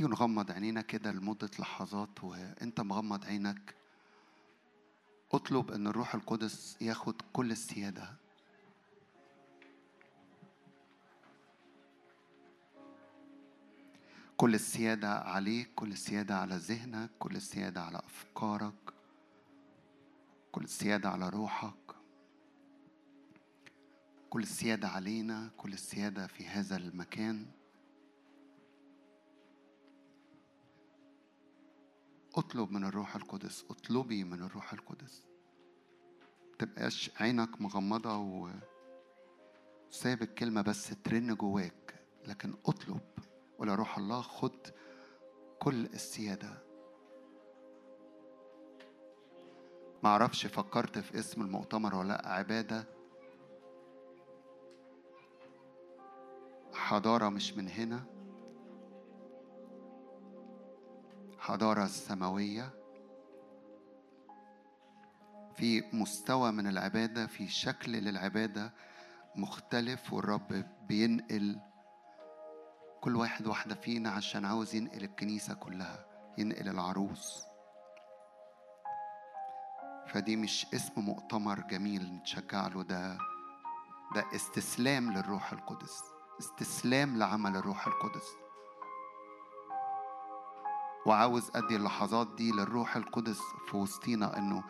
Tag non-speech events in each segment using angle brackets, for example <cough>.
تيجي نغمض عينينا كده لمدة لحظات وانت مغمض عينك اطلب ان الروح القدس ياخد كل السيادة. كل السيادة عليك كل السيادة على ذهنك كل السيادة على أفكارك كل السيادة على روحك. كل السيادة علينا كل السيادة في هذا المكان. اطلب من الروح القدس اطلبي من الروح القدس. تبقاش عينك مغمضة و سايب الكلمة بس ترن جواك لكن اطلب. ولا روح الله خد كل السيادة. معرفش فكرت في اسم المؤتمر ولا لأ عبادة. حضارة مش من هنا. حضارة سماوية في مستوى من العبادة في شكل للعبادة مختلف والرب بينقل كل واحد واحدة فينا عشان عاوز ينقل الكنيسة كلها ينقل العروس. فدي مش اسم مؤتمر جميل نتشجع له ده ده استسلام للروح القدس استسلام لعمل الروح القدس. وعاوز أدي اللحظات دي للروح القدس في وسطينا إنه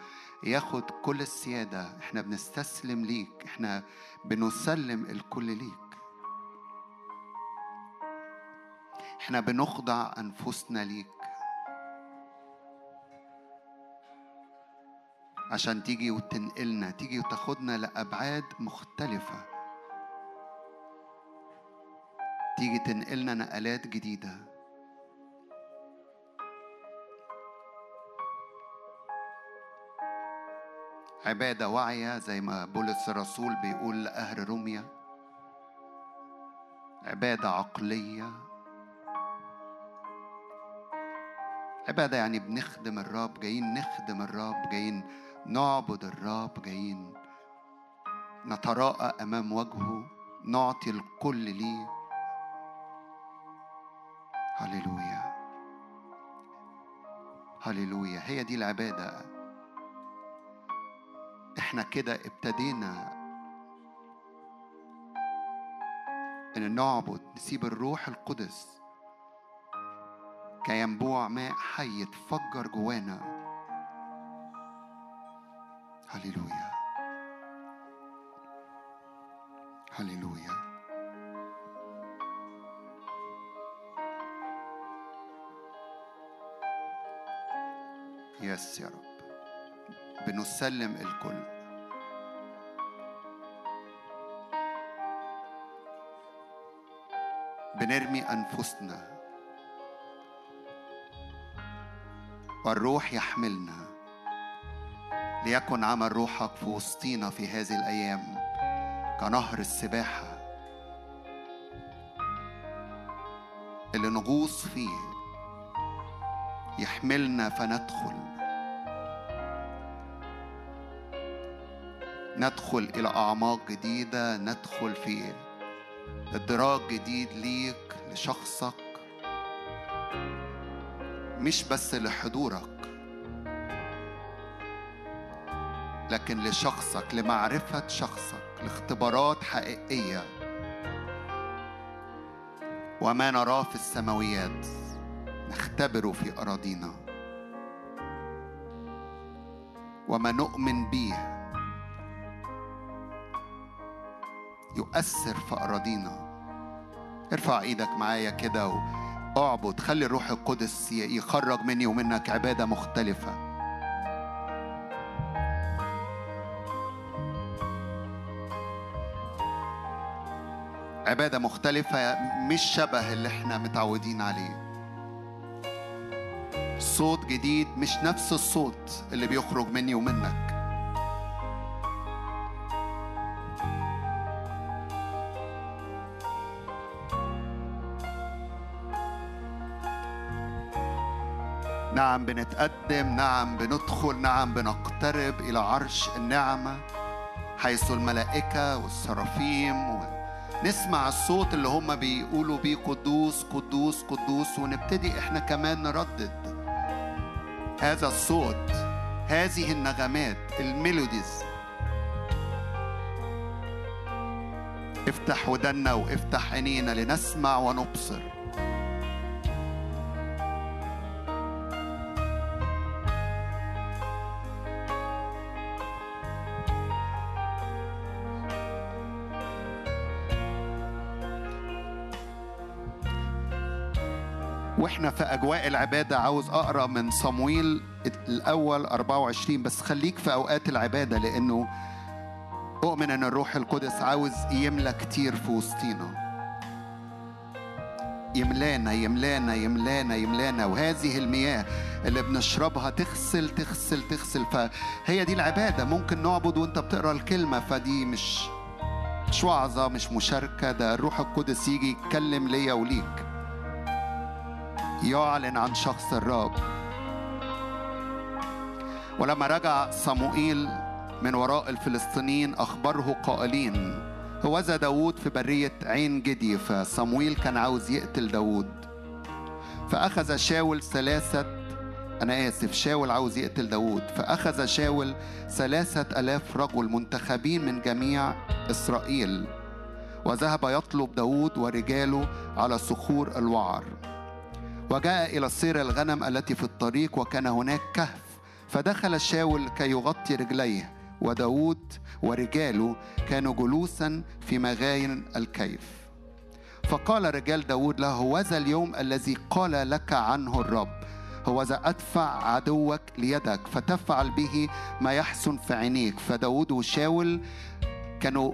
ياخد كل السيادة. إحنا بنستسلم ليك إحنا بنسلم الكل ليك. إحنا بنخضع أنفسنا ليك. عشان تيجي وتنقلنا تيجي وتاخدنا لأبعاد مختلفة. تيجي تنقلنا نقلات جديدة. عبادة واعية زي ما بولس الرسول بيقول لأهل روميا. عبادة عقلية. عبادة يعني بنخدم الرب جايين نخدم الرب جايين نعبد الرب جايين نتراءى أمام وجهه نعطي الكل ليه. هللويا. هللويا. هي دي العبادة. إحنا كده ابتدينا ان نعبد نسيب الروح القدس كينبوع ماء حي يتفجر جوانا. هللويا. هللويا. يس يا رب بنسلم الكل. بنرمي أنفسنا. والروح يحملنا. ليكن عمل روحك في وسطينا في هذه الأيام كنهر السباحة اللي نغوص فيه. يحملنا فندخل. ندخل إلى أعماق جديدة ندخل في إدراك جديد ليك لشخصك. مش بس لحضورك لكن لشخصك لمعرفة شخصك لاختبارات حقيقية. وما نراه في السماويات نختبره في أراضينا. وما نؤمن به يؤثر في أراضينا. ارفع إيدك معايا كده واعبد. خلي الروح القدس يخرج مني ومنك عبادة مختلفة. عبادة مختلفة مش شبه اللي إحنا متعودين عليه. صوت جديد مش نفس الصوت اللي بيخرج مني ومنك. نعم بنتقدم نعم بندخل نعم بنقترب إلى عرش النعمة حيث الملائكة والسرافيم نسمع الصوت اللي هم بيقولوا بيه قدوس قدوس قدوس ونبتدي إحنا كمان نردد هذا الصوت هذه النغمات الميلوديز. افتح ودنا وافتح عينينا لنسمع ونبصر. العبادة عاوز أقرأ من صمويل الأول 24 بس خليك في أوقات العبادة لأنه اؤمن إن الروح القدس عاوز يملى كتير في وسطينا. يملانا يملانا يملانا يملانا وهذه المياه اللي بنشربها تغسل تغسل تغسل. فهي دي العبادة ممكن نعبد وأنت بتقرأ الكلمة فدي مش مش وعظة مش مشاركة ده الروح القدس يجي يتكلم ليا وليك. يعلن عن شخص الرب. ولما رجع صموئيل من وراء الفلسطينيين أخبره قائلين هوذا داود في برية عين جدي فصمويل كان عاوز يقتل داود فأخذ شاول ثلاثة أنا آسف شاول عاوز يقتل داود فأخذ شاول ثلاثة ألاف رجل منتخبين من جميع إسرائيل وذهب يطلب داود ورجاله على صخور الوعر. وجاء إلى صير الغنم التي في الطريق وكان هناك كهف فدخل شاول كي يغطي رجليه وداود ورجاله كانوا جلوسا في مغاين الكيف. فقال رجال داود له هوذا اليوم الذي قال لك عنه الرب هوذا أدفع عدوك ليدك فتفعل به ما يحسن في عينيك. فداود وشاول كانوا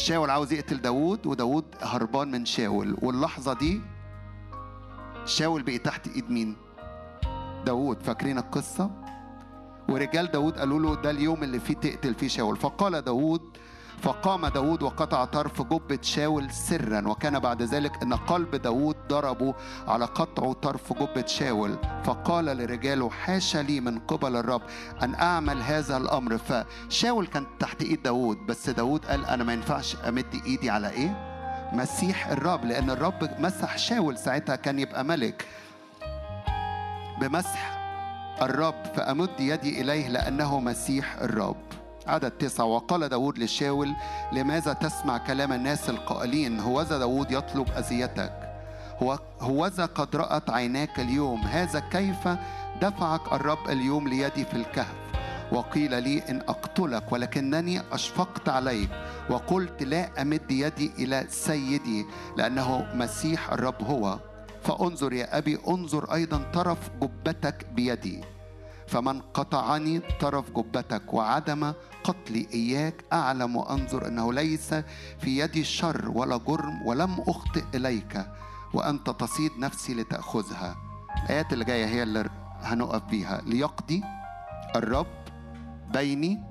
شاول عاوز يقتل داود وداود هربان من شاول. واللحظة دي شاول بقي تحت إيد مين؟ داود فاكرين القصة؟ ورجال داود قالوا له ده اليوم اللي فيه تقتل فيه شاول. فقال داود فقام داود وقطع طرف جبة شاول سرا وكان بعد ذلك أن قلب داود ضربه على قطع طرف جبة شاول. فقال لرجاله حاشا لي من قبل الرب أن أعمل هذا الأمر. فشاول كان تحت إيد داود بس داود قال أنا ما ينفعش أمد إيدي على إيه؟ مسيح الرب لأن الرب مسح شاول ساعتها كان يبقى ملك. بمسح الرب فأمد يدي إليه لأنه مسيح الرب. عدد تسعة وقال داود لشاول لماذا تسمع كلام الناس القائلين؟ هوذا داود يطلب أذيتك. هو هوذا قد رأت عيناك اليوم. هذا كيف دفعك الرب اليوم ليدي في الكهف؟ وقيل لي إن أقتلك ولكنني أشفقت عليك. وقلت لا أمد يدي إلى سيدي لأنه مسيح الرب هو. فأنظر يا أبي انظر أيضا طرف جبتك بيدي. فمن قطعني طرف جبتك وعدم قتلي إياك أعلم وأنظر أنه ليس في يدي شر ولا جرم ولم أخطئ إليك وأنت تصيد نفسي لتأخذها. الآيات اللي جاية هي اللي هنقف بيها. ليقضي الرب بيني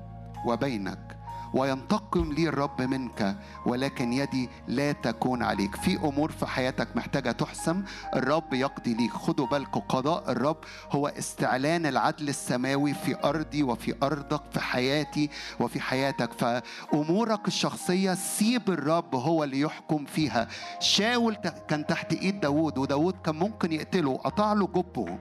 وبينك. وينتقم لي الرب منك ولكن يدي لا تكون عليك. في أمور في حياتك محتاجة تحسم. الرب يقضي ليك. خدوا بالكم قضاء الرب هو استعلان العدل السماوي في أرضي وفي أرضك في حياتي وفي حياتك. فأمورك الشخصية سيب الرب هو اللي يحكم فيها. شاول كان تحت إيد داوود وداوود كان ممكن يقتله. قطع له جبه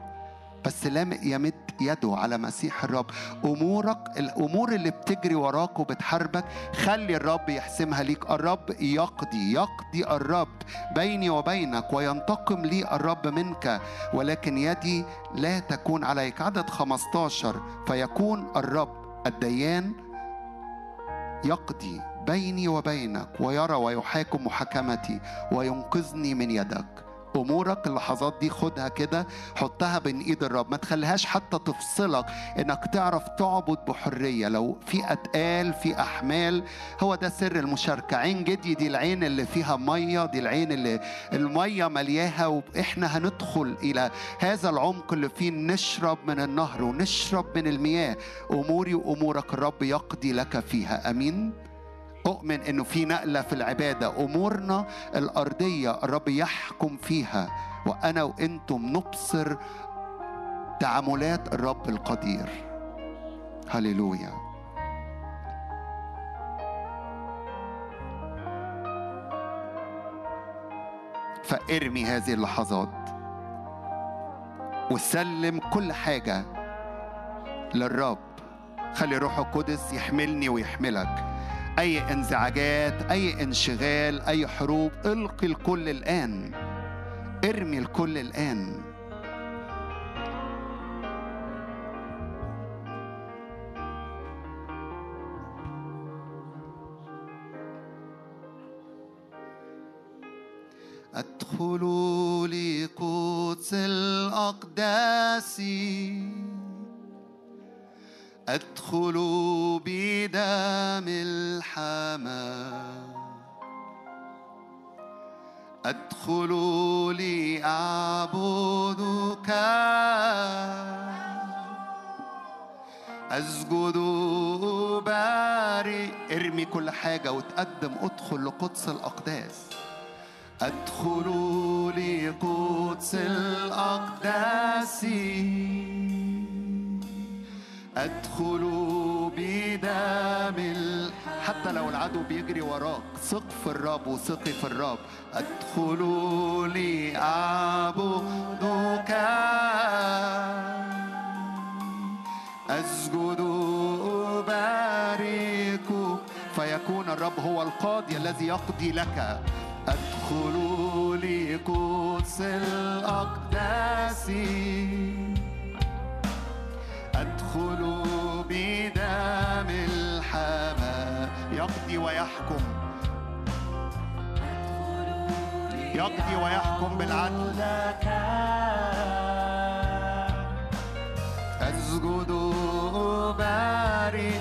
بس لم يمد يده على مسيح الرب. أمورك الأمور اللي بتجري وراك وبتحاربك خلي الرب يحسمها ليك. الرب يقضي يقضي الرب بيني وبينك وينتقم لي الرب منك ولكن يدي لا تكون عليك. عدد 15 فيكون الرب الديان يقضي بيني وبينك ويرى ويحاكم محاكمتي وينقذني من يدك. امورك اللحظات دي خدها كده حطها بين إيد الرب. ما تخليهاش حتى تفصلك إنك تعرف تعبد بحرية. لو في أتقال في أحمال هو ده سر المشاركة. عين جدي دي العين اللي فيها مية دي العين اللي المية ملياها وإحنا هندخل إلى هذا العمق اللي فيه. نشرب من النهر ونشرب من المياه. أموري وأمورك الرب يقضي لك فيها. آمين. تؤمن إنه في نقلة في العبادة. أمورنا الأرضية الرب يحكم فيها. وأنا وأنتم نبصر تعاملات الرب القدير. هللويا. فارمي هذه اللحظات. وسلم كل حاجة للرب. خلي روح القدس يحملني ويحملك. أي انزعاجات أي انشغال أي حروب ألقي الكل الآن. ارمي الكل الآن. أدخل لقدس الأقداس. أدخل بدم الحمام. أدخل لأعبدك. أسجد باري ارمي كل حاجة وتقدم. ادخل لقدس الأقداس. أدخل لقدس الأقداس. أدخل بدم. حتى لو العدو بيجري وراك. ثق في الرب وثقي في الرب. أدخل لأعبدك أسجد أبارك فيكون الرب هو القاضي الذي يقضي لك. أدخل لقدس الأقداس أدخل بدم الحمام يقضي ويحكم. يقضي ويحكم بالعدل. أسجد أباركك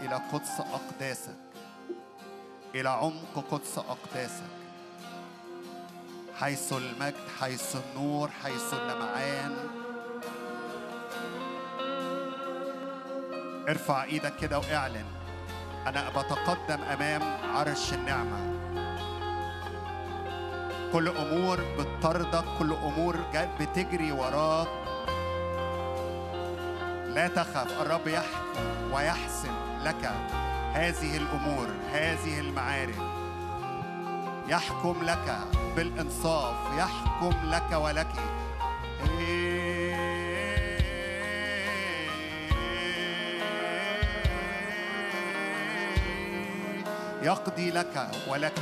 إلى قدس أقداسك. إلى عمق قدس أقداسك. حيث المجد حيث النور حيث اللمعان ارفع إيدك كده وإعلن. أنا بتقدم أمام عرش النعمة. كل أمور بتطردك كل أمور بتجري وراك. لا تخف الرب يحكم ويحسم لك هذه الأمور هذه المعارك يحكم لك بالإنصاف يحكم لك ولك. يقضي لك ولك.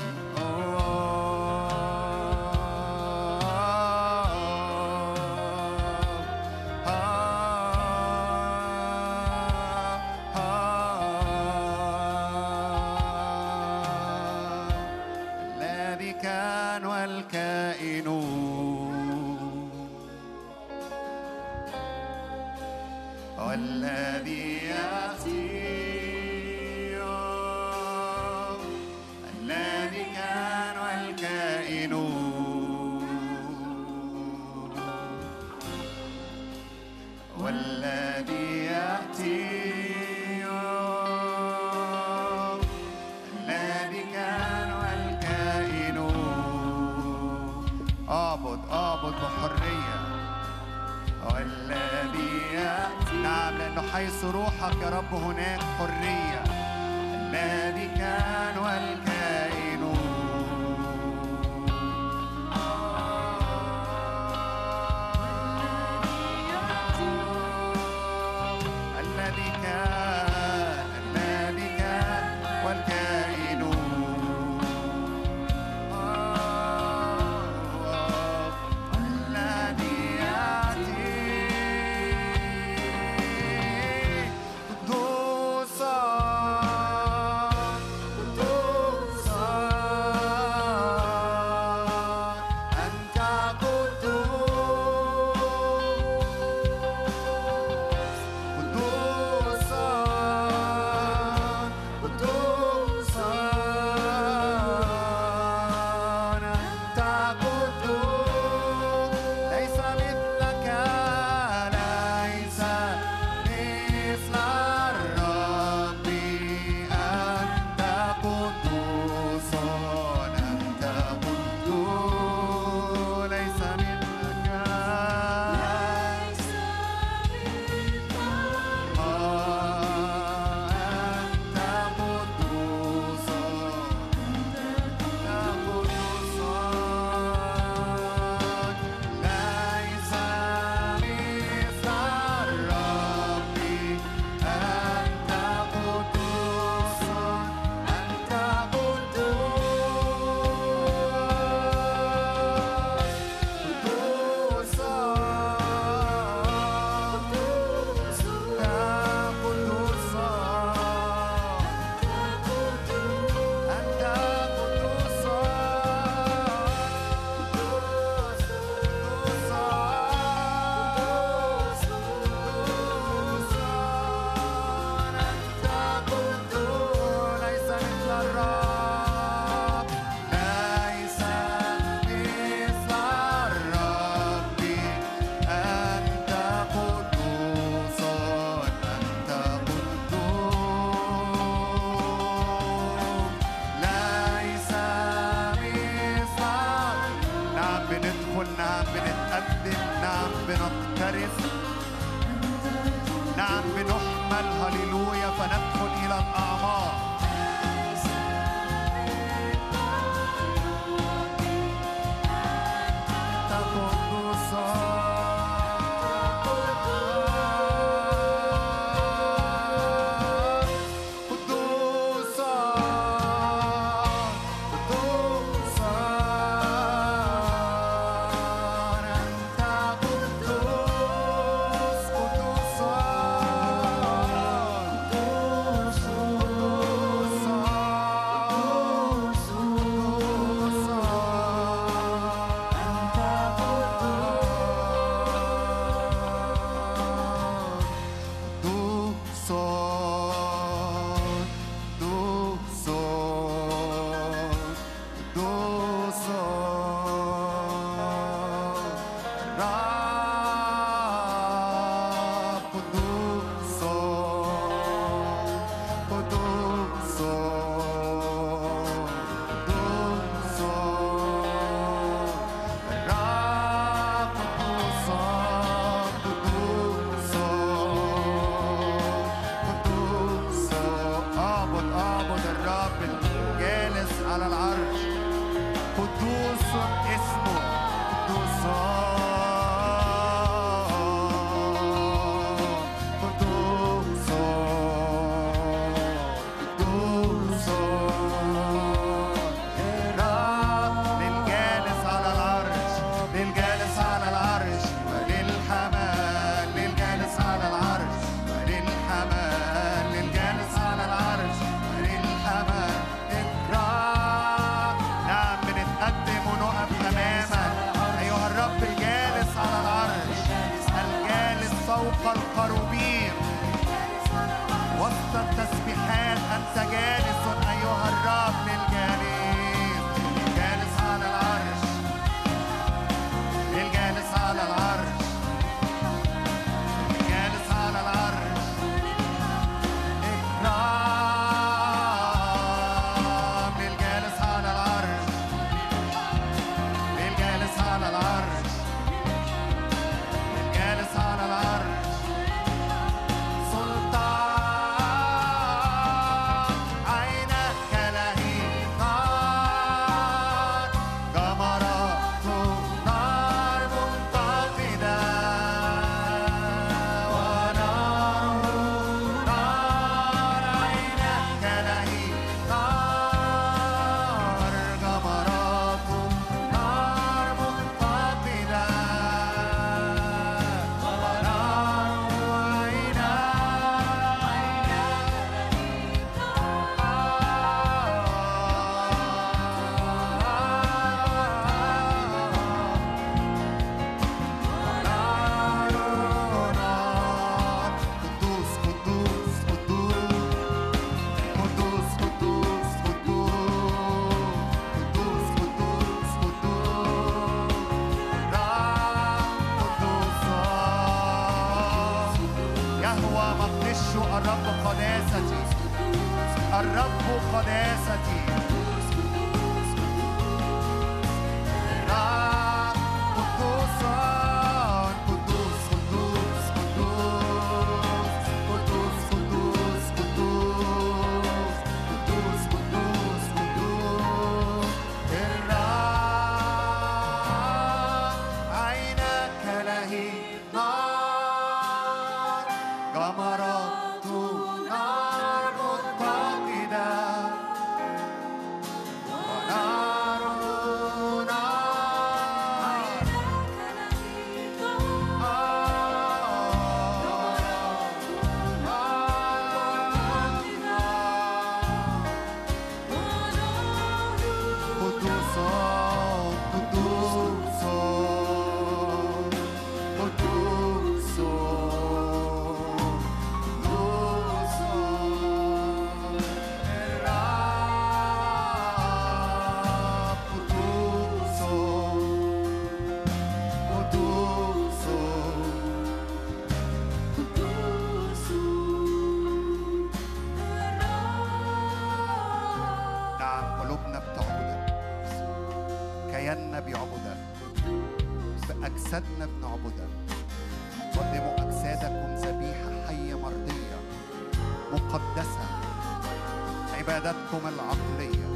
وحدتكم العقلية.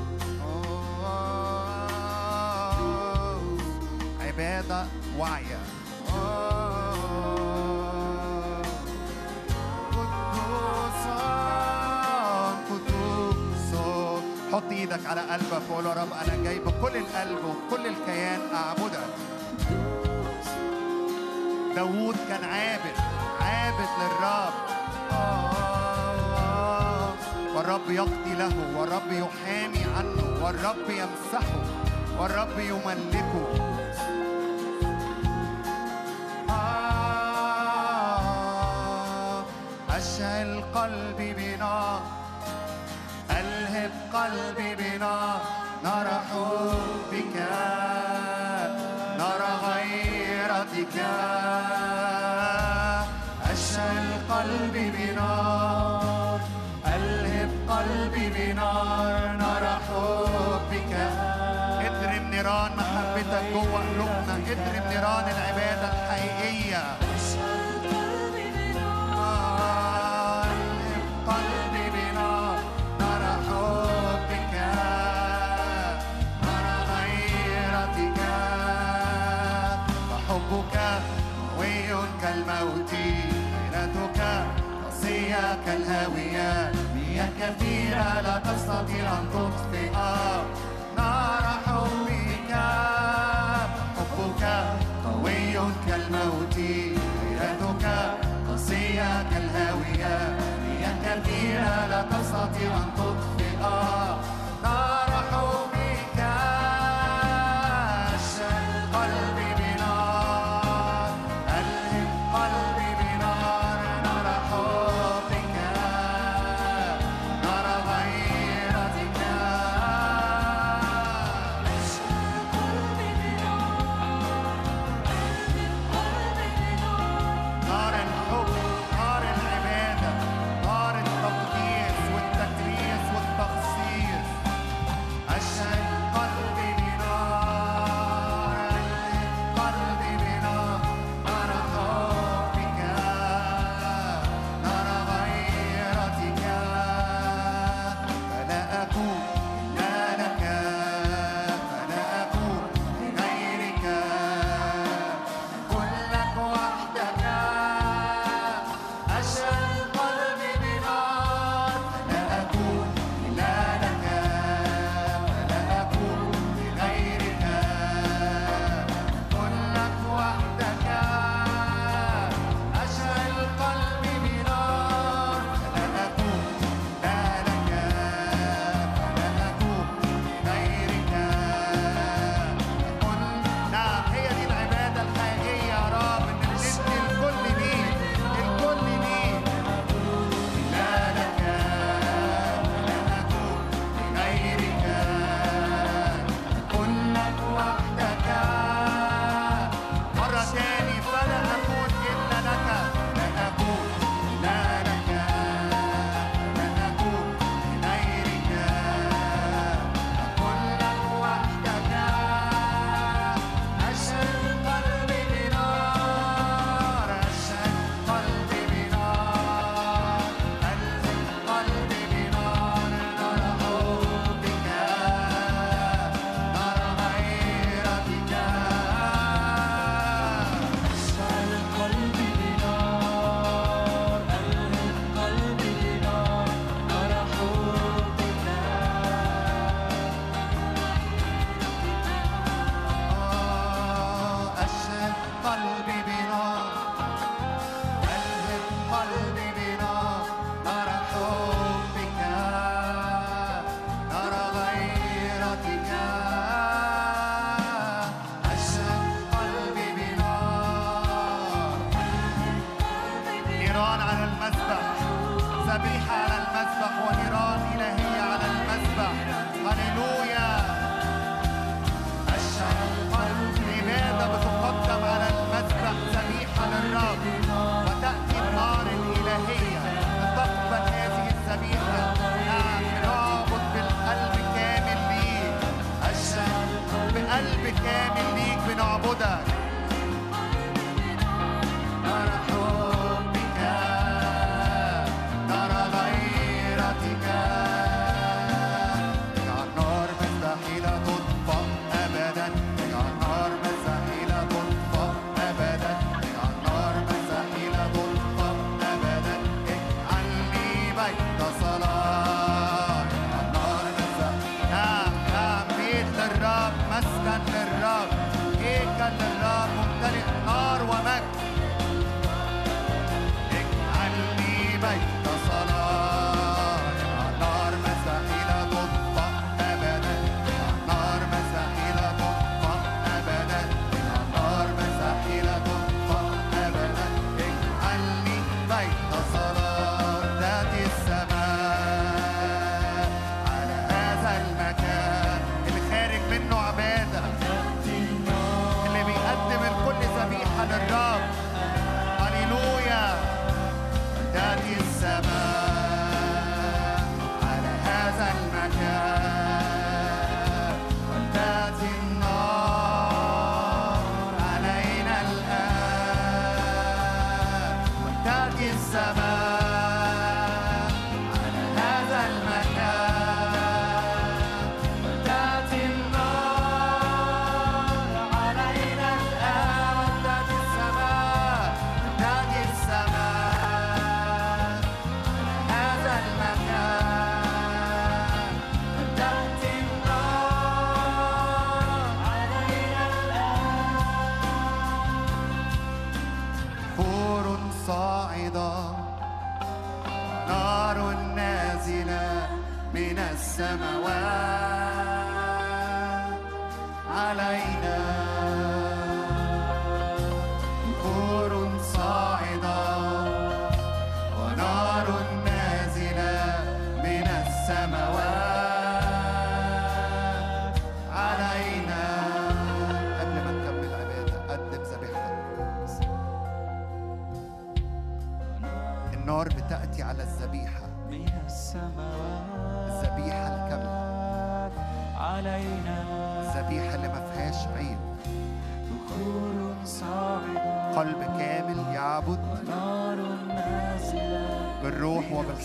عبادة واعية. قدوس قدوس. حط إيدك على قلبك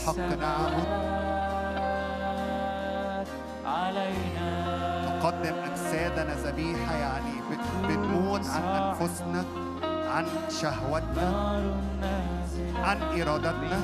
الحق نعبد علينا نقدم أجسادنا ذبيحة يعني بنموت عن أنفسنا عن شهوتنا عن إرادتنا.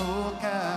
boca.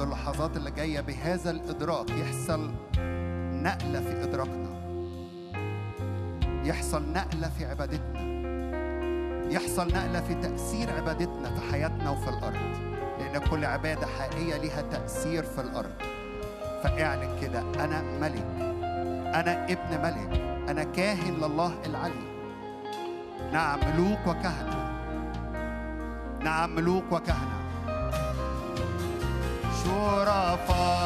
اللحظات اللي جاية بهذا الإدراك. يحصل نقلة في إدراكنا. يحصل نقلة في عبادتنا. يحصل نقلة في تأثير عبادتنا في حياتنا وفي الأرض. لأن كل عبادة حقيقية لها تأثير في الأرض. فاعلن كده. أنا ملك. أنا ابن ملك. أنا كاهن لله العلي. نعم ملوك وكهنة. نعم ملوك وكهنة. شرفاء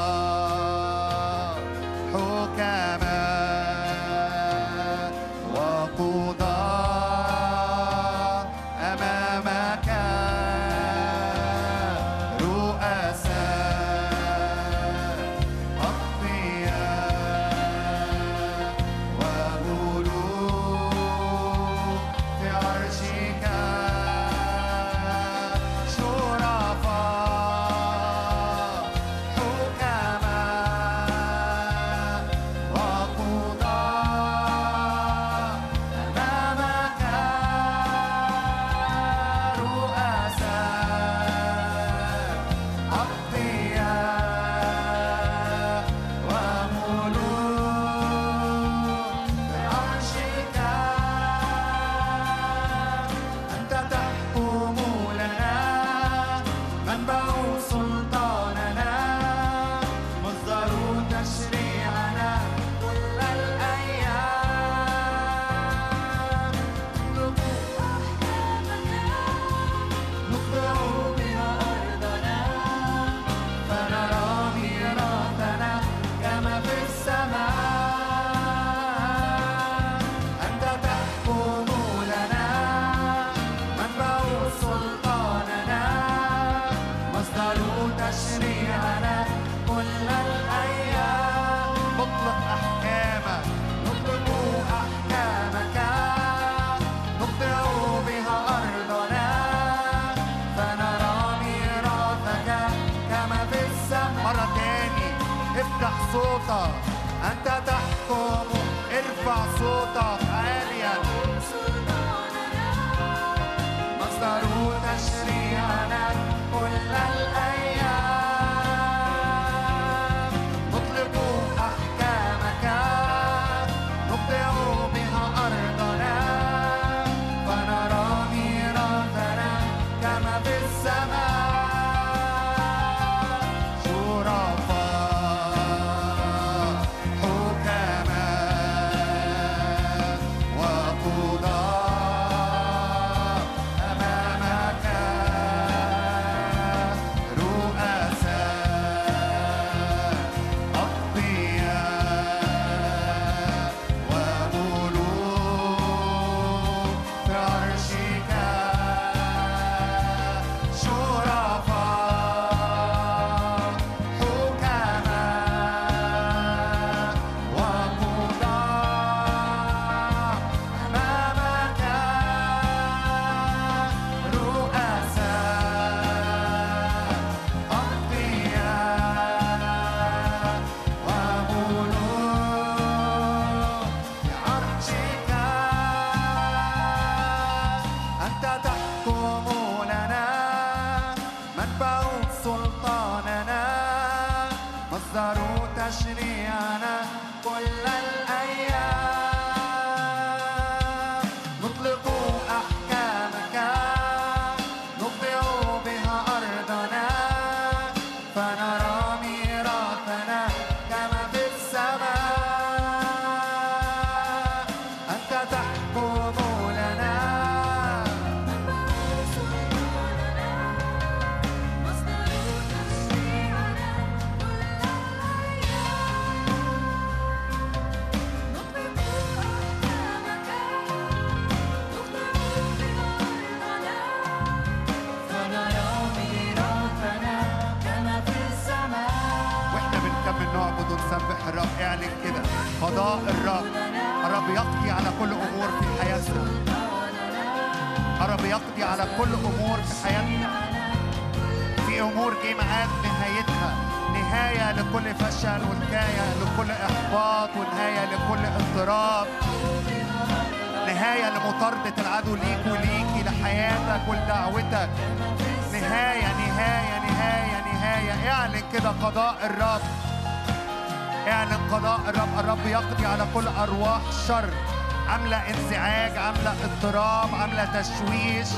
اضطراب عامله تشويش؟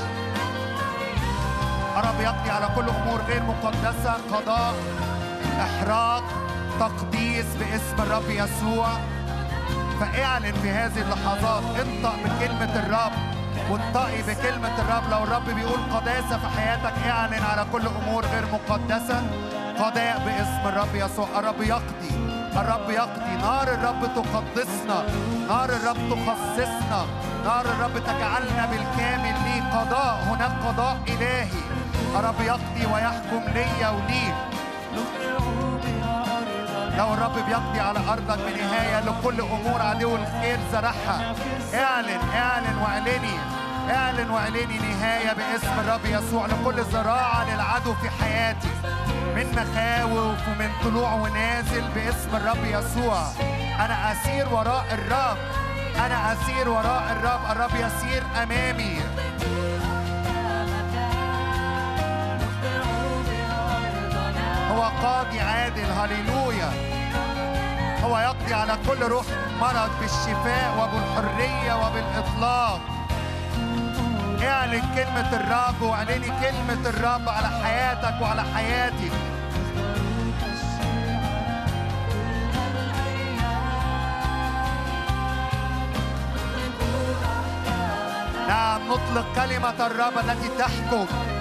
الرب يقضي على كل أمور غير مقدسة. قضاء إحراق تقديس باسم الرب يسوع. فاعلن في هذه اللحظات انطق بكلمة الرب وانطقي بكلمة الرب. لو الرب بيقول قداسة في حياتك اعلن على كل أمور غير مقدسة. قضاء باسم الرب يسوع. الرب يقضي الرب يقضي. نار الرب تقدسنا نار الرب تخصصنا. نار الرب تجعلنا بالكامل ليه قضاء هناك قضاء إلهي. الرب يقضي ويحكم ليا وليك. لو الرب بيقضي على أرضك بنهاية لكل أمور عدو الخير زرعها. اعلن اعلن واعلني. اعلن واعلني نهاية باسم الرب يسوع لكل زراعة للعدو في حياتي. من مخاوف ومن طلوع ونازل باسم الرب يسوع. أنا أسير وراء الرب. أنا أسير وراء الرب الرب يسير أمامي. هو قاضي عادل هللويا. هو يقضي على كل روح مرض بالشفاء وبالحرية وبالإطلاق. اعلن كلمة الرب واعلني كلمة الرب على حياتك وعلى حياتي. نطلق كلمة الرب التي تحكم.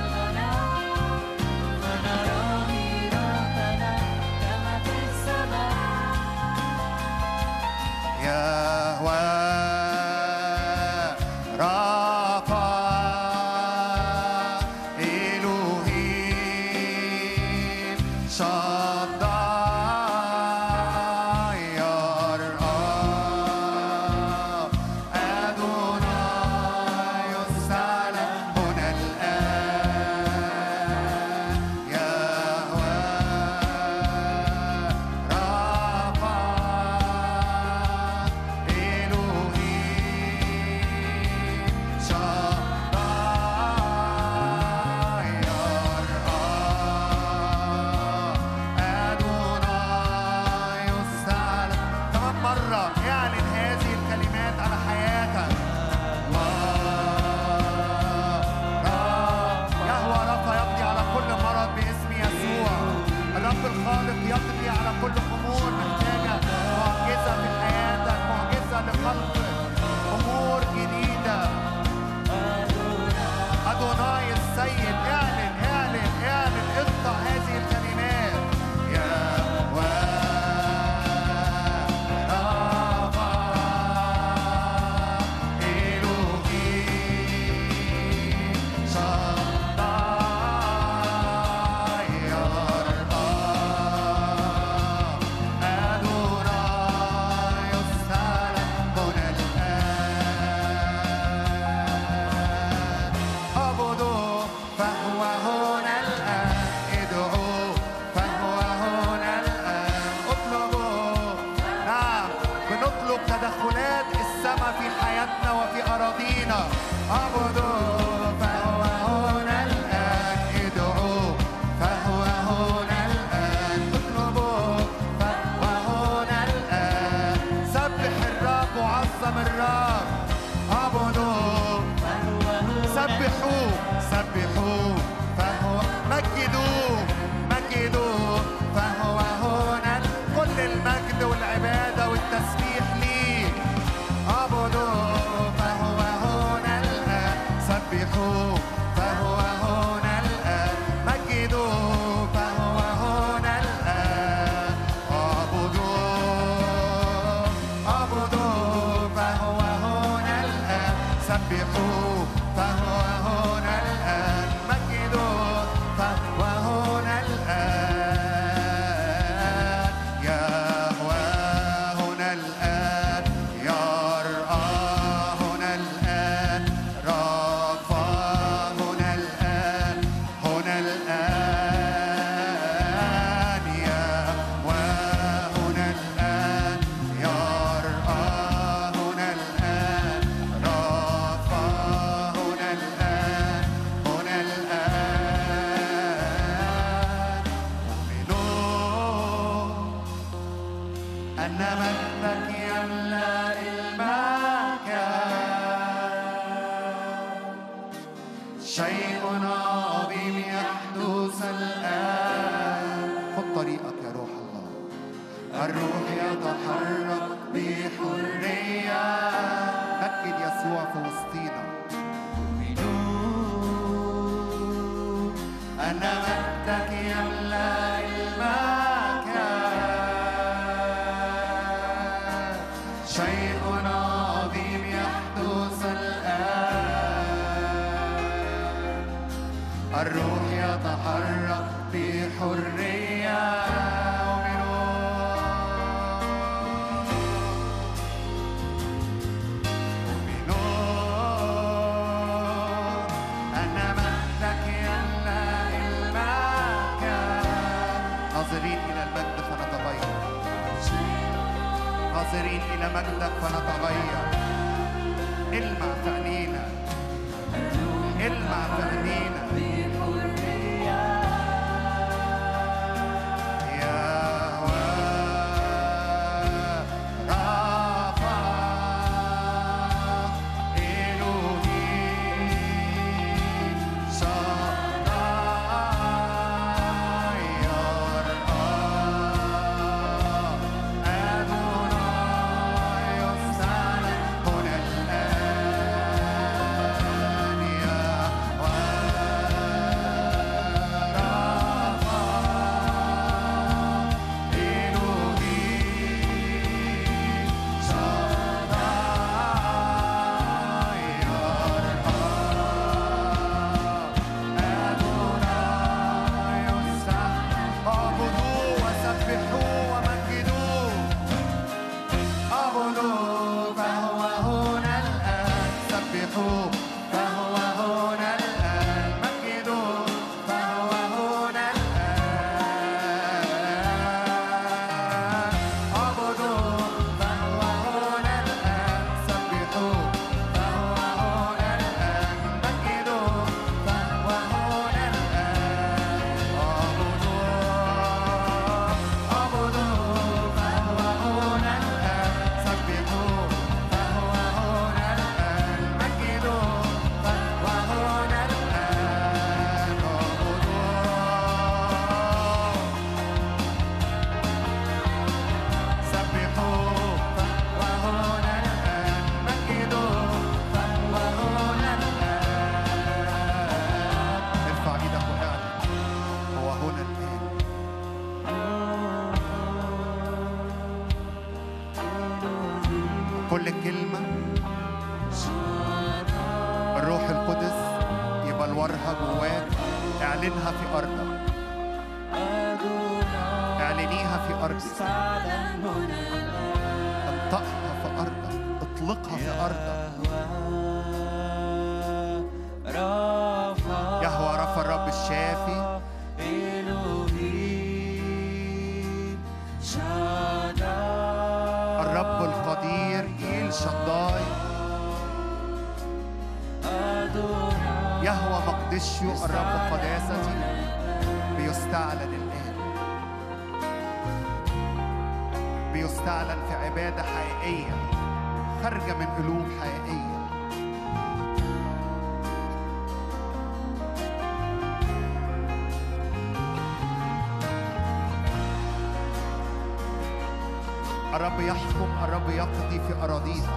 الرب يحكم الرب يقضي في أراضيها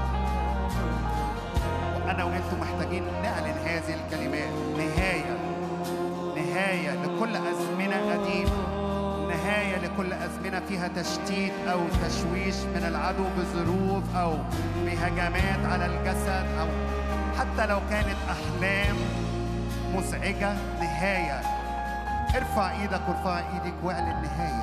وأنا وأنتم محتاجين نعلن هذه الكلمات. نهاية. نهاية لكل أزمنة قديمة. نهاية لكل أزمنة فيها تشتيت أو تشويش من العدو بظروف أو بهجمات على الجسد أو حتى لو كانت أحلام مزعجة. نهاية. ارفع إيدك وارفع إيدك واعلن نهاية.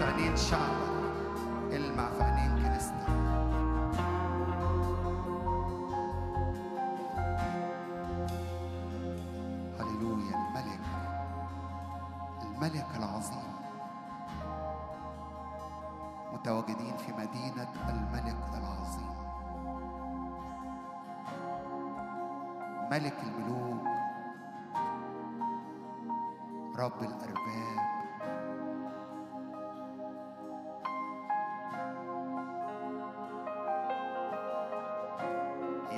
في عينين شعبك المع في عينين كنيستك هللويا. الملك. الملك العظيم. متواجدين في مدينة الملك العظيم. ملك الملوك. رب الأرباب.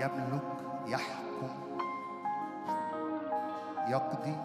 يملك يحكم يقضي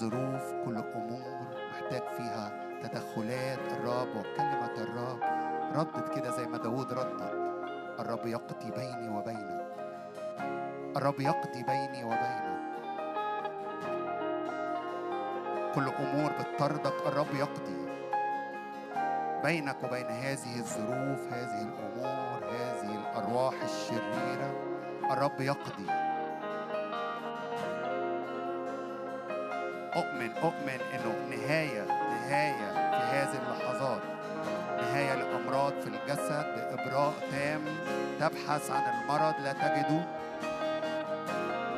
ظروف كل أمور محتاج فيها تدخلات الرب وكلمة الرب. ردت كده زي ما داود ردت. الرب يقضي بيني وبينك. الرب يقضي بيني وبينك. كل أمور بتطردك الرب يقضي بينك وبين هذه الظروف هذه الأمور هذه الأرواح الشريرة. الرب يقضي. أؤمن أؤمن إنه نهاية نهاية في هذه اللحظات. نهاية لأمراض في الجسد بإبراء تام. تبحث عن المرض لا تجده.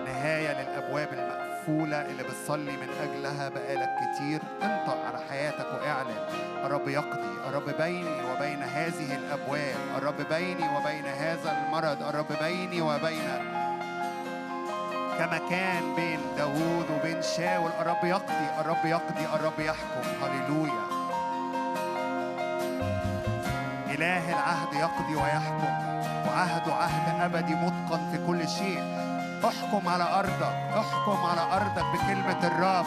نهاية للأبواب المقفولة اللي بتصلي من أجلها بقالك كتير. انطق على حياتك واعلن. الرب يقضي. الرب بيني وبين هذه الأبواب. الرب بيني وبين هذا المرض. الرب بيني وبين كما كان بين داوود وبين شاول. الرب يقضي الرب يقضي الرب يحكم. هللويا. إله العهد يقضي ويحكم وعهده عهد أبدي متقن في كل شيء. احكم على أرضك احكم على أرضك بكلمة الرب.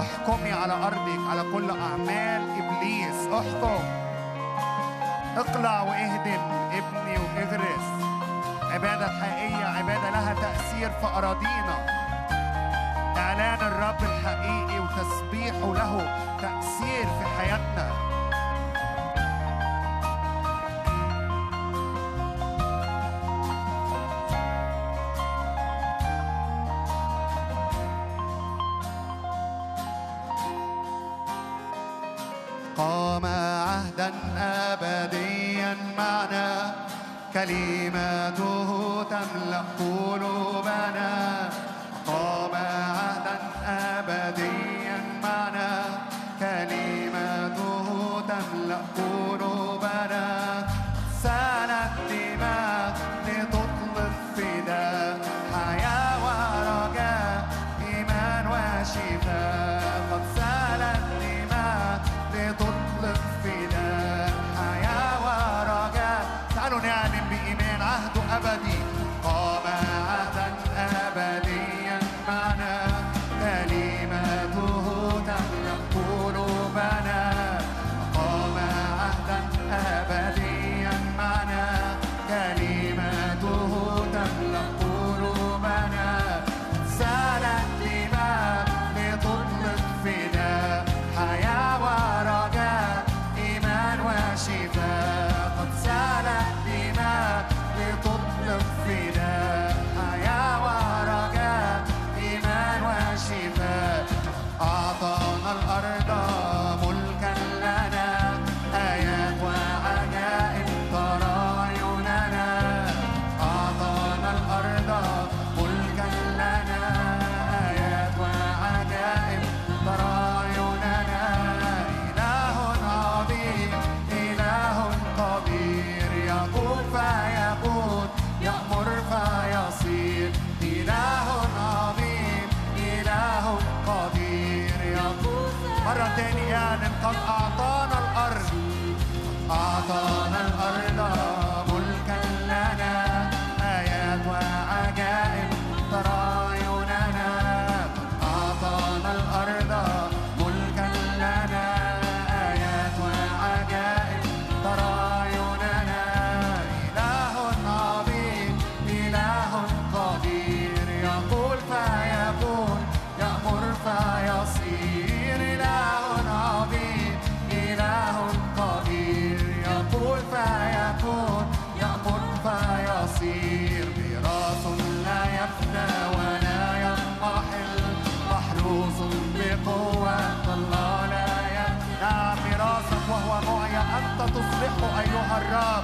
احكمي على أرضك على كل أعمال إبليس. احكم. اقلع واهدم ابني وإغرس. العبادة الحقيقية عبادة لها تأثير في أراضينا. إعلان الرب الحقيقي وتسبيحه له تأثير في حياتنا. Jacob.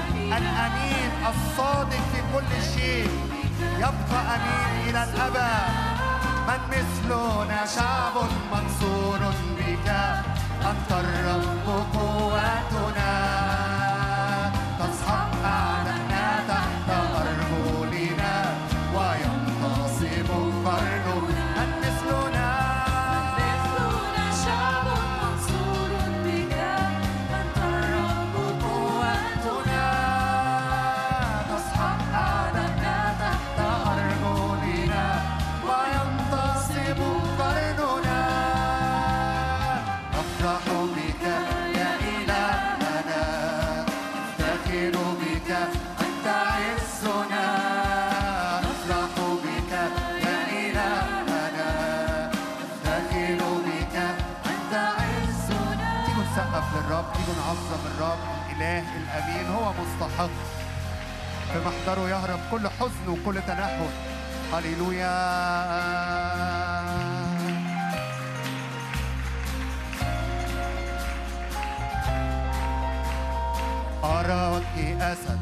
الصادق في كل شيء. يبقى أمين إلى الأبد من مثلنا شعب منصور بك. أنت الرب قوتنا نعظم الرب الإله الأمين هو مستحق. في محضره يهرب كل حزن وكل تنهد هللويا. أراك أسد.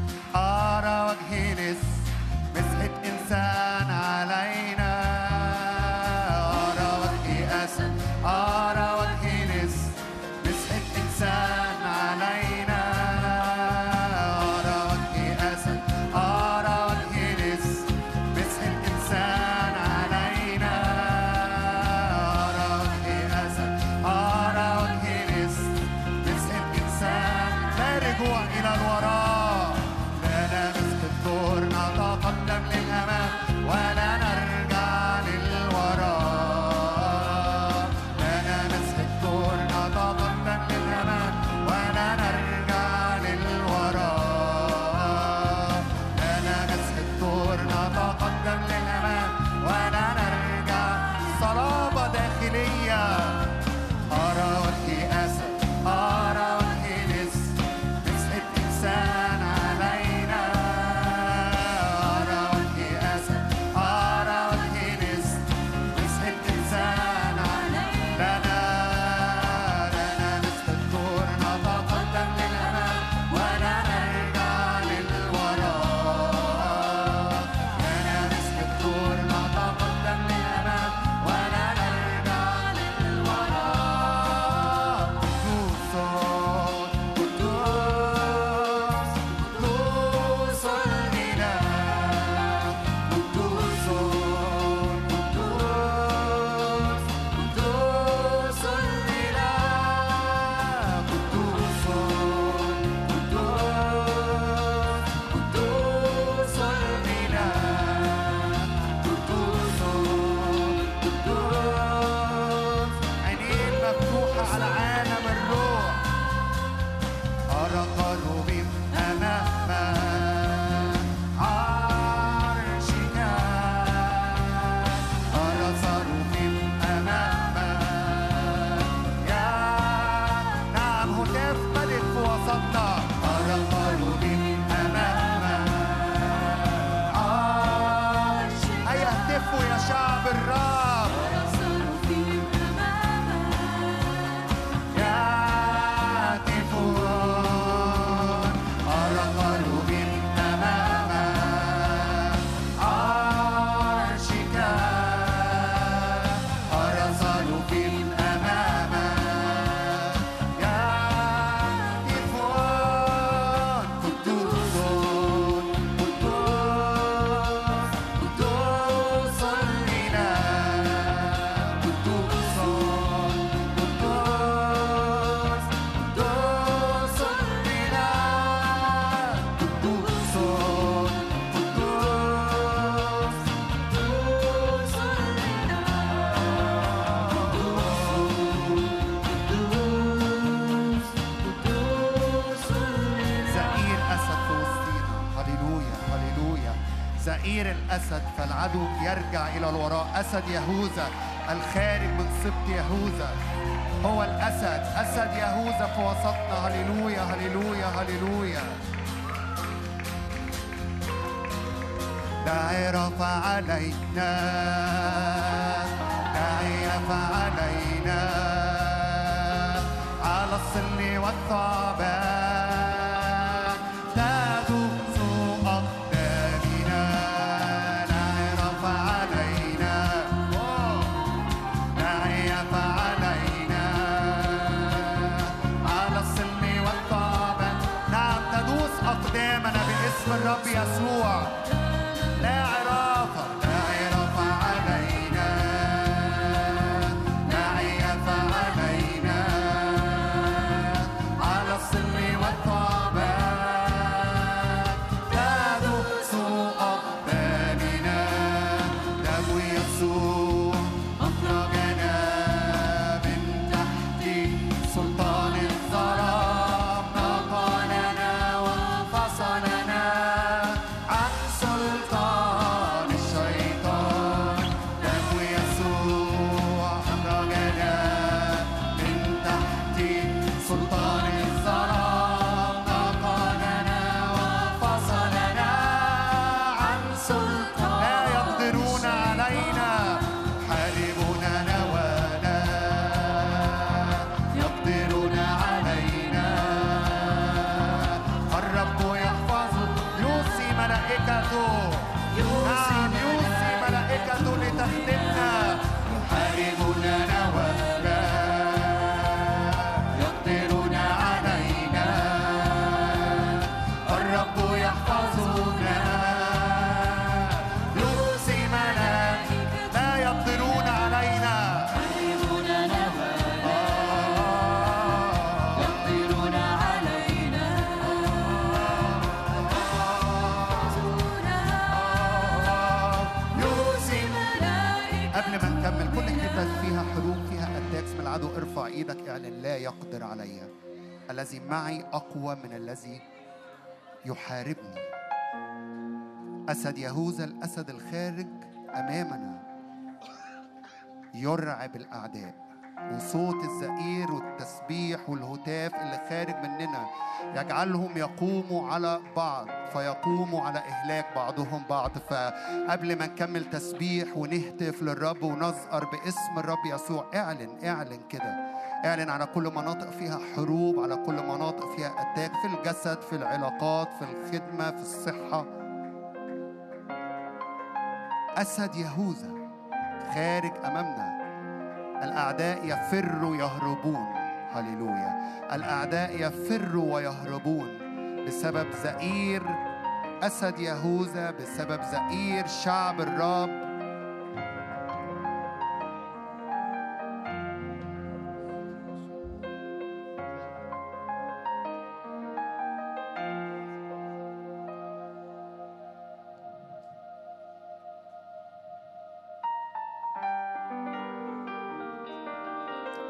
يرجع إلى الوراء. أسد يهوذا الخارج من سبط يهوذا. هو الأسد. أسد يهوذا في وسطنا. هللويا هللويا هللويا. دعي رفع علينا. دعي رفع علينا. على الصل والثعبان لا يقدر علي. الذي معي أقوى من الذي يحاربني. أسد يهوذا الأسد الخارج أمامنا. يرعب الأعداء. وصوت الزئير والتسبيح والهتاف اللي خارج مننا يجعلهم يقوموا على بعض فيقوموا على إهلاك بعضهم بعض. فقبل ما نكمل تسبيح ونهتف للرب ونزقر باسم الرب يسوع اعلن اعلن كده. اعلن على كل مناطق فيها حروب على كل مناطق فيها أتاك في الجسد في العلاقات في الخدمة في الصحة. أسد يهوذا خارج أمامنا. الأعداء يفروا يهربون. هللويا. الأعداء يفروا ويهربون بسبب زئير أسد يهوذا بسبب زئير شعب الرب.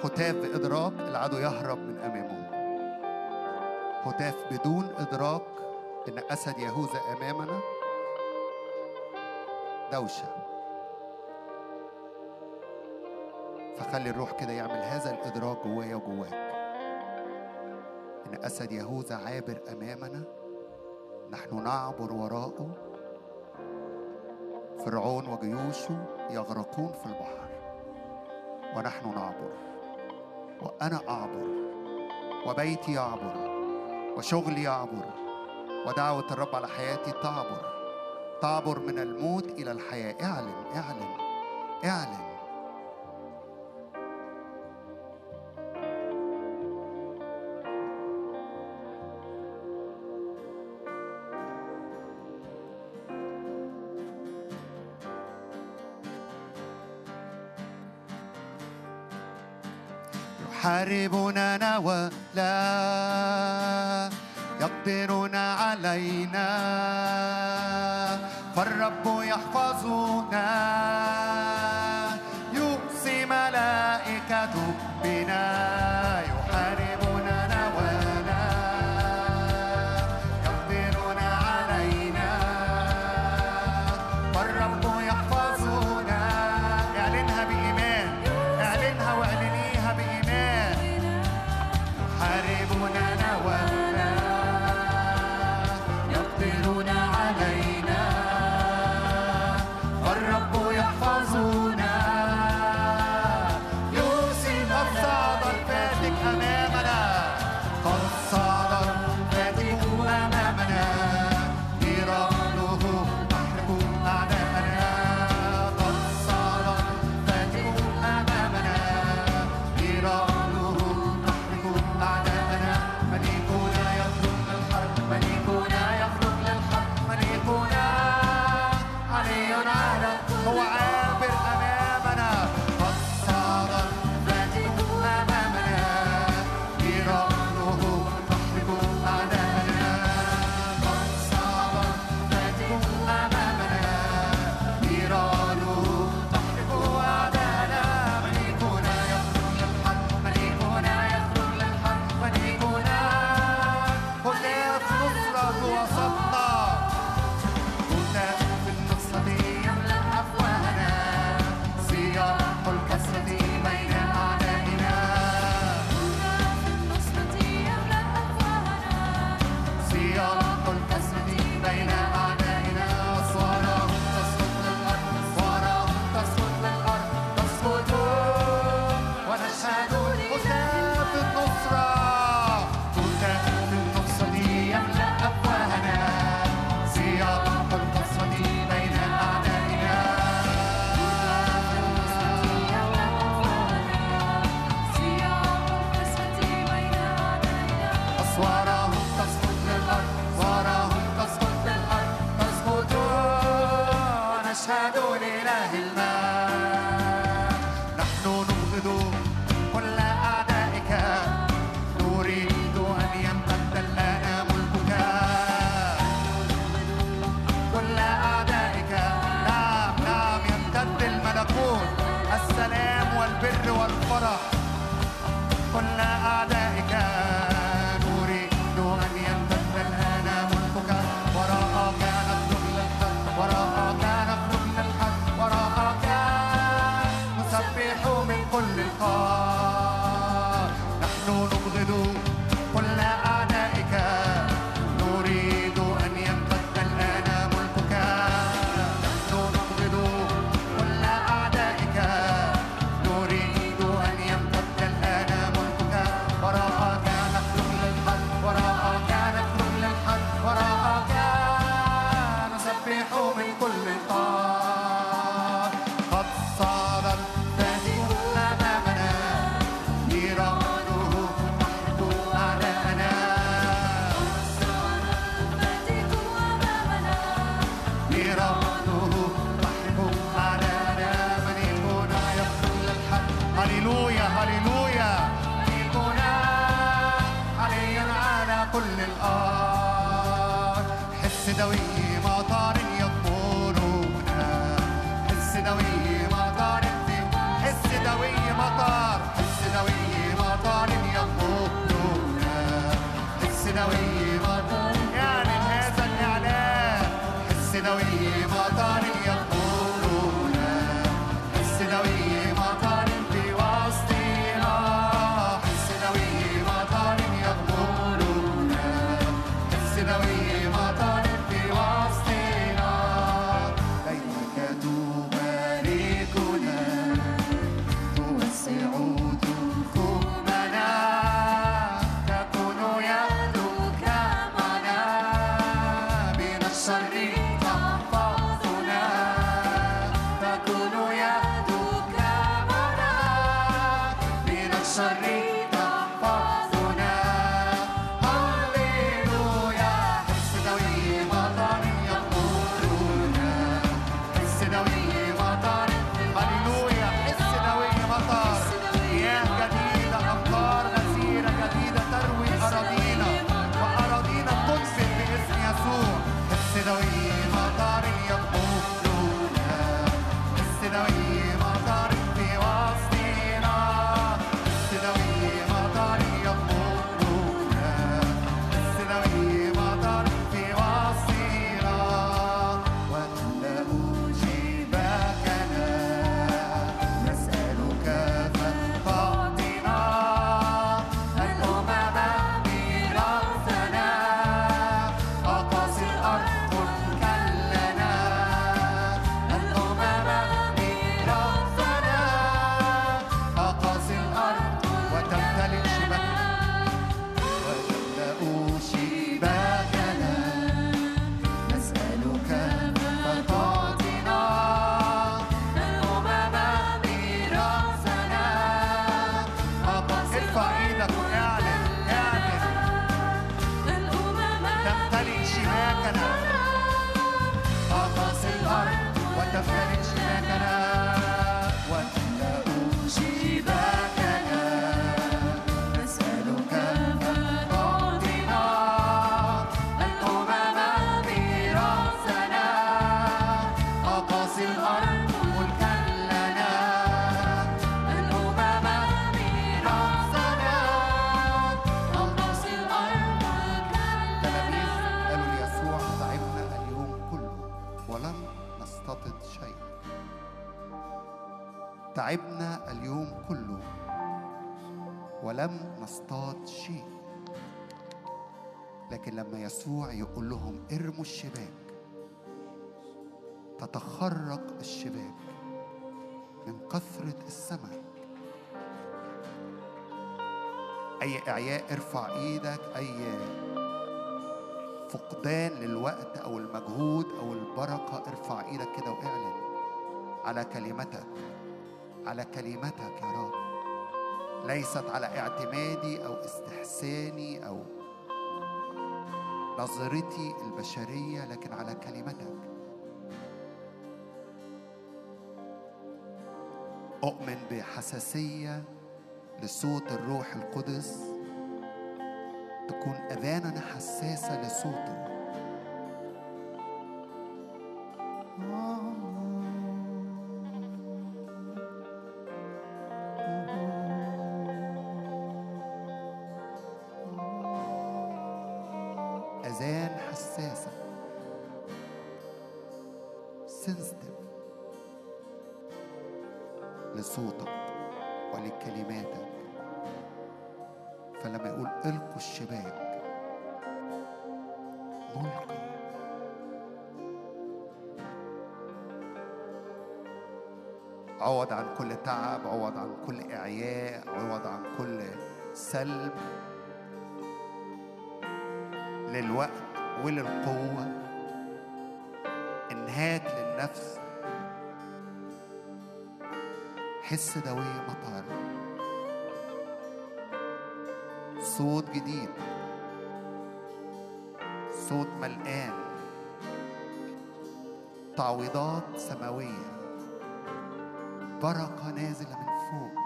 هتاف بإدراك العدو يهرب من أمامه. هتاف بدون إدراك إن أسد يهوذا أمامنا. دوشة. فخلي الروح كده يعمل هذا الإدراك جوايا وجواك. إن أسد يهوذا عابر أمامنا. نحن نعبر وراءه. فرعون وجيوشه يغرقون في البحر. ونحن نعبر. وأنا أعبر وبيتي يعبر وشغلي يعبر ودعوة الرب على حياتي تعبر تعبر من الموت إلى الحياة. اعلن اعلن اعلن. يحاربوننا ولا يقدرون علينا. فالرب يحفظنا. يؤسي ملائكته بنا. البر والفرح. كنا أعدائك نريد أن يمتد الآن ملكك. وراءك نخرج للحق وراءك نخرج للحق وراءك نسبح من كل القاع نحن نبغض السنوية مطر اعلن هذا الإعلان السنوية نصطاد شيء. لكن لما يسوع يقول لهم ارموا الشباك تتخرق الشباك من كثرة السمك. أي إعياء ارفع إيدك. أي فقدان للوقت أو المجهود أو البركة ارفع إيدك كده وإعلن على كلمتك على كلمتك يا رب. ليست على اعتمادي أو استحساني أو نظرتي البشرية لكن على كلمتك. أؤمن بحساسية لصوت الروح القدس تكون اذاننا حساسة لصوته. حس دوية مطر. صوت جديد. صوت ملقان. تعويضات سماوية. بركة نازلة من فوق.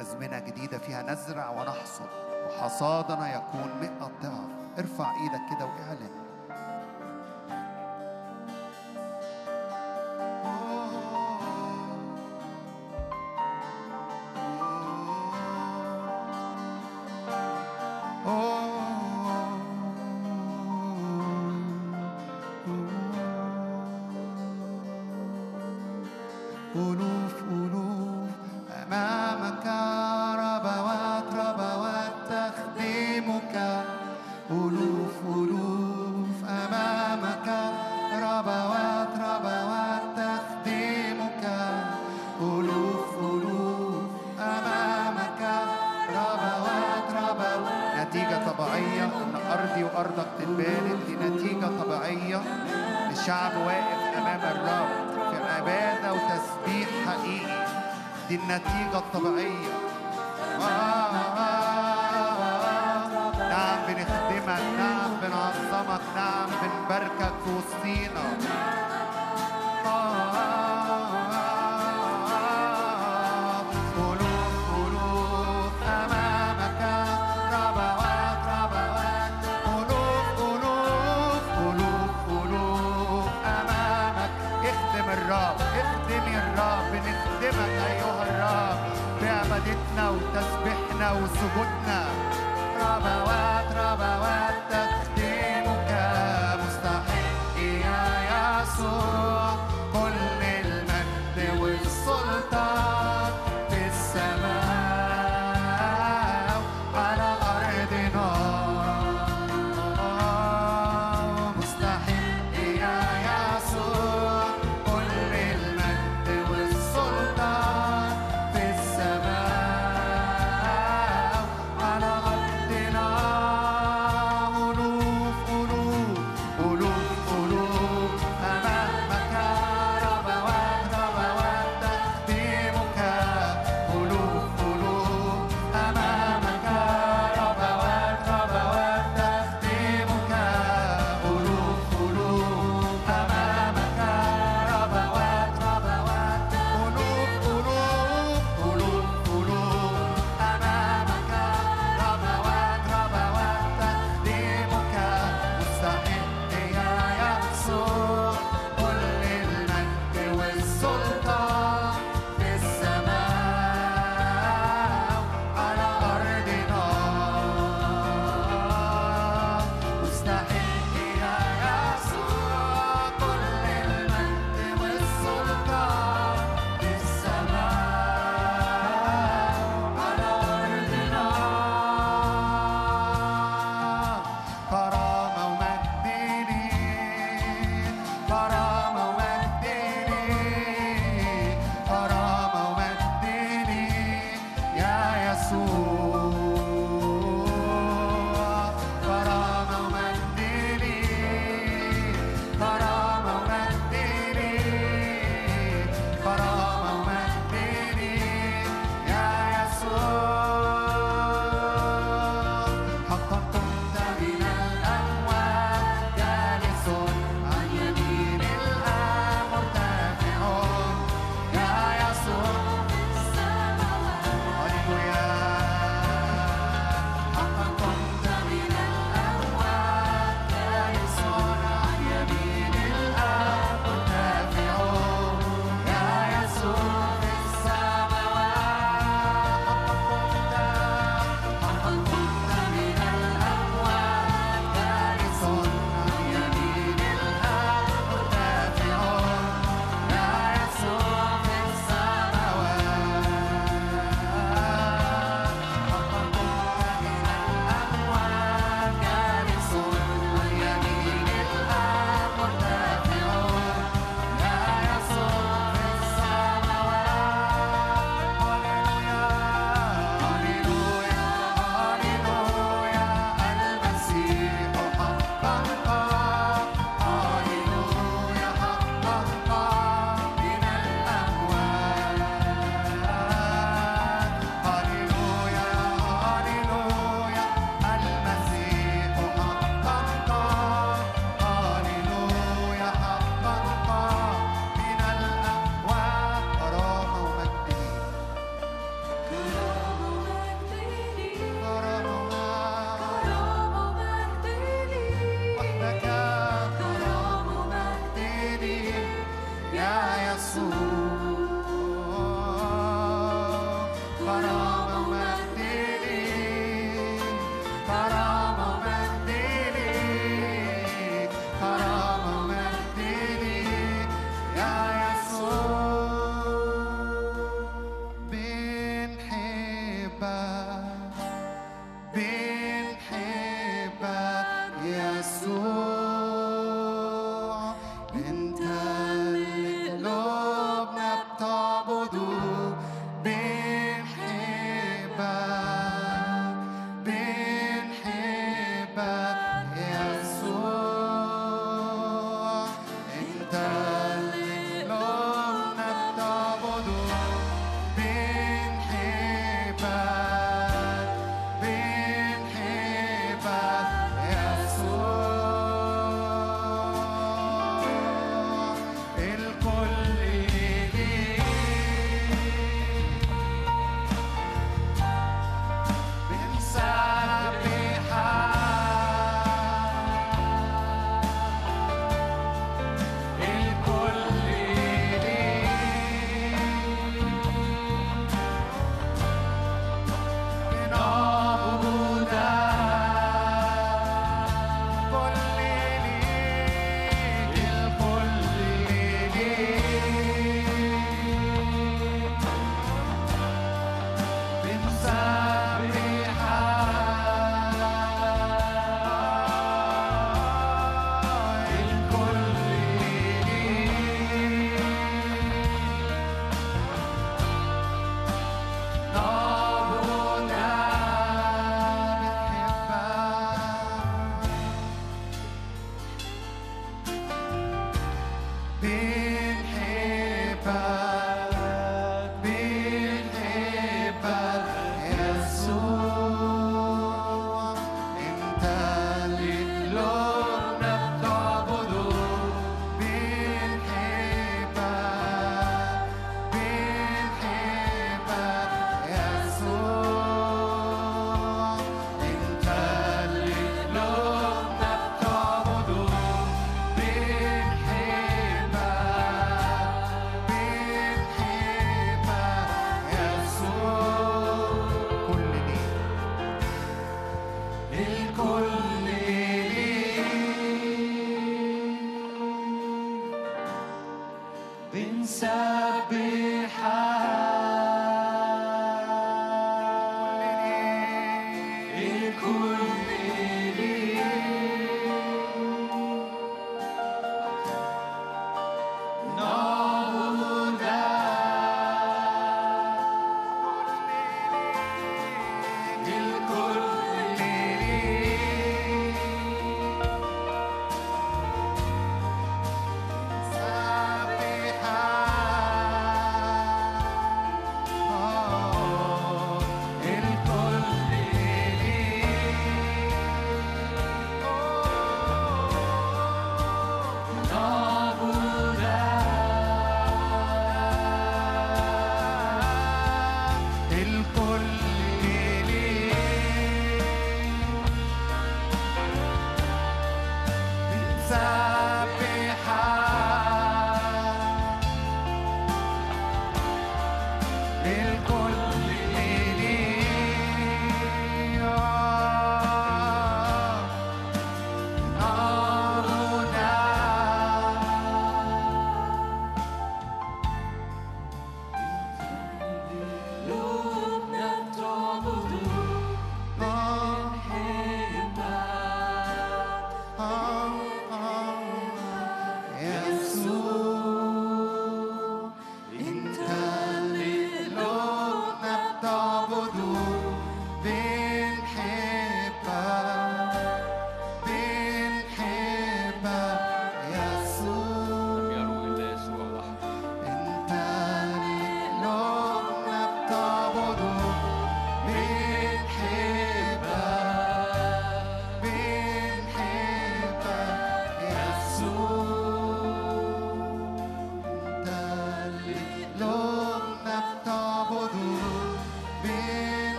أزمنة جديدة فيها نزرع ونحصد وحصادنا يكون مئة ضعف. ارفع إيدك كده وإعلن.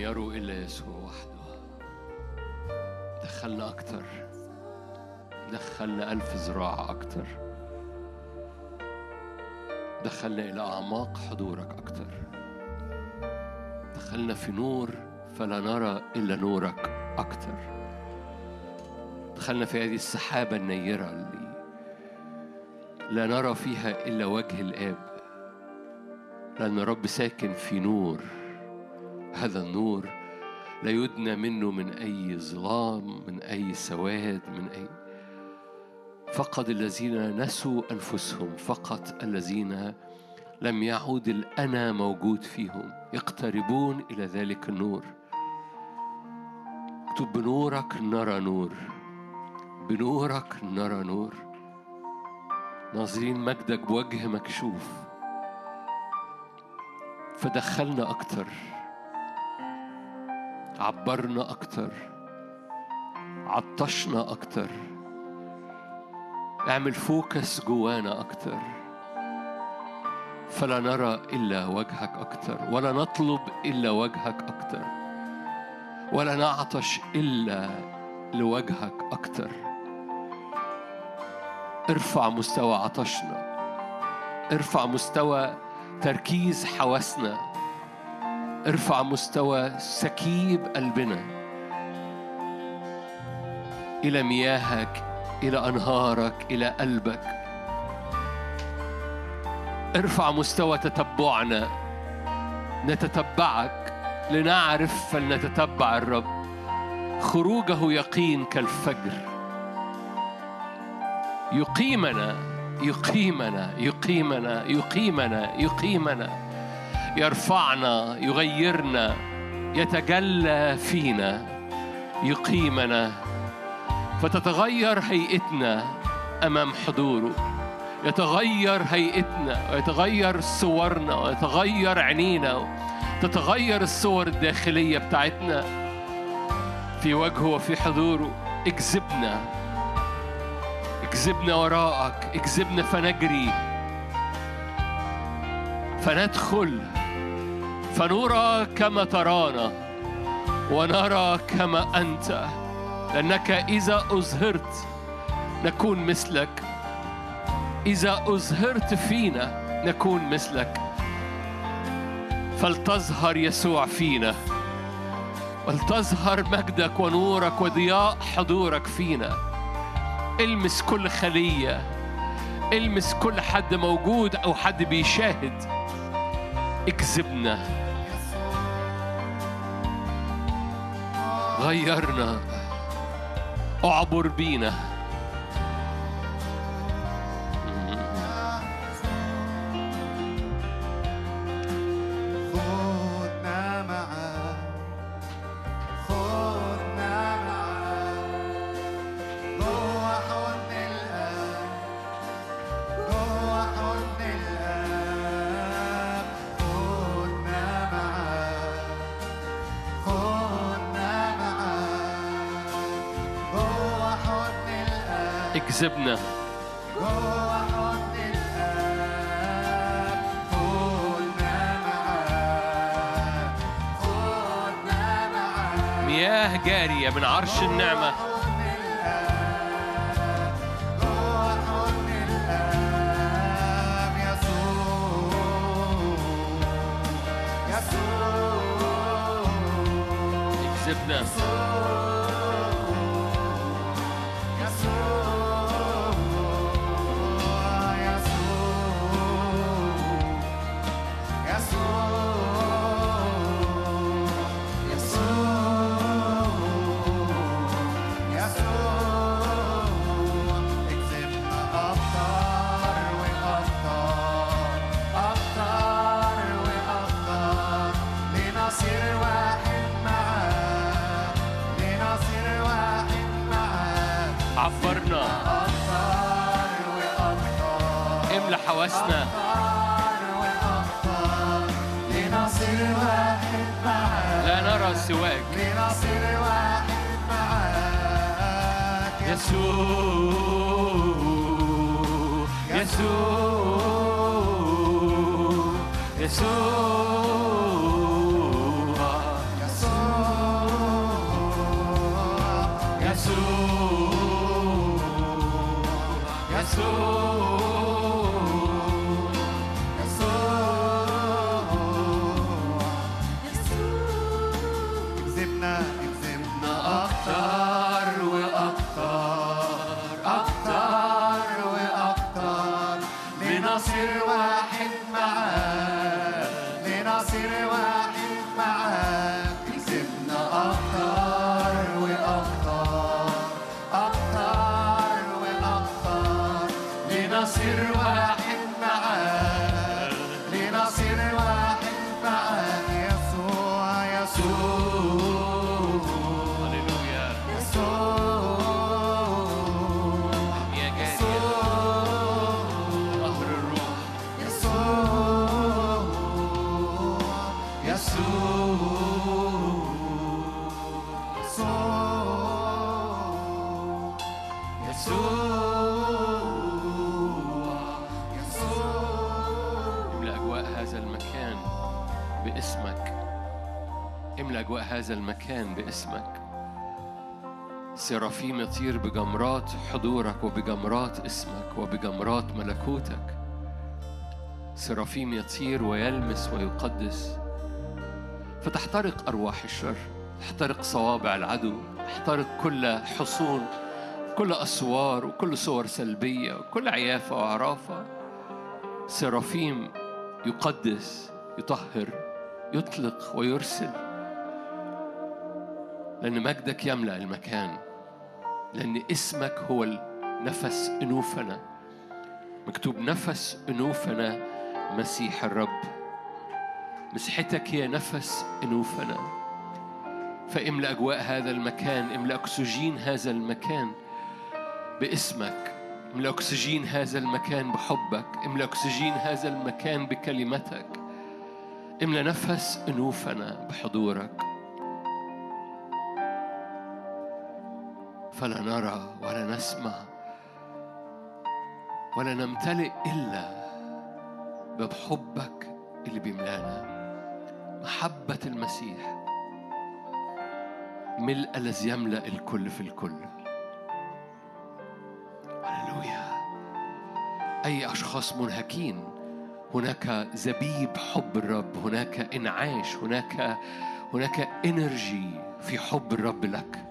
يروا إلا يسوع وحده. دخلنا أكتر. دخلنا ألف ذراع أكتر. دخلنا إلى أعماق حضورك أكتر. دخلنا في نور فلا نرى إلا نورك أكتر. دخلنا في هذه السحابة النيرة اللي لا نرى فيها إلا وجه الآب. لأن الرب ساكن في نور. هذا النور لا يدنى منه من أي ظلام من أي سواد من أي فقط الذين نسوا أنفسهم فقط الذين لم يعود الأنا موجود فيهم يقتربون إلى ذلك النور. اكتب بنورك نرى نور. بنورك نرى نور. ناظرين مجدك بوجه مكشوف. فدخلنا أكتر. عبرنا أكتر عطشنا أكتر اعمل فوكس جوانا أكتر. فلا نرى إلا وجهك أكتر ولا نطلب إلا وجهك أكتر ولا نعطش إلا لوجهك أكتر. ارفع مستوى عطشنا ارفع مستوى تركيز حواسنا. ارفع مستوى سكيب قلبنا إلى مياهك إلى أنهارك إلى قلبك. ارفع مستوى تتبعنا. نتتبعك. لنعرف فلنتتبع الرب. خروجه يقين كالفجر. يقيمنا يقيمنا يقيمنا يقيمنا يقيمنا. يرفعنا يغيرنا يتجلى فينا يقيمنا. فتتغير هيئتنا أمام حضوره. يتغير هيئتنا ويتغير صورنا ويتغير عينينا. تتغير الصور الداخلية بتاعتنا. في وجهه وفي حضوره. اكذبنا. اكذبنا وراءك. اكذبنا فنجري. فندخل فنرى كما ترانا ونرى كما أنت لأنك إذا أظهرت نكون مثلك. إذا أظهرت فينا نكون مثلك. فلتظهر يسوع فينا ولتظهر مجدك ونورك وضياء حضورك فينا. المس كل خلية المس كل حد موجود أو حد بيشاهد. اكذبنا. غيرنا. اعبر بينا. اكذبنا جوه حضن معاك مياه جارية من عرش النعمة. المكان باسمك. سرافيم يطير بجمرات حضورك وبجمرات اسمك وبجمرات ملكوتك. سرافيم يطير ويلمس ويقدس. فتحترق أرواح الشر تحترق صوابع العدو تحترق كل حصون كل أسوار وكل صور سلبية وكل عيافة وعرافة. سرافيم يقدس يطهر يطلق ويرسل. لأن مجدك يملأ المكان لأن اسمك هو نفس أنوفنا. مكتوب نفس أنوفنا مسيح الرب. مسحتك هي نفس أنوفنا. فاملأ أجواء هذا المكان املأ أكسجين هذا المكان باسمك. املأ أكسجين هذا المكان بحبك. املأ أكسجين هذا المكان بكلمتك. املأ نفس أنوفنا بحضورك. فلا نرى ولا نسمع ولا نمتلئ إلا بحبك اللي بيملانا. محبة المسيح ملء الذي يملأ الكل في الكل. هللويا. أي أشخاص منهكين هناك زبيب حب الرب هناك إنعاش هناك هناك إنرجي في حب الرب لك.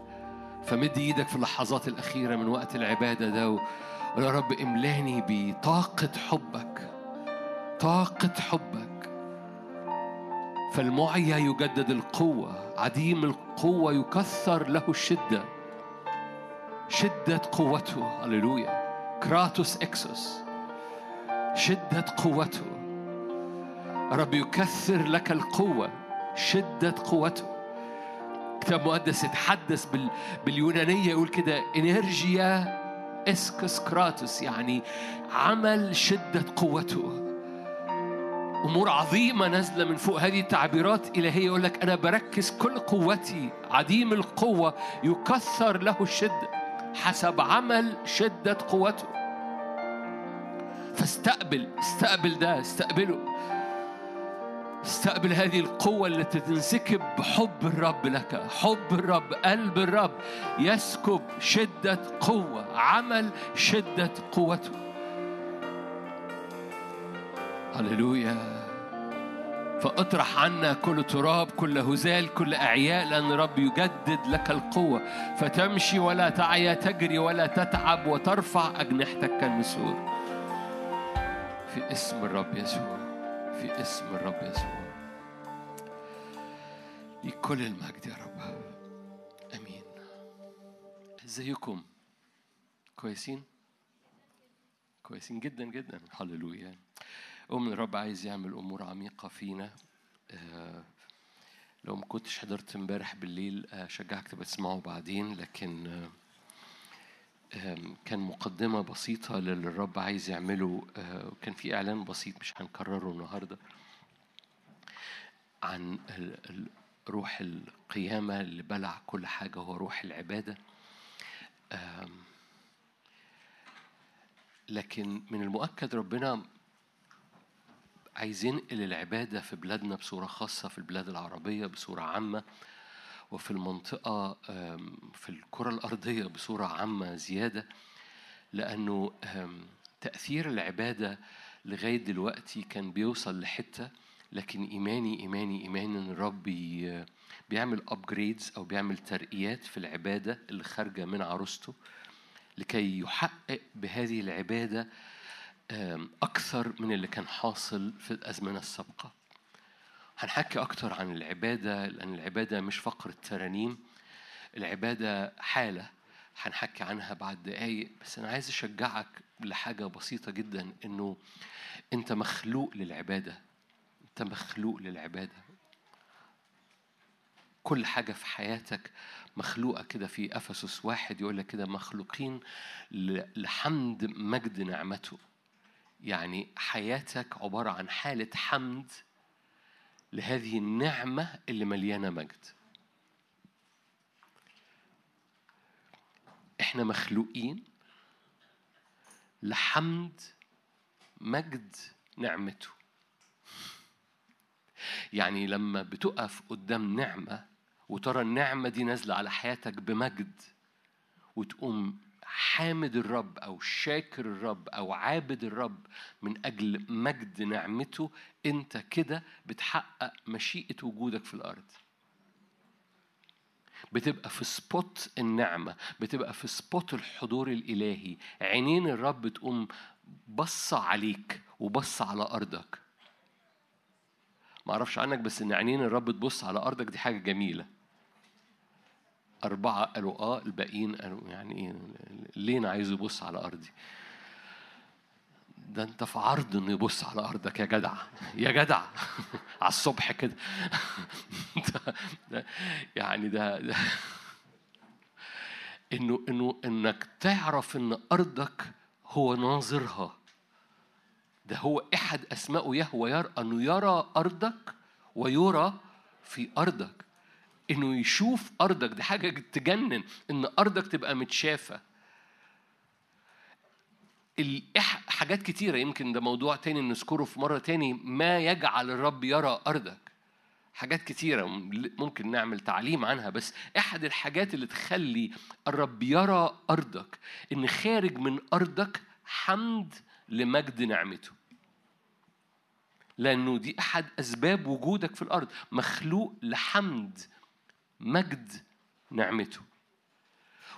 فمد إيدك في اللحظات الأخيرة من وقت العبادة ده و- يا رب املأني بطاقة حبك طاقة حبك. فالمعيا يجدد القوة عديم القوة يكثر له الشدة. شدة قوته هللويا. كراتوس إكسوس. شدة قوته. رب يكثر لك القوة. شدة قوته. كتاب مقدس يتحدث بال... باليونانية يقول كده إنرجيا اسكس كراتوس يعني عمل شدة قوته. أمور عظيمة نازلة من فوق هذه التعبيرات. إلهية يقول لك أنا بركز كل قوتي عديم القوة يكثر له الشدة حسب عمل شدة قوته. فاستقبل استقبل ده استقبله. استقبل هذه القوة اللي تنسكب بحب الرب لك حب الرب قلب الرب يسكب شدة قوة عمل شدة قوته. هللويا. فاطرح عنا كل تراب كل هزال كل أعياء لأن الرب يجدد لك القوة. فتمشي ولا تعيا تجري ولا تتعب وترفع أجنحتك كالنسور في اسم الرب يسوع. في اسم الرب يسوع. لكل المجد يا رب. آمين. إزيكم؟ كويسين؟ كويسين جدا جدا. هللويا. أؤمن الرب عايز يعمل أمور عميقة فينا. آه، لو ما كنتش حضرت امبارح بالليل آه، أشجعك تبقى تسمعه بعدين لكن آه، كان مقدمة بسيطة للي الرب عايز يعمله آه، وكان في إعلان بسيط مش هنكرره النهاردة عن روح القيامة اللي بلع كل حاجة هو روح العبادة. لكن من المؤكد ربنا عايز ينقل العبادة في بلادنا بصورة خاصة في البلاد العربية بصورة عامة. وفي المنطقة في الكرة الأرضية بصورة عامة زيادة لأنه تأثير العبادة لغاية دلوقتي كان بيوصل لحتة لكن إيماني إيماني إيماني إن الرب بي- بيعمل أبجريدز أو بيعمل ترقيات في العبادة اللي خارجة من عروسته لكي يحقق بهذه العبادة أكثر من اللي كان حاصل في الأزمنة السابقة. هنحكي أكتر عن العبادة لأن العبادة مش فقرة ترانيم العبادة حالة هنحكي عنها بعد دقايق بس أنا عايز أشجعك لحاجة بسيطة جدا إنه أنت مخلوق للعبادة. أنت مخلوق للعبادة. كل حاجة في حياتك مخلوقة كده. في أفسس واحد يقول لك كده مخلوقين لحمد مجد نعمته. يعني حياتك عبارة عن حالة حمد لهذه النعمة اللي مليانة مجد. إحنا مخلوقين لحمد مجد نعمته. يعني لما بتقف قدام نعمة وترى النعمة دي نازلة على حياتك بمجد وتقوم حامد الرب أو شاكر الرب أو عابد الرب من أجل مجد نعمته أنت كده بتحقق مشيئة وجودك في الأرض. بتبقى في spot النعمة بتبقى في spot الحضور الإلهي. عينين الرب تقوم بصة عليك وبصة على أرضك. ما أعرفش عنك بس إن عينين الرب تبص على أرضك دي حاجة جميلة. أربعة قالوا آه الباقيين قالوا يعني إيه ليه أنا عايز يبص على أرضي؟ ده أنت في عرض إنه يبص على أرضك يا جدع يا جدع. <laughs> على الصبح كده. ده- <laughs> ده- يعني ده, ده. إنه إنه إنك تعرف إن أرضك هو ناظرها. ده هو أحد أسمائه يهوى يرى أنه يرى أرضك ويرى في أرضك. إنه يشوف أرضك. دي حاجة تجنن إن أرضك تبقى إح- حاجات كتيرة. يمكن ده موضوع تاني نذكره في مرة تاني. ما يجعل الرب يرى أرضك. حاجات كتيرة. ممكن نعمل تعليم عنها. بس أحد الحاجات اللي تخلي الرب يرى أرضك إن خارج من أرضك حمد لمجد نعمته. لأنه دي أحد أسباب وجودك في الأرض. مخلوق لحمد مجد نعمته.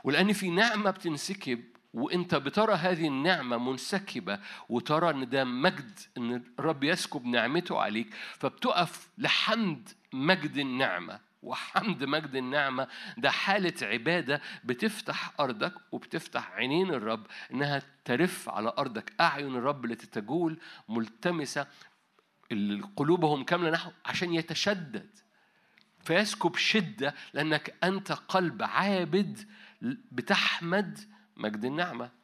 ولأن في نعمة بتنسكب وإنت بترى هذه النعمة منسكبة وترى إن ده مجد إن الرب يسكب نعمته عليك فبتقف لحمد مجد النعمة. وحمد مجد النعمة ده حالة عبادة بتفتح أرضك وبتفتح عينين الرب إنها ترف على أرضك. أعين الرب التي تجول ملتمسة اللي قلوبهم كاملة نحو عشان يتشدد. فيسكب شدة لأنك أنت قلب عابد بتحمد مجد النعمة.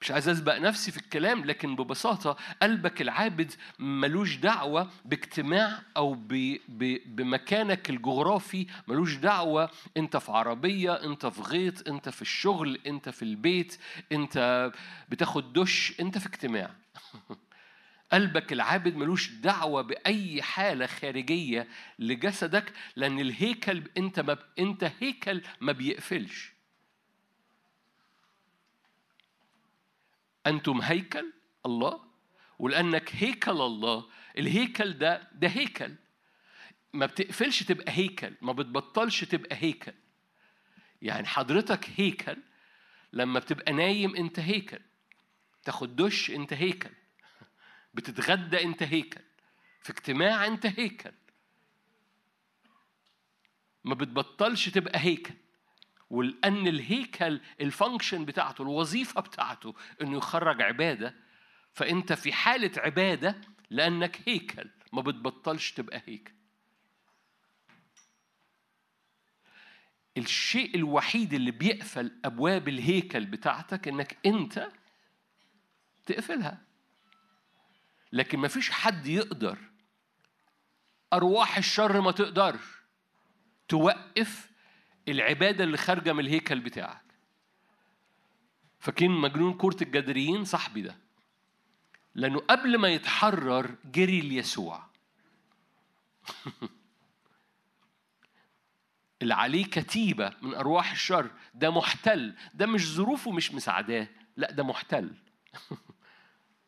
مش عايز أسبق نفسي في الكلام لكن ببساطة قلبك العابد ملوش دعوة باجتماع أو ب... ب... بمكانك الجغرافي ملوش دعوة أنت في عربية أنت في غيط أنت في الشغل أنت في البيت أنت بتاخد دش أنت في اجتماع. <laughs> قلبك العابد ملوش دعوة بأي حالة خارجية لجسدك لأن الهيكل أنت ما أنت هيكل ما بيقفلش. أنتم هيكل الله ولأنك هيكل الله الهيكل ده ده هيكل. ما بتقفلش تبقى هيكل ما بتبطلش تبقى هيكل. يعني حضرتك هيكل لما بتبقى نايم أنت هيكل. تاخد دش أنت هيكل. بتتغدى انت هيكل في اجتماع انت هيكل. ما بتبطلش تبقى هيكل ولأن الهيكل الفانكشن بتاعته الوظيفة بتاعته إنه يخرج عبادة فأنت في حالة عبادة لأنك هيكل ما بتبطلش تبقى هيكل. الشيء الوحيد اللي بيقفل أبواب الهيكل بتاعتك إنك أنت تقفلها. لكن ما فيش حد يقدر أرواح الشر ما تقدرش توقف العبادة اللي خارجة من الهيكل بتاعك. فاكرين مجنون كورة الجدريين؟ صاحبي ده. لأنه قبل ما يتحرر جري ليسوع. <laughs> اللي عليه كتيبة من أرواح الشر. ده محتل. ده مش ظروفه مش مساعداه. لا ده محتل. <laughs>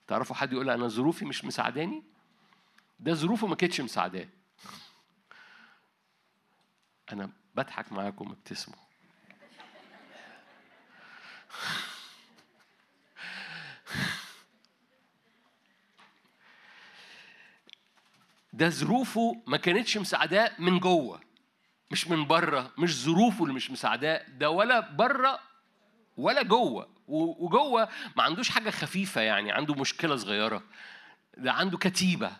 تعرفوا حد يقول أنا ظروفي مش مساعداني؟ ده ظروفه ما كانتش مساعداه. أنا بضحك معاكم ابتسموا ده ظروفه ما كانتش مساعداه من جوه مش من بره مش ظروفه اللي مش مساعداه ده ولا بره ولا جوه. وجوه ما عندوش حاجة خفيفة يعني عنده مشكلة صغيرة. ده عنده كتيبة.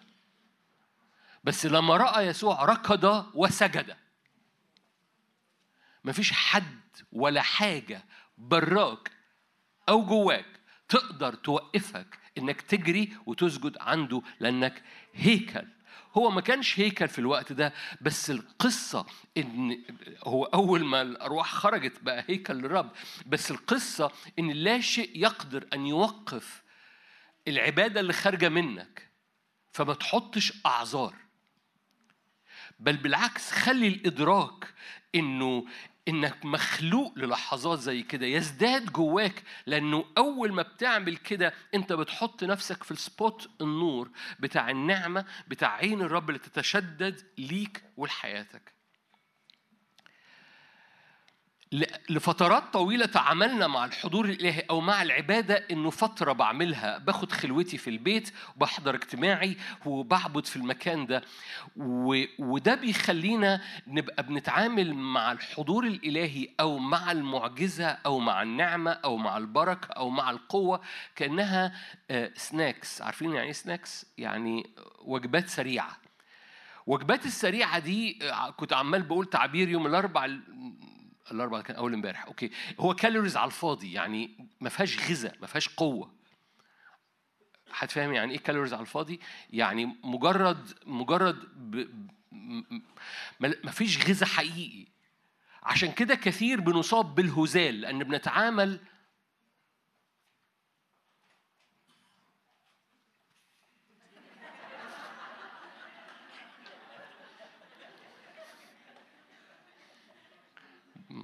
بس لما رأى يسوع ركض وسجد. مفيش حد ولا حاجة براك أو جواك تقدر توقفك إنك تجري وتسجد عنده لأنك هيكل. هو ما كانش هيكل في الوقت ده بس القصة إن هو أول ما الأرواح خرجت بقى هيكل للرب بس القصة إن لا شيء يقدر أن يوقف العبادة اللي خارجة منك فما تحطش أعذار. بل بالعكس خلي الإدراك إنه إنك مخلوق للحظات زي كده يزداد جواك لأنه أول ما بتعمل كده أنت بتحط نفسك في السبوت النور بتاع النعمة بتاع عين الرب اللي تتشدد ليك ولحياتك. لفترات طويلة تعاملنا مع الحضور الإلهي أو مع العبادة إنه فترة بعملها. باخد خلوتي في البيت وبحضر اجتماعي وبعبد في المكان ده. و... وده بيخلينا نبقى بنتعامل مع الحضور الإلهي أو مع المعجزة أو مع النعمة أو مع البركة أو مع القوة كأنها snacks عارفين يعني إيه snacks؟ يعني وجبات سريعة. وجبات السريعة دي كنت عمال بقول تعبير يوم الأربع الاربعاء كان أول امبارح. okay. هو calories على الفاضي يعني ما فيهاش غذاء ما فيهاش قوة. حد فاهم يعني إيه كالوريز على الفاضي؟ يعني مجرد مجرد ب... ما فيش غذاء حقيقي. عشان كده كثير بنصاب بالهزال لأن بنتعامل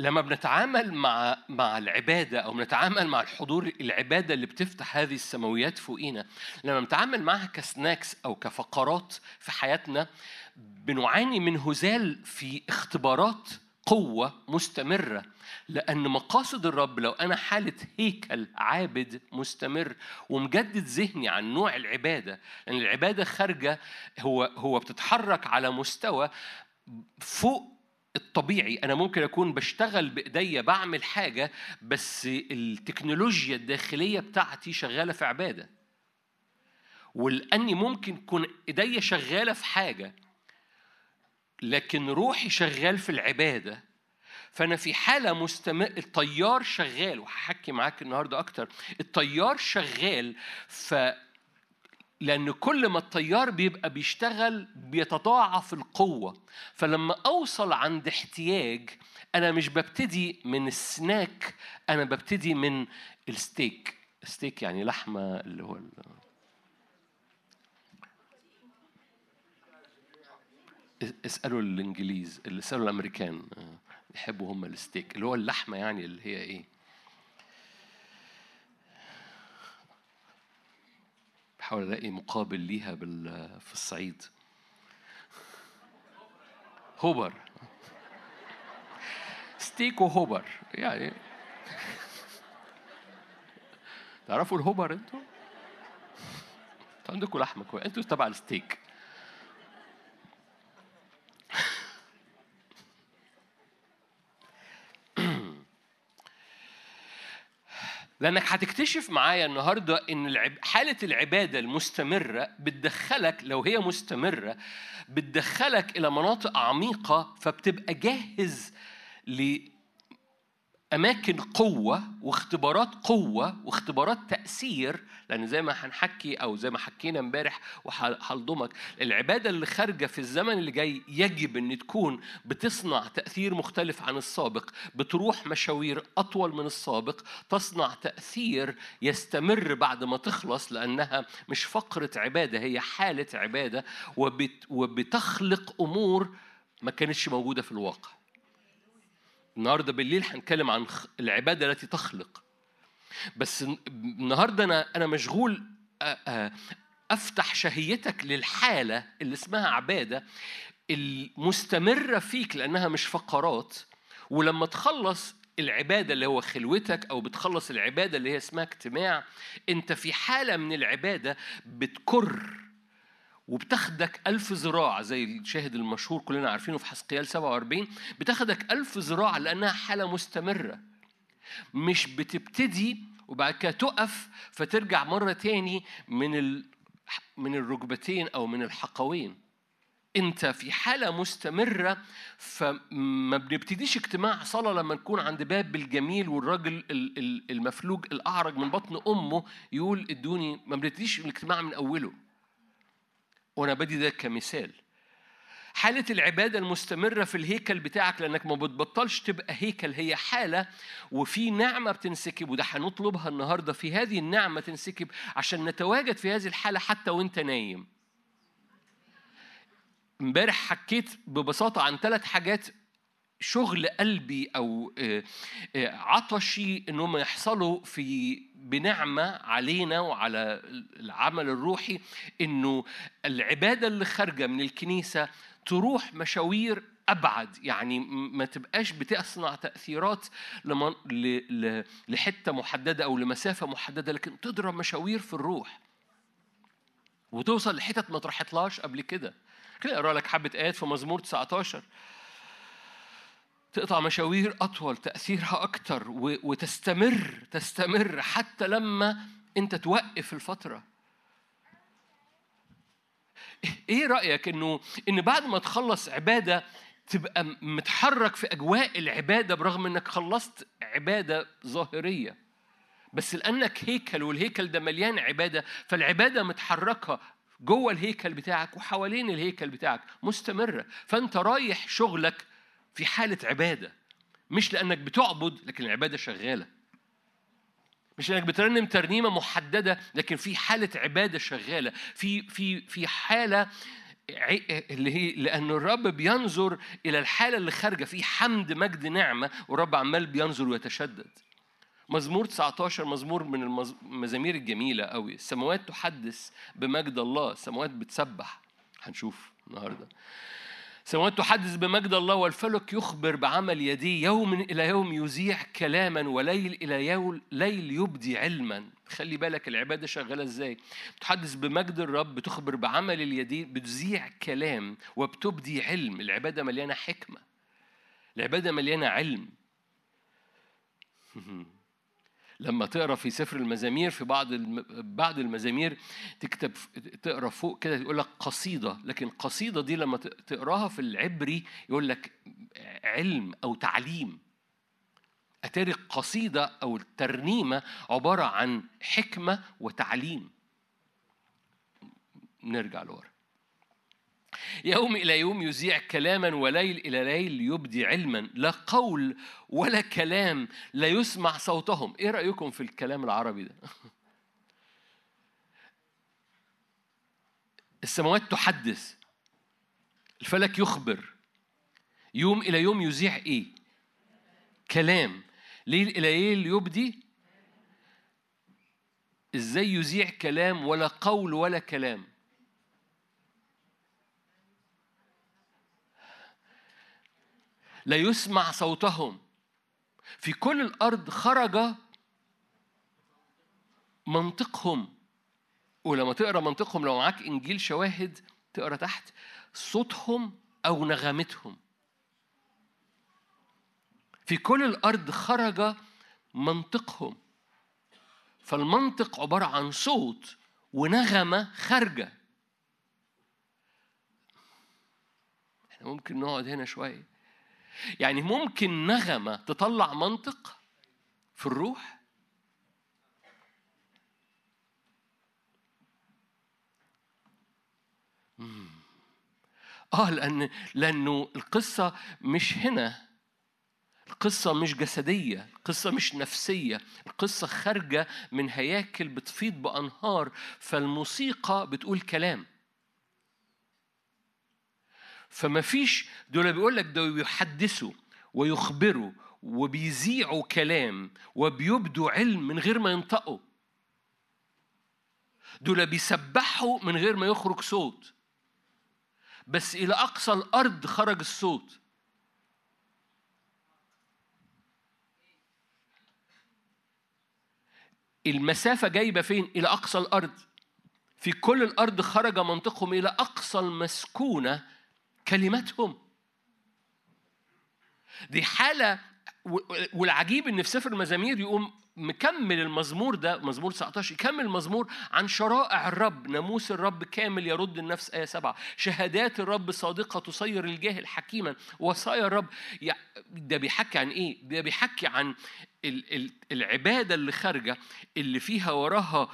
لما بنتعامل مع مع العبادة أو بنتعامل مع الحضور العبادة اللي بتفتح هذه السماويات فوقينا لما بنتعامل معها كسناكس أو كفقرات في حياتنا بنعاني من هزال في اختبارات قوة مستمرة. لأن مقاصد الرب لو أنا حالة هيكل عابد مستمر ومجدد ذهني عن نوع العبادة لأن العبادة خارجة هو هو بتتحرك على مستوى فوق الطبيعي. أنا ممكن أكون بشتغل بإيديا بعمل حاجة بس التكنولوجيا الداخلية بتاعتي شغالة في عبادة. ولأني ممكن تكون إيديا شغالة في حاجة لكن روحي شغال في العبادة. فأنا في حالة مستمر الطيار شغال وهحكي معاك النهارده أكتر. الطيار شغال ف لأن كل ما الطيار بيبقى بيشتغل بيتضاعف القوة. فلما أوصل عند احتياج أنا مش ببتدي من السناك أنا ببتدي من ال steak. steak يعني لحمة اللي هو اسألوا الإنجليز اللي اسألوا الأمريكان آه، يحبوا هم الستيك اللي هو اللحمة يعني اللي هي إيه؟ بحاول ألاقي مقابل ليها بال في الصعيد. هوبر. ستيك وهوبر. يعني تعرفوا الهوبر أنتوا؟ أنتوا عندكم لحمة كويس أنتوا تبع الستيك. لأنك هتكتشف معايا النهارده إن العب... حالة العبادة المستمرة بتدخلك لو هي مستمرة بتدخلك إلى مناطق عميقة فبتبقى جاهز لاماكن قوة واختبارات قوة واختبارات تأثير لأن زي ما هنحكي أو زي ما حكينا امبارح وهلضمك العبادة اللي خارجة في الزمن اللي جاي يجب إن تكون بتصنع تأثير مختلف عن السابق بتروح مشاوير أطول من السابق تصنع تأثير يستمر بعد ما تخلص لأنها مش فقرة عبادة هي حالة عبادة وبت وبتخلق أمور ما كانتش موجودة في الواقع. النهارده بالليل هنتكلم عن العبادة التي تخلق. بس النهارده أنا أنا مشغول أفتح شهيتك للحالة اللي اسمها عبادة المستمرة فيك لأنها مش فقرات. ولما تخلص العبادة اللي هو خلوتك أو بتخلص العبادة اللي هي اسمها اجتماع أنت في حالة من العبادة بتكر وبتاخدك ألف ذراع زي الشاهد المشهور كلنا عارفينه في حسقيال 47 بتاخدك ألف ذراع لأنها حالة مستمرة. مش بتبتدي وبعد كده تقف فترجع مرة تاني من ال... من الركبتين أو من الحقوين. أنت في حالة مستمرة فما بنبتديش اجتماع صلاة لما نكون عند باب الجميل والراجل ال- ال- المفلوج الأعرج من بطن أمه يقول ادوني ما بنبتديش الاجتماع من أوله. وأنا بدي ده كمثال. حالة العبادة المستمرة في الهيكل بتاعك لأنك ما بتبطلش تبقى هيكل هي حالة وفي نعمة بتنسكب وده هنطلبها النهاردة في هذه النعمة تنسكب عشان نتواجد في هذه الحالة حتى وأنت نايم. امبارح حكيت ببساطة عن ثلاث حاجات شغل قلبي أو آه، آه، عطشي انهم يحصلوا في بنعمة علينا وعلى العمل الروحي إنه العبادة اللي خارجة من الكنيسة تروح مشاوير أبعد. يعني ما تبقاش بتصنع تأثيرات لحتة محددة أو لمسافة محددة لكن تضرب مشاوير في الروح وتوصل لحتت ما تروحتلاش قبل كده. كده أقرأ لك حبة آيات في مزمور 19 تقطع مشاوير أطول تأثيرها أكتر وتستمر تستمر حتى لما أنت توقف الفترة. إيه رأيك إنه إن بعد ما تخلص عبادة تبقى متحرك في أجواء العبادة برغم إنك خلصت عبادة ظاهرية؟ بس لأنك هيكل والهيكل ده مليان عبادة فالعبادة متحركة جوه الهيكل بتاعك وحوالين الهيكل بتاعك مستمرة. فأنت رايح شغلك في حالة عبادة. مش لأنك بتعبد لكن العبادة شغالة. مش لأنك بترنم ترنيمة محددة لكن في حالة عبادة شغالة. في في في حالة اللي هي لأن الرب بينظر إلى الحالة اللي خارجة. في حمد مجد نعمة والرب عمال بينظر ويتشدد. مزمور 19 مزمور من المز- المزامير الجميلة قوي السماوات تحدث بمجد الله السماوات بتسبح. هنشوف النهارده. السماوات تحدث بمجد الله والفلك يخبر بعمل يديه يوم إلى يوم يذيع كلاما وليل إلى يوم ليل يبدي علما. خلي بالك العبادة شغالة إزاي؟ تحدث بمجد الرب بتخبر بعمل اليدين بتذيع كلام وبتبدي علم. العبادة مليانة حكمة. العبادة مليانة علم. <laughs> لما تقرا في سفر المزامير في بعض. بعض المزامير تكتب تقرا فوق كده يقول لك قصيدة لكن القصيده دي لما تقراها في العبري يقول لك علم أو تعليم أتاري القصيده أو الترنيمة عبارة عن حكمة وتعليم نرجع لورا يوم إلى يوم يذيع كلاما وليل إلى ليل يبدي علما لا قول ولا كلام لا يسمع صوتهم. إيه رأيكم في الكلام العربي ده؟ <laughs> السماوات تحدث الفلك يخبر. يوم إلى يوم يذيع إيه؟ كلام. ليل إلى ليل يبدي. إزاي يذيع كلام ولا قول ولا كلام؟ لا يسمع صوتهم. في كل الأرض خرج منطقهم. ولما تقرأ منطقهم لو معاك إنجيل شواهد تقرأ تحت صوتهم أو نغمتهم. في كل الأرض خرج منطقهم. فالمنطق عبارة عن صوت ونغمة خارجة. إحنا ممكن نقعد هنا شوية. يعني ممكن نغمة تطلع منطق في الروح. آه لأن لأنه القصة مش هنا. القصة مش جسدية القصة مش نفسية. القصة خارجة من هياكل بتفيض بأنهار. فالموسيقى بتقول كلام. فما فيش دول بيقول لك دول بيحدثوا ويخبروا وبيذيعوا كلام وبيبدوا علم من غير ما ينطقوا. دول بيسبحوا من غير ما يخرج صوت. بس إلى أقصى الأرض خرج الصوت. المسافة جايبة فين؟ إلى أقصى الأرض. في كل الأرض خرج منطقهم إلى أقصى المسكونة كلماتهم. دي حالة والعجيب إن في سفر المزامير يقوم مكمل المزمور ده مزمور 19 يكمل المزمور عن شرائع الرب. ناموس الرب كامل يرد النفس. آية سبعة. شهادات الرب صادقة تصير الجاهل حكيما. وصايا الرب ده بيحكي عن إيه؟ ده بيحكي عن ال- ال- العبادة اللي خارجة اللي فيها وراها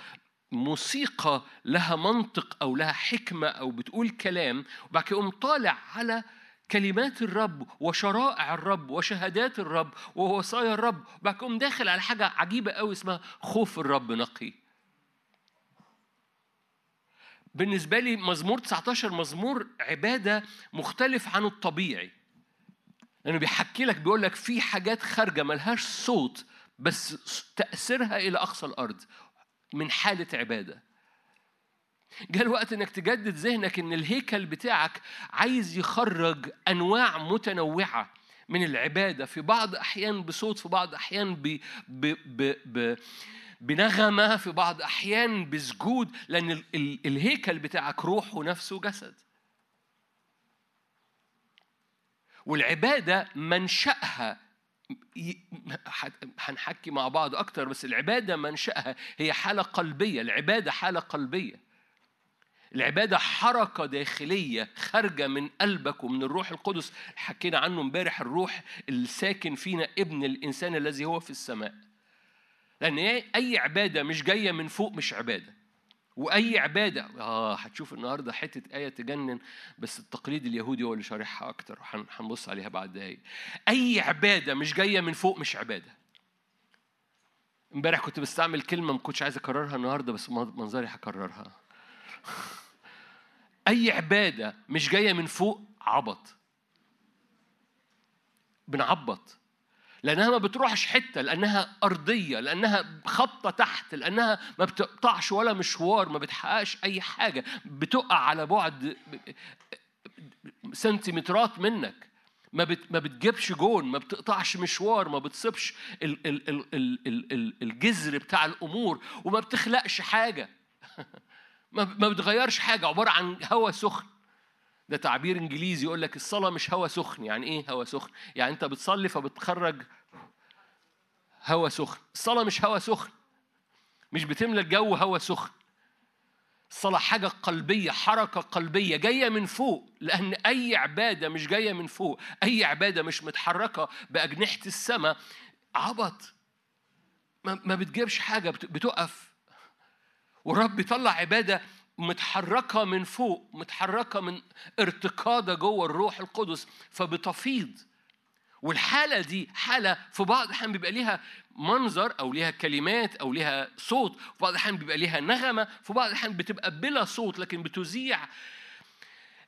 موسيقى لها منطق أو لها حكمة أو بتقول كلام وبعد كده يقوم طالع على كلمات الرب وشرائع الرب وشهادات الرب ووصايا الرب وبعد كده يقوم داخل على حاجة عجيبة قوي اسمها خوف الرب نقي. بالنسبة لي مزمور 19 مزمور عبادة مختلف عن الطبيعي. لأنه بيحكي لك بيقول لك في حاجات خارجة ملهاش صوت بس تأثيرها إلى أقصى الأرض. من حالة عبادة. جاء الوقت إنك تجدد ذهنك إن الهيكل بتاعك عايز يخرج أنواع متنوعة من العبادة. في بعض أحيان بصوت في بعض أحيان ب ب ب ب بنغمة في بعض أحيان بسجود لأن ال ال الهيكل بتاعك روح ونفس وجسد والعبادة منشأها ي- ح- هنحكي مع بعض أكتر بس العبادة منشأها هي حالة قلبية العبادة حالة قلبية. العبادة حركة داخلية خارجة من قلبك ومن الروح القدس. حكينا عنه امبارح الروح الساكن فينا ابن الإنسان الذي هو في السماء. لأن أي عبادة مش جاية من فوق مش عبادة. وأي عبادة. آه هتشوف النهارده حتة آية تجنن بس التقليد اليهودي هو اللي شارحها أكتر. وهن- هنبص عليها بعد دقايق. أي عبادة مش جاية من فوق مش عبادة. امبارح كنت بستعمل كلمة ما كنتش عايز أكررها النهارده بس منظري هكررها. <laughs> أي عبادة مش جاية من فوق عبط. بنعبط. لأنها ما بتروحش حتة لأنها أرضية لأنها خبطة تحت لأنها ما بتقطعش ولا مشوار ما بتحققش أي حاجة. بتقع على بعد سنتيمترات منك. ما بت ما بتجيبش جون ما بتقطعش مشوار ما بتصيبش ال ال ال ال ال ال الجذر بتاع الأمور وما بتخلقش حاجة. <laughs> ما بتغيرش حاجة. عبارة عن هواء سخن. ده تعبير انجليزي يقول لك الصلاة مش هواء سخن. يعني إيه هواء سخن؟ يعني أنت بتصلي فبتخرج هواء سخن. الصلاة مش هواء سخن. مش بتملى الجو هواء سخن. الصلاة حاجة قلبية حركة قلبية جاية من فوق لأن أي عبادة مش جاية من فوق. أي عبادة مش متحركة بأجنحة السماء. عبط. ما بتجيبش حاجة بت- بتقف. والرب بيطلع عبادة متحركة من فوق متحركة من ارتقادة جوه الروح القدس فبتفيض. والحالة دي حالة في بعض الأحيان بيبقى ليها منظر أو ليها كلمات أو ليها صوت في بعض الأحيان بيبقى ليها نغمة في بعض الأحيان بتبقى بلا صوت لكن بتذيع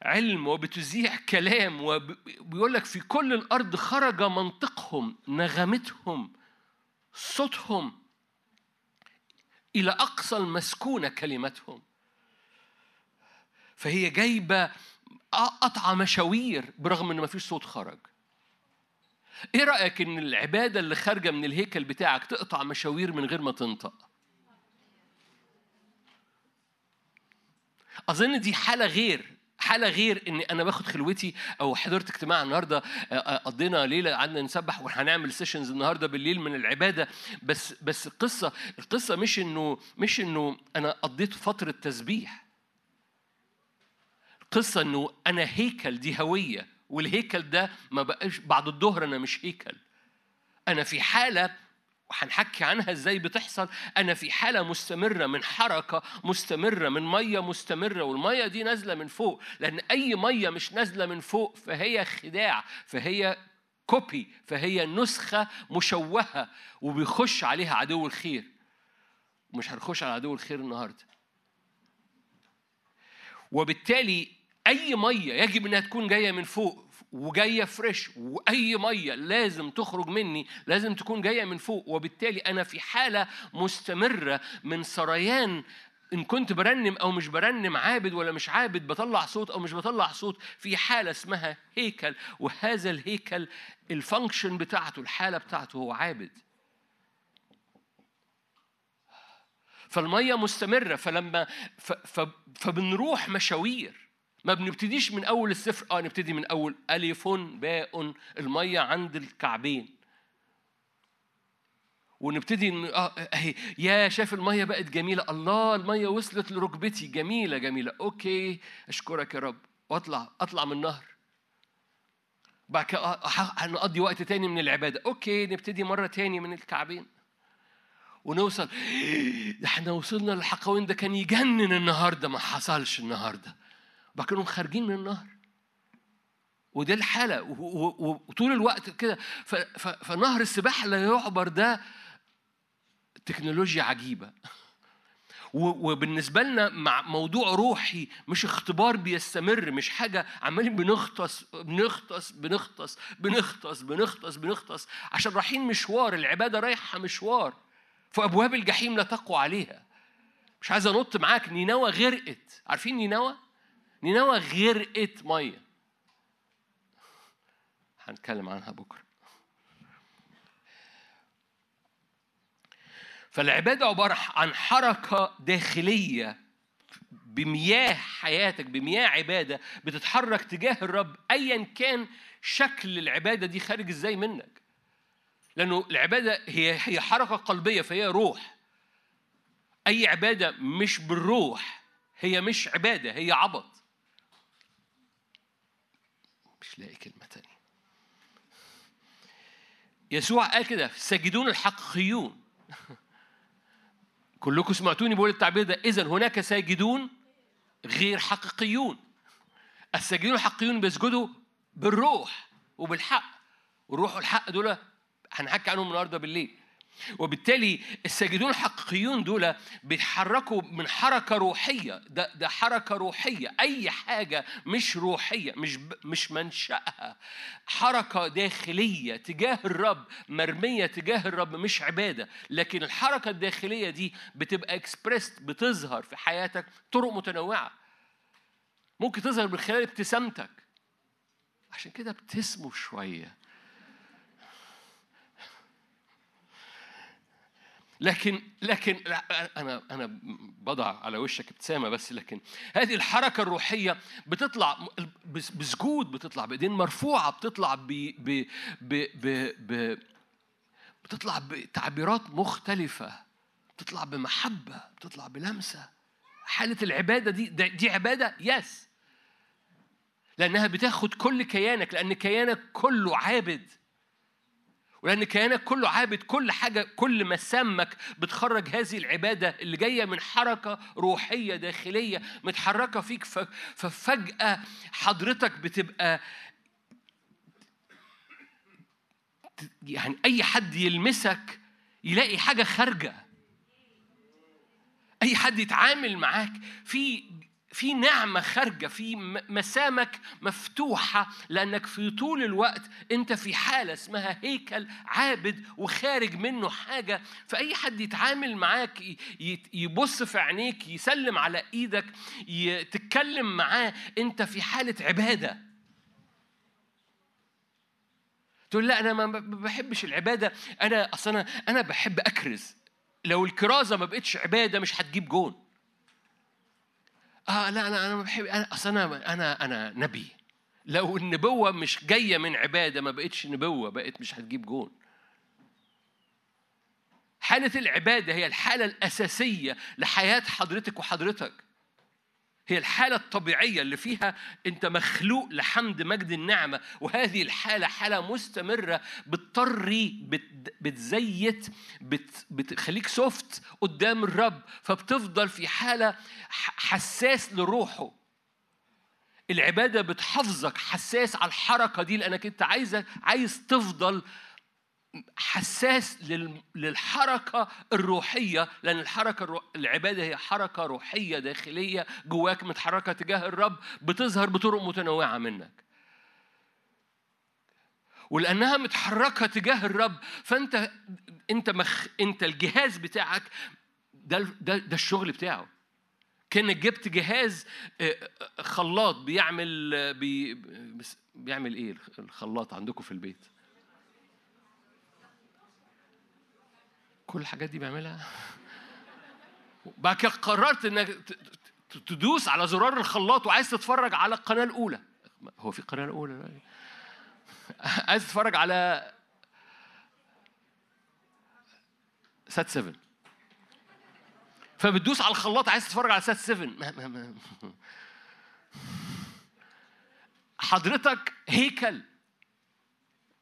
علم وبتذيع كلام وبيقول لك في كل الأرض خرج منطقهم نغمتهم صوتهم إلى أقصى المسكونة كلمتهم. فهي جايبة قطع مشاوير برغم إن مفيش صوت خرج إيه رأيك إن العبادة اللي خارجة من الهيكل بتاعك تقطع مشاوير من غير ما تنطق؟ أظن دي حالة غير حالة غير إن أنا باخد خلوتي أو حضرت اجتماع النهاردة قضينا ليلة قعدنا نسبح وهنعمل سيشنز النهاردة بالليل من العبادة. بس بس القصة القصة مش إنه مش إنه أنا قضيت فترة تسبيح. القصة إنه أنا هيكل دي هوية والهيكل ده ما بقاش بعد الظهر أنا مش هيكل. أنا في حالة وهنحكي عنها إزاي بتحصل أنا في حالة مستمرة من حركة مستمرة من مية مستمرة والمية دي نازلة من فوق. لأن أي مية مش نازلة من فوق فهي خداع فهي copy فهي نسخة مشوهة وبيخش عليها عدو الخير. مش هنخش على عدو الخير النهارده. وبالتالي أي مية يجب إنها تكون جاية من فوق وجاية fresh وأي مية لازم تخرج مني لازم تكون جاية من فوق. وبالتالي أنا في حالة مستمرة من سريان. إن كنت برنم أو مش برنم عابد ولا مش عابد بطلع صوت أو مش بطلع صوت في حالة اسمها هيكل. وهذا الهيكل الفانكشن بتاعته الحالة بتاعته هو عابد. فالمية مستمرة. فلما فبنروح مشاوير. ما بنبتديش من أول الصفر آه نبتدي من أول. ألف باء المية عند الكعبين. ونبتدي إن آه اهي يا شاف المية بقت جميلة؟ الله المية وصلت لركبتي. جميلة جميلة. okay أشكرك يا رب. واطلع اطلع من النهر. بعد كده آه، ه- هنقضي وقت تاني من العبادة. okay نبتدي مرة تاني من الكعبين. ونوصل. ده إحنا وصلنا للحقوين ده كان يجنن النهارده. ما حصلش النهارده. نقوم خارجين من النهر. ودي الحالة وطول الوقت كده. فنهر السباحة لا يعبر ده تكنولوجيا عجيبة. وبالنسبة لنا مع موضوع روحي مش اختبار بيستمر مش حاجة عمالين بنغطس بنغطس بنغطس بنغطس بنغطس بنغطس عشان رايحين مشوار العبادة رايحة مشوار. فأبواب الجحيم لا تقوى عليها. مش عايز أنط معاك نينوى غرقت. عارفين نينوى؟ نينوى غرقت مية. هنتكلم عنها بكرة. فالعبادة عبارة عن حركة داخلية بمياه حياتك بمياه عبادة بتتحرك تجاه الرب أيا كان شكل العبادة دي خارج إزاي منك. لأنه العبادة هي هي حركة قلبية فهي روح. أي عبادة مش بالروح هي مش عبادة هي عبط. مش لاقي كلمة تانية. يسوع قال كده ساجدون الحقيقيون <laughs> كلكم سمعتوني بقول التعبير ده. إذا هناك ساجدون غير حقيقيون الساجدون الحقيقيون بيسجدوا بالروح وبالحق. والروح والحق دول هنحكي عنهم النهارده بالليل. وبالتالي الساجدون الحقيقيون دول بيتحركوا من حركة روحية. ده ده حركة روحية. أي حاجة مش روحية مش مش منشأها. حركة داخلية تجاه الرب مرمية تجاه الرب مش عبادة. لكن الحركة الداخلية دي بتبقى اكسبريست بتظهر في حياتك طرق متنوعة. ممكن تظهر من خلال ابتسامتك. عشان كده ابتسموا شوية. لكن لكن لا، أنا أنا بضع على وشك ابتسامه بس لكن هذه الحركة الروحية بتطلع بس- بسجود بتطلع بإيدين مرفوعة بتطلع ب ب ب ب ب بتطلع بتعبيرات مختلفة بتطلع بمحبة بتطلع بلمسة. حالة العبادة دي دي عبادة يس. لأنها بتاخد كل كيانك لأن كيانك كله عابد. ولأن كيانك كله عابد كل حاجة كل مسامك بتخرج هذه العبادة اللي جاية من حركة روحية داخلية متحركة فيك ففجأة حضرتك بتبقى يعني أي حد يلمسك يلاقي حاجة خارجة. أي حد يتعامل معاك في في نعمة خارجة في مسامك مفتوحة لأنك في طول الوقت أنت في حالة اسمها هيكل عابد وخارج منه حاجة. فأي حد يتعامل معاك يبص في عينيك يسلم على إيدك تتكلم معاه أنت في حالة عبادة. تقول لا أنا ما بحبش العبادة. أنا أصل أنا أنا بحب أكرز. لو الكرازة ما بقتش عبادة مش هتجيب جون. آه لا أنا أنا ما بحب أنا أصل أنا أنا أنا نبي. لو النبوة مش جاية من عبادة ما بقتش نبوة بقت مش هتجيب جون. حالة العبادة هي الحالة الأساسية لحياة حضرتك وحضرتك. هي الحالة الطبيعية اللي فيها أنت مخلوق لحمد مجد النعمة وهذه الحالة حالة مستمرة بتطري بت بتزيت بت بتخليك سوفت قدام الرب فبتفضل في حالة حساس لروحه. العبادة بتحفظك حساس على الحركة دي لأنك أنت عايزك عايز تفضل حساس لل- للحركة الروحية لأن الحركة الرو... العبادة هي حركة روحية داخلية جواك متحركة تجاه الرب بتظهر بطرق متنوعة منك ولأنها متحركة تجاه الرب فأنت أنت مخ... أنت الجهاز بتاعك ده ده ده الشغل بتاعه كأنك جبت جهاز آه، آه، خلاط بيعمل آه، بي... بيعمل إيه الخلاط عندكم في البيت؟ كل الحاجات دي بعملها. بعد كده قررت إنك تدوس على زرار الخلاط وعايز تتفرج على القناة الأولى. هو في قناة اولى <laughs> عايز تتفرج على سات 7 فبتدوس على الخلاط عايز تتفرج على سات 7 ما- ما- ما- حضرتك هيكل.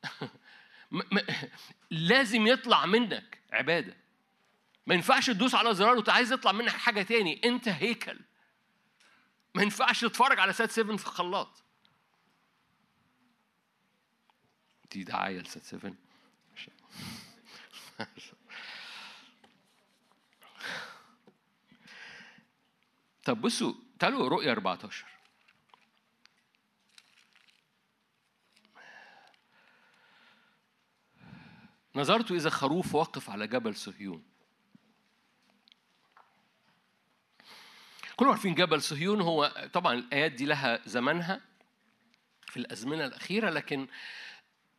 <laughs> م- لازم يطلع منك عبادة. ما ينفعش تدوس على زرار وانت عايز يطلع منك حاجة تاني انت هيكل. ما ينفعش تتفرج على سات 7 في الخلاط. دي دعاية لسات 7 <laughs> طب بصوا تعالوا رؤيا 14 نظرت إذا خروف واقف على جبل صهيون. كلهم عارفين جبل صهيون؟ هو طبعا الآيات دي لها زمنها في الأزمنة الأخيرة لكن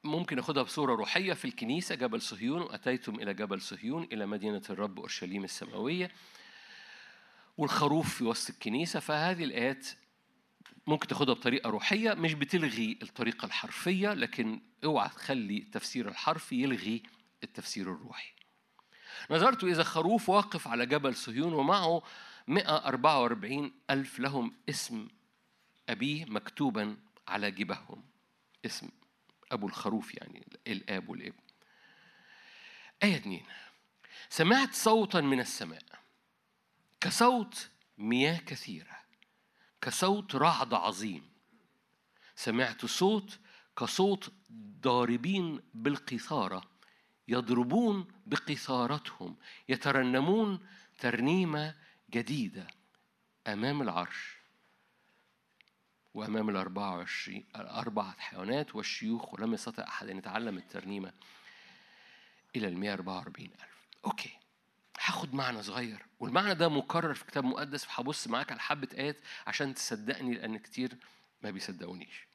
ممكن ناخدها بصورة روحية. في الكنيسة جبل صهيون وأتيتم إلى جبل صهيون إلى مدينة الرب أورشليم السماوية والخروف في وسط الكنيسة. فهذه الآيات ممكن تاخدها بطريقة روحية مش بتلغي الطريقة الحرفية لكن اوعى تخلي التفسير الحرفي يلغي التفسير الروحي. نظرت إذا خروف واقف على جبل صهيون ومعه 144 ألف لهم اسم أبيه مكتوبا على جبههم. اسم أبو الخروف يعني الآب والابن. آية 2 سمعت صوتا من السماء كصوت مياه كثيرة. كصوت رعد عظيم. سمعت صوت كصوت ضاربين بالقيثارة يضربون بقيثارتهم يترنمون ترنيمة جديدة أمام العرش وأمام الأربعة وعشرين الأربعة حيوانات والشيوخ ولم يستطع أحد أن يتعلم الترنيمة إلى المئة أربعة وأربعين ألف. أوكي. هاخد معنى صغير. والمعنى ده مكرر في كتاب مقدس فهبص معاك على حبة آيات عشان تصدقني لأن كتير ما بيصدقونيش.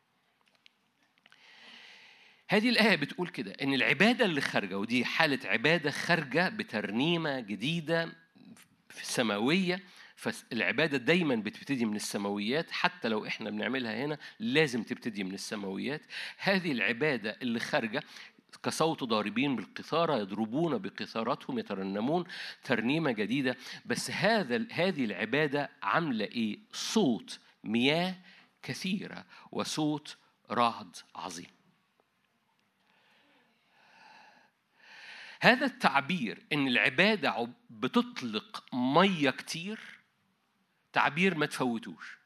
هذه الآية بتقول كده إن العبادة اللي خارجة ودي حالة عبادة خارجة بترنيمة جديدة في السماوية فالعبادة دايما بتبتدي من السماويات حتى لو إحنا بنعملها هنا لازم تبتدي من السماويات. هذه العبادة اللي خارجة كصوت ضاربين بالقيثارة يضربون بقيثارتهم يترنمون ترنيمة جديدة. بس هذا هذه العبادة عاملة إيه؟ صوت مياه كثيرة وصوت رعد عظيم. هذا التعبير إن العبادة عب- بتطلق مية كتير تعبير ما تفوتوش.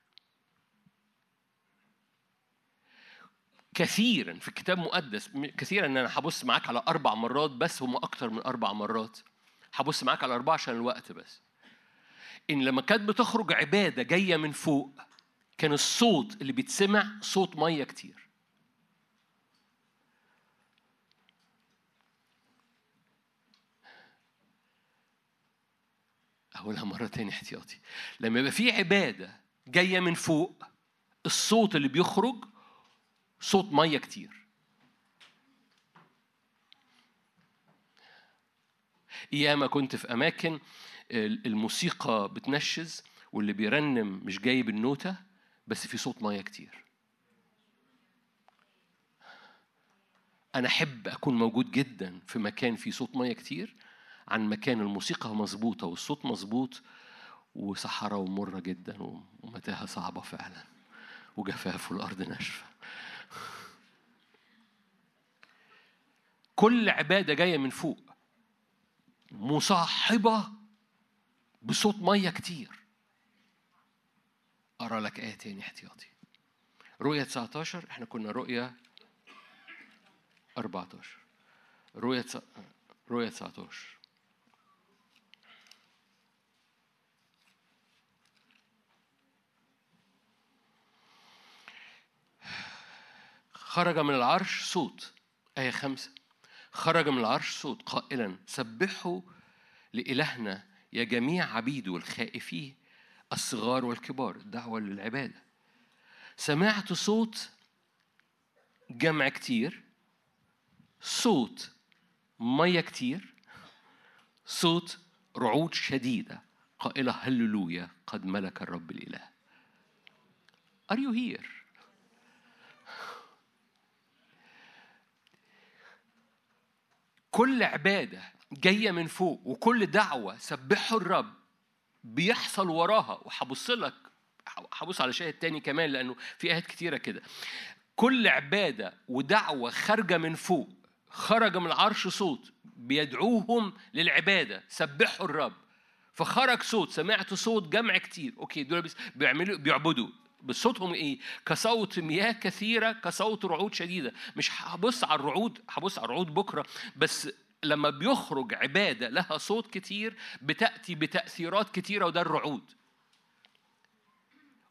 كثيرا في الكتاب المقدس كثيرا إن أنا هبص معاك على أربع مرات بس هم أكتر من أربع مرات. هبص معاك على أربعة عشان الوقت بس. إن لما كانت بتخرج عبادة جاية من فوق كان الصوت اللي بيتسمع صوت مية كتير. أقولها مرة تاني احتياطي. لما يبقى في عبادة جاية من فوق الصوت اللي بيخرج صوت مية كتير. ياما كنت في أماكن الموسيقى بتنشز واللي بيرنم مش جايب النوتة بس في صوت مية كتير. أنا أحب أكون موجود جدا في مكان فيه صوت مية كتير عن مكان الموسيقى مظبوطة والصوت مظبوط وصحراء ومرة جدا ومتاهة صعبة فعلا وجفاف والأرض ناشفة. كل عبادة جاية من فوق. مصاحبة بصوت مية كتير. أقرأ لك آية تاني احتياطي. رؤية 19 إحنا كنا رؤية 14 رؤية رؤية 19 خرج من العرش صوت. آية خمسة. خرج من العرش صوت قائلا سبحوا لإلهنا يا جميع عبيده الخائفين الصغار والكبار دعوة للعبادة سمعت صوت جمع كتير صوت مية كتير صوت رعود شديدة قائلة هللويا قد ملك الرب الإله Are you here? كل عبادة جاية من فوق وكل دعوة سبحوا الرب بيحصل وراها. وهبص لك هبص على شاهد تاني كمان لأنه في آيات كتيرة كده. كل عبادة ودعوة خارجة من فوق خرج من العرش صوت بيدعوهم للعبادة سبحوا الرب. فخرج صوت سمعت صوت جمع كتير. أوكي دول بيعملوا بيعبدوا. بس صوتهم إيه؟ كصوت مياه كثيرة كصوت رعود شديدة. مش هبص على الرعود هبص على الرعود بكرة بس لما بيخرج عبادة لها صوت كتير بتأتي بتأثيرات كتيرة وده الرعود.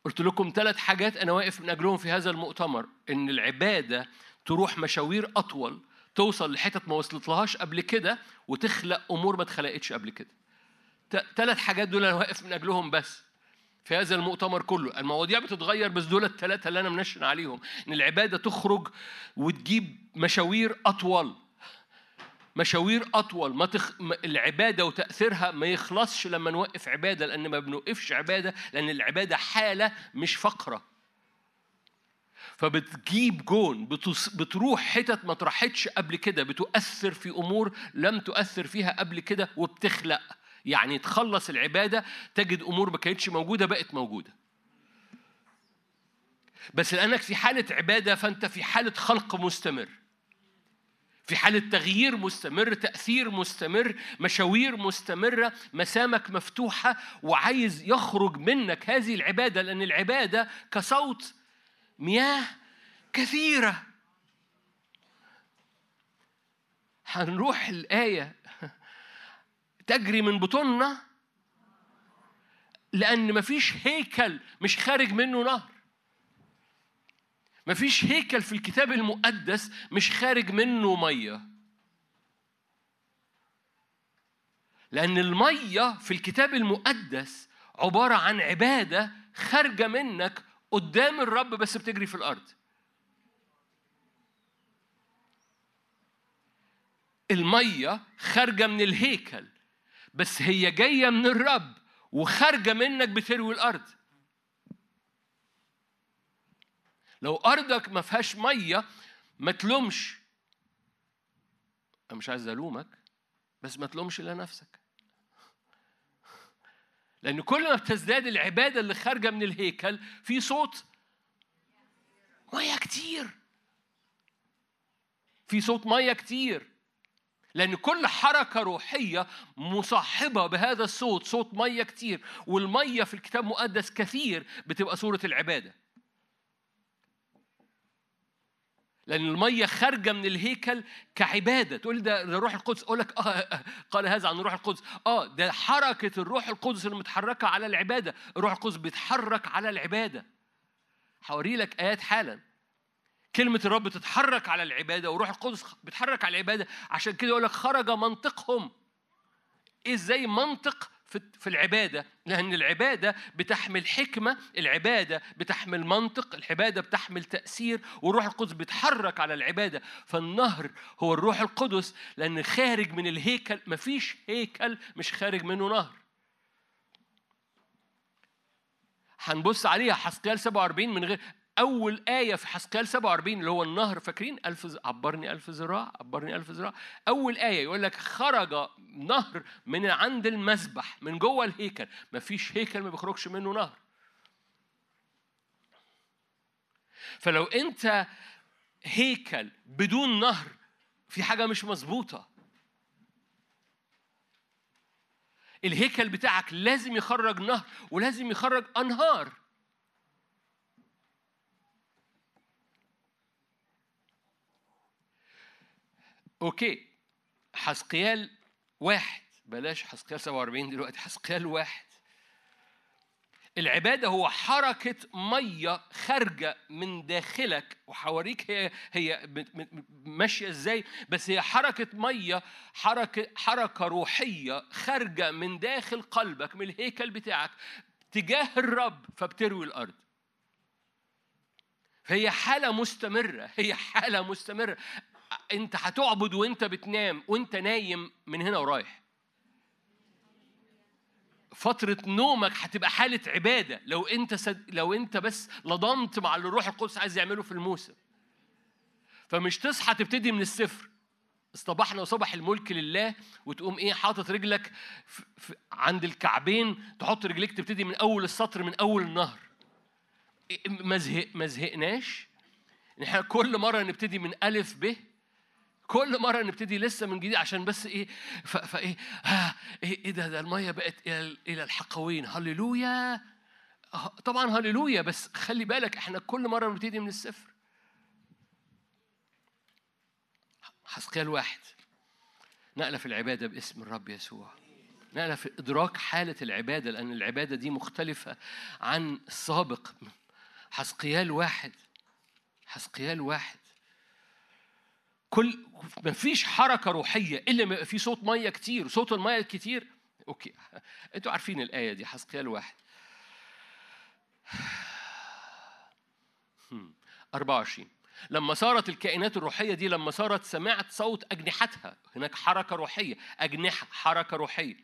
قلت لكم ثلاث حاجات أنا واقف من أجلهم في هذا المؤتمر. إن العبادة تروح مشاوير أطول توصل لحتت ما وصلتلهاش قبل كده وتخلق أمور ما اتخلقتش قبل كده. ثلاث حاجات دول أنا واقف من أجلهم بس. في هذا المؤتمر كله. المواضيع بتتغير بس دول الثلاثه اللي أنا منشن عليهم إن العبادة تخرج وتجيب مشاوير أطول. مشاوير أطول. ما تخ... العبادة وتأثيرها ما يخلصش لما نوقف عبادة لأن ما بنوقفش عبادة لأن العبادة حالة مش فقرة. فبتجيب جون بتص... بتروح حتت ما طرحتش قبل كده بتؤثر في أمور لم تؤثر فيها قبل كده وبتخلق. يعني تخلص العبادة تجد أمور ما كانتش موجودة بقت موجودة. بس لأنك في حالة عبادة فأنت في حالة خلق مستمر. في حالة تغيير مستمر تأثير مستمر مشاوير مستمرة مسامك مفتوحة وعايز يخرج منك هذه العبادة لأن العبادة كصوت مياه كثيرة. هنروح الآية تجري من بطوننا؟ لأن مفيش هيكل مش خارج منه نهر. مفيش هيكل في الكتاب المقدس مش خارج منه مية. لأن المية في الكتاب المقدس عبارة عن عبادة خارجة منك قدام الرب بس بتجري في الأرض. المية خارجة من الهيكل. بس هي جاية من الرب وخارجة منك بتروي الأرض. لو أرضك ما فيهاش مية ما تلومش. أنا مش عايز ألومك بس ما تلومش إلا نفسك لأن كل ما بتزداد العبادة اللي خارجة من الهيكل في صوت مية كتير في صوت مية كتير لأن كل حركة روحية مصاحبة بهذا الصوت صوت مية كتير والمية في الكتاب المقدس كثير بتبقى صورة العبادة. لأن المية خارجة من الهيكل كعبادة. تقول ده ده روح القدس؟ أقول لك آه آه، قال هذا عن الروح القدس. آه ده حركة الروح القدس المتحركة على العبادة. الروح القدس بيتحرك على العبادة. هوري لك آيات حالا. كلمة الرب تتحرك على العبادة وروح القدس بيتحرك على العبادة. عشان كده يقول لك خرج منطقهم. إزاي منطق في العبادة؟ لأن العبادة بتحمل حكمة العبادة بتحمل منطق العبادة بتحمل تأثير والروح القدس بيتحرك على العبادة. فالنهر هو الروح القدس لأن خارج من الهيكل مفيش هيكل مش خارج منه نهر. هنبص عليها حسقيال 47 من غير أول آية في حسقيال 47 اللي هو النهر فاكرين؟ ألف عبرني ألف ذراع عبرني ألف ذراع. أول آية يقول لك خرج نهر من عند المسبح من جوه الهيكل. مفيش هيكل ما بيخرجش منه نهر. فلو أنت هيكل بدون نهر في حاجة مش مظبوطة. الهيكل بتاعك لازم يخرج نهر ولازم يخرج أنهار. أوكي. حسقيال واحد. بلاش حسقيال 47 دلوقتي حسقيال واحد. العبادة هو حركة مية خارجة من داخلك. وحوريك هي هي ماشية إزاي. بس هي حركة مية حركة حركة روحية خارجة من داخل قلبك من الهيكل بتاعك تجاه الرب فبتروي الأرض. فهي حالة مستمرة هي حالة مستمرة. انت هتعبد وانت بتنام وانت نايم من هنا ورايح. فترة نومك هتبقى حالة عبادة. لو انت سد... لو انت بس لضمت مع اللي الروح القدس عايز يعمله في الموسم. فمش تصحى تبتدي من الصفر. اصطبحنا وصبح الملك لله وتقوم إيه حاطط رجلك في... في... عند الكعبين تحط رجليك تبتدي من أول السطر من أول النهر. إيه، ما زهق ما زهقناش. إحنا كل مرة نبتدي من ألف ب كل مرة نبتدي لسه من جديد عشان بس إيه فايه ها إيه إيه ده ده المية بقت إلى إلى الحقوين. هللويا! آه، طبعا هللويا بس خلي بالك إحنا كل مرة بنبتدي من الصفر. حسقيال واحد نقلة في العبادة باسم الرب يسوع. نقلة في إدراك حالة العبادة لأن العبادة دي مختلفة عن السابق حسقيال واحد حسقيال واحد كل ما فيش حركة روحية إلا ما يبقى في صوت مية كتير صوت المية الكتير. أوكي. أنتوا عارفين الآية دي حسقيال واحد. هم. 24 لما صارت الكائنات الروحية دي لما صارت سمعت صوت أجنحتها. هناك حركة روحية. أجنحة حركة روحية.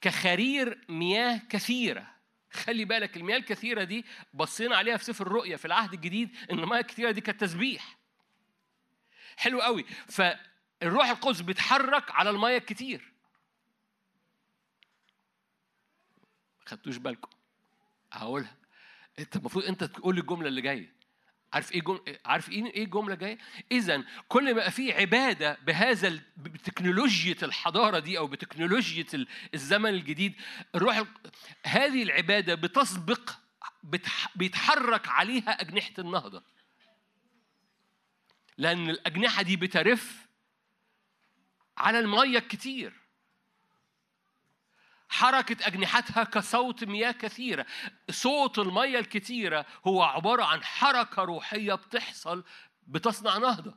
كخرير مياه كثيرة. خلي بالك المياه الكثيرة دي بصينا عليها في سفر الرؤيا في العهد الجديد إن المياه الكثيرة دي كانت تسبيح. حلو قوي. فالروح القدس بيتحرك على المياه الكتير خدتوش بالكم؟ هقولها. انت المفروض انت تقول الجملة اللي جاية. عارف إيه جم... عارف إيه إيه الجملة جاية؟ اذا كل ما في عبادة بهذا. بتكنولوجيا الحضارة دي أو بتكنولوجيا ال- الزمن الجديد الروح ال... هذه العبادة بتسبق. بيتحرك عليها أجنحة النهضة. لأن الأجنحة دي بترف على المية الكتير حركة أجنحتها كصوت مياه كثيرة. صوت المية الكتيرة هو عبارة عن حركة روحية بتحصل بتصنع نهضة.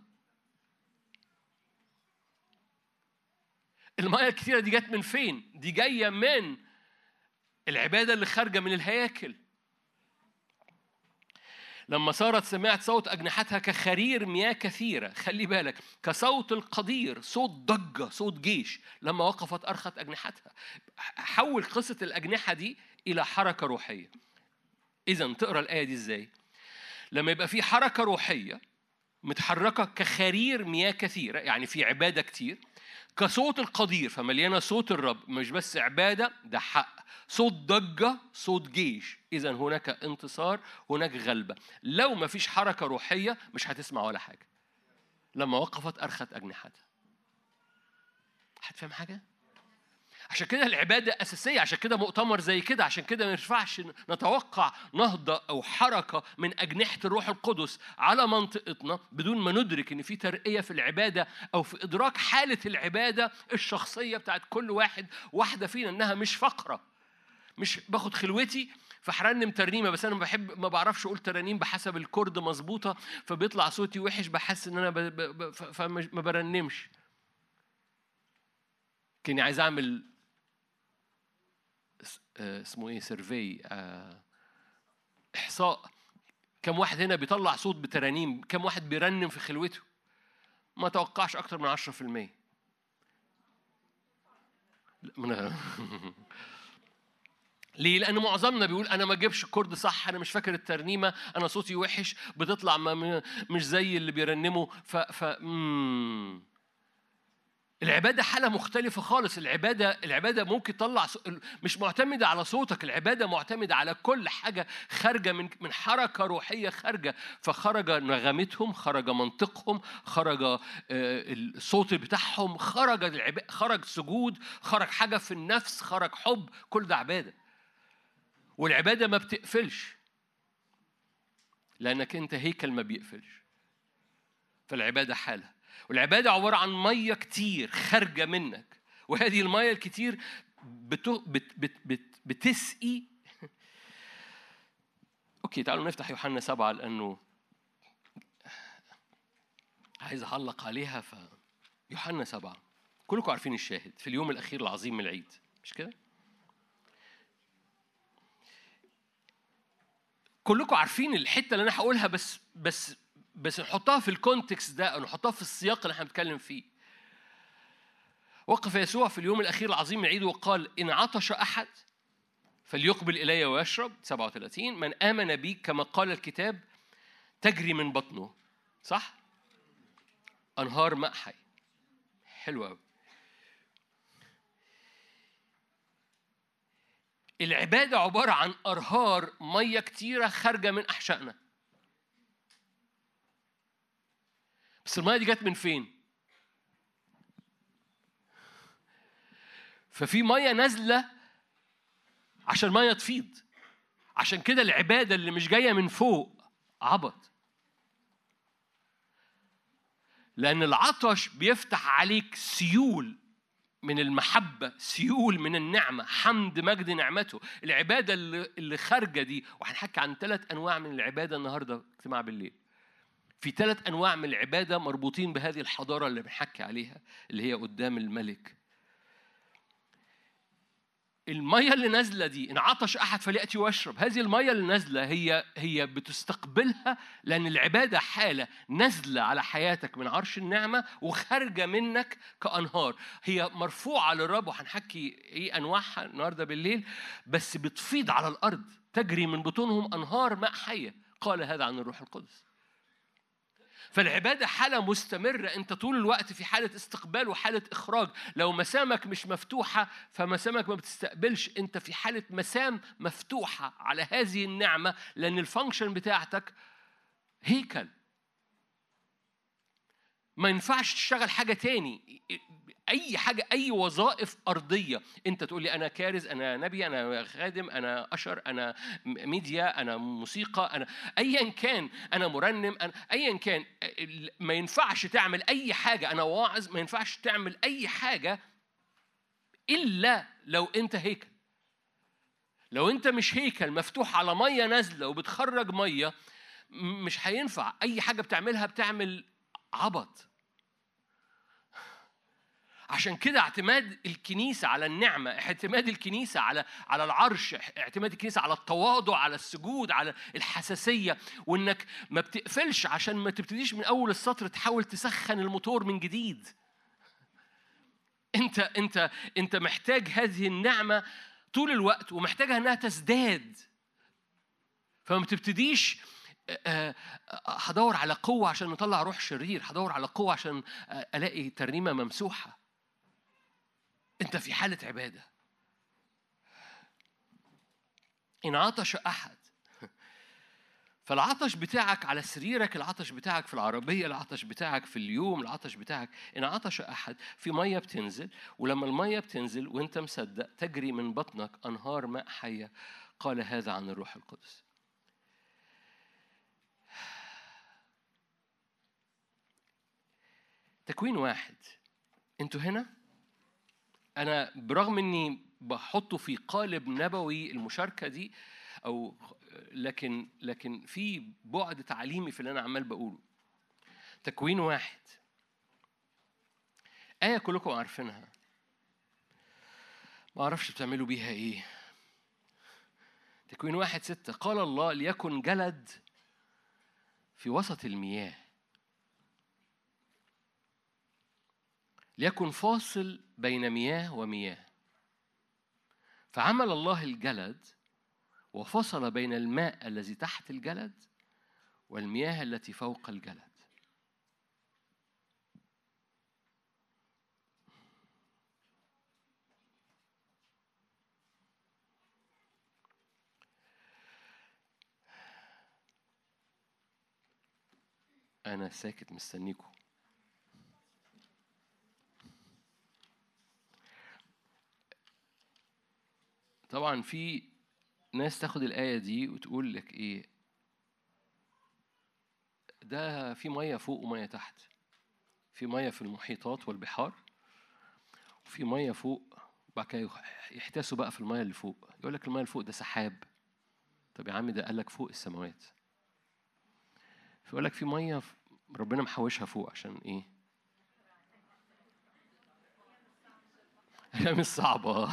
المية الكتيرة دي جت من فين؟ دي جاية من العبادة اللي خارجة من الهياكل. لما صارت سمعت صوت أجنحتها كخرير مياه كثيرة. خلي بالك كصوت القدير صوت ضجة صوت جيش لما وقفت أرخت أجنحتها. حول قصة الأجنحة دي إلى حركة روحية. إذا تقرأ الآية دي إزاي؟ لما يبقى في حركة روحية متحركة كخرير مياه كثيرة يعني في عبادة كتير كصوت القدير فمليانة صوت الرب مش بس عبادة ده حق. صوت ضجة صوت جيش. إذا هناك انتصار هناك غلبة. لو ما فيش حركة روحية مش هتسمع ولا حاجة. لما وقفت أرخت أجنحتها. هتفهم حاجة؟ عشان كده العبادة أساسية عشان كده مؤتمر زي كده عشان كده ما ينفعش نتوقع نهضة أو حركة من أجنحة الروح القدس على منطقتنا بدون ما ندرك إن في ترقية في العبادة أو في إدراك حالة العبادة الشخصية بتاعت كل واحد واحدة فينا إنها مش فقرة. مش باخد خلوتي فهرنم ترنيمة بس أنا بحب ما بعرفش أقول ترانيم بحسب ال chord مظبوطة فبيطلع صوتي وحش بحس إن أنا ب... ب... ب... ف- فمش ما برنمش. كاني عايز أعمل اسمه إيه survey آه، إحصاء كم واحد هنا بيطلع صوت بترانيم كم واحد بيرنم في خلوته ما توقعش أكتر من 10% لا، من <laughs> ليه؟ لأن معظمنا بيقول أنا ما أجيبش الكورد صح، أنا مش فاكر الترنيمة، أنا صوتي وحش، بتطلع ما مش زي اللي بيرنموا، ف ف مم. العبادة حالة مختلفة خالص، العبادة العبادة ممكن تطلع مش معتمدة على صوتك، العبادة معتمدة على كل حاجة خارجة من من حركة روحية خارجة، فخرج نغمتهم، خرج منطقهم، خرج آه، الصوت بتاعهم، خرج. خرج سجود، خرج حاجة في النفس، خرج حب، كل ده عبادة. والعبادة ما بتقفلش. لأنك أنت هيكل ما بيقفلش. فالعبادة حالة. والعبادة عبارة عن مية كتير خارجة منك. وهذه المية الكتير بتو بت بت بت بتسقي. okay تعالوا نفتح يوحنا سبعة لأنه عايز أعلق عليها ف يوحنا سبعة. كلكم عارفين الشاهد في اليوم الأخير العظيم من العيد مش كده؟ كلكم عارفين الحتة اللي أنا هقولها بس بس بس نحطها في ال context ده نحطها في السياق اللي إحنا بنتكلم فيه. وقف يسوع في اليوم الأخير العظيم العيد وقال إن عطش أحد فليقبل إلي ويشرب 37 من آمن بي كما قال الكتاب تجري من بطنه صح؟ أنهار ماء حي حلو قوي العبادة عبارة عن أنهار مية كتيرة خارجة من أحشائنا. بس المية دي جت من فين؟ ففي مية نازلة عشان مية تفيض. عشان كده العبادة اللي مش جاية من فوق عبط. لأن العطش بيفتح عليك سيول من المحبة سيول من النعمة حمد مجد نعمته العبادة اللي, خارجة دي وهنحكي عن ثلاث أنواع من العبادة النهاردة اجتماع بالليل في ثلاث أنواع من العبادة مربوطين بهذه الحضارة اللي بنحكي عليها اللي هي قدام الملك. المية اللي نازلة دي إن عطش أحد فليأتي واشرب هذه المية اللي نازلة هي هي بتستقبلها لأن العبادة حالة نازلة على حياتك من عرش النعمة وخارجة منك كأنهار. هي مرفوعة للرب وهنحكي إيه أنواعها النهاردة بالليل بس بتفيض على الأرض تجري من بطونهم أنهار ماء حية. قال هذا عن الروح القدس. فالعبادة حالة مستمرة. أنت طول الوقت في حالة استقبال وحالة إخراج. لو مسامك مش مفتوحة فمسامك ما بتستقبلش. أنت في حالة مسام مفتوحة على هذه النعمة لأن ال function بتاعتك هيكل. ما ينفعش تشتغل حاجة تاني. أي حاجة أي وظائف أرضية. أنت تقول لي أنا كارز أنا نبي أنا خادم أنا usher أنا م- ميديا أنا موسيقى أنا أيا كان أنا مرنم أنا أيا كان. ما ينفعش تعمل أي حاجة. أنا واعظ ما ينفعش تعمل أي حاجة إلا لو أنت هيكل. لو أنت مش هيكل مفتوح على مية نازلة وبتخرج مية م- مش هينفع. أي حاجة بتعملها بتعمل عبط. عشان كده اعتماد الكنيسة على النعمة اعتماد الكنيسة على على العرش اعتماد الكنيسة على التواضع على السجود على الحساسية وإنك ما بتقفلش عشان ما تبتديش من أول السطر تحاول تسخن الموتور من جديد. أنت أنت أنت محتاج هذه النعمة طول الوقت ومحتاجها إنها تزداد. فما تبتديش هدور على قوة عشان نطلع روح شرير هدور على قوة عشان ألاقي ترنيمة ممسوحة. أنت في حالة عبادة. إن عطش أحد فالعطش بتاعك على سريرك العطش بتاعك في العربية العطش بتاعك في اليوم العطش بتاعك إن عطش أحد في مية بتنزل ولما المية بتنزل وأنت مصدق تجري من بطنك أنهار ماء حية قال هذا عن الروح القدس. تكوين واحد. أنتوا هنا؟ أنا برغم إني بحطه في قالب نبوي المشاركة دي أو لكن لكن في بعد تعليمي في اللي أنا عمال بقوله. تكوين واحد. آية كلكم عارفينها. ما أعرفش بتعملوا بيها إيه. تكوين واحد ستة. قال الله ليكن جلد في وسط المياه. ليكن فاصل بين مياه ومياه. فعمل الله الجلد وفصل بين الماء الذي تحت الجلد والمياه التي فوق الجلد. أنا ساكت مستنيكم. طبعا في ناس تاخد الآية دي وتقول لك إيه؟ ده في مية فوق ومية تحت. في مية في المحيطات والبحار وفي مية فوق وبعد كده يحتاسوا بقى في المية اللي فوق. يقول لك المية اللي فوق ده سحاب. طب يا عم ده قال لك فوق السماوات. فيقول لك في مية ربنا محوشها فوق عشان إيه؟ هي مش صعبة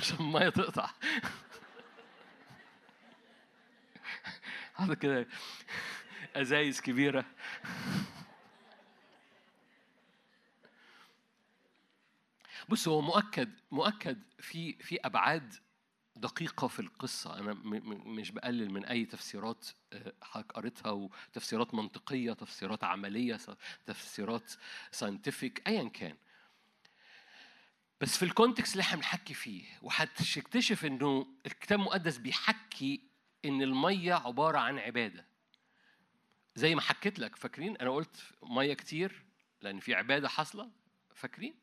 عشان المية تقطع. هذا كده أزايز كبيرة. بص هو مؤكد مؤكد في في أبعاد دقيقة في القصة. أنا مش بقلل من أي تفسيرات آه، حضرتك قريتها وتفسيرات منطقية تفسيرات علمية تفسيرات scientific أيا كان. بس في ال context اللي إحنا بنحكي فيه وهتكتشف إنه الكتاب المقدس بيحكي إن المية عبارة عن عبادة. زي ما حكيت لك فاكرين؟ أنا قلت مية كتير لأن في عبادة حاصلة فاكرين؟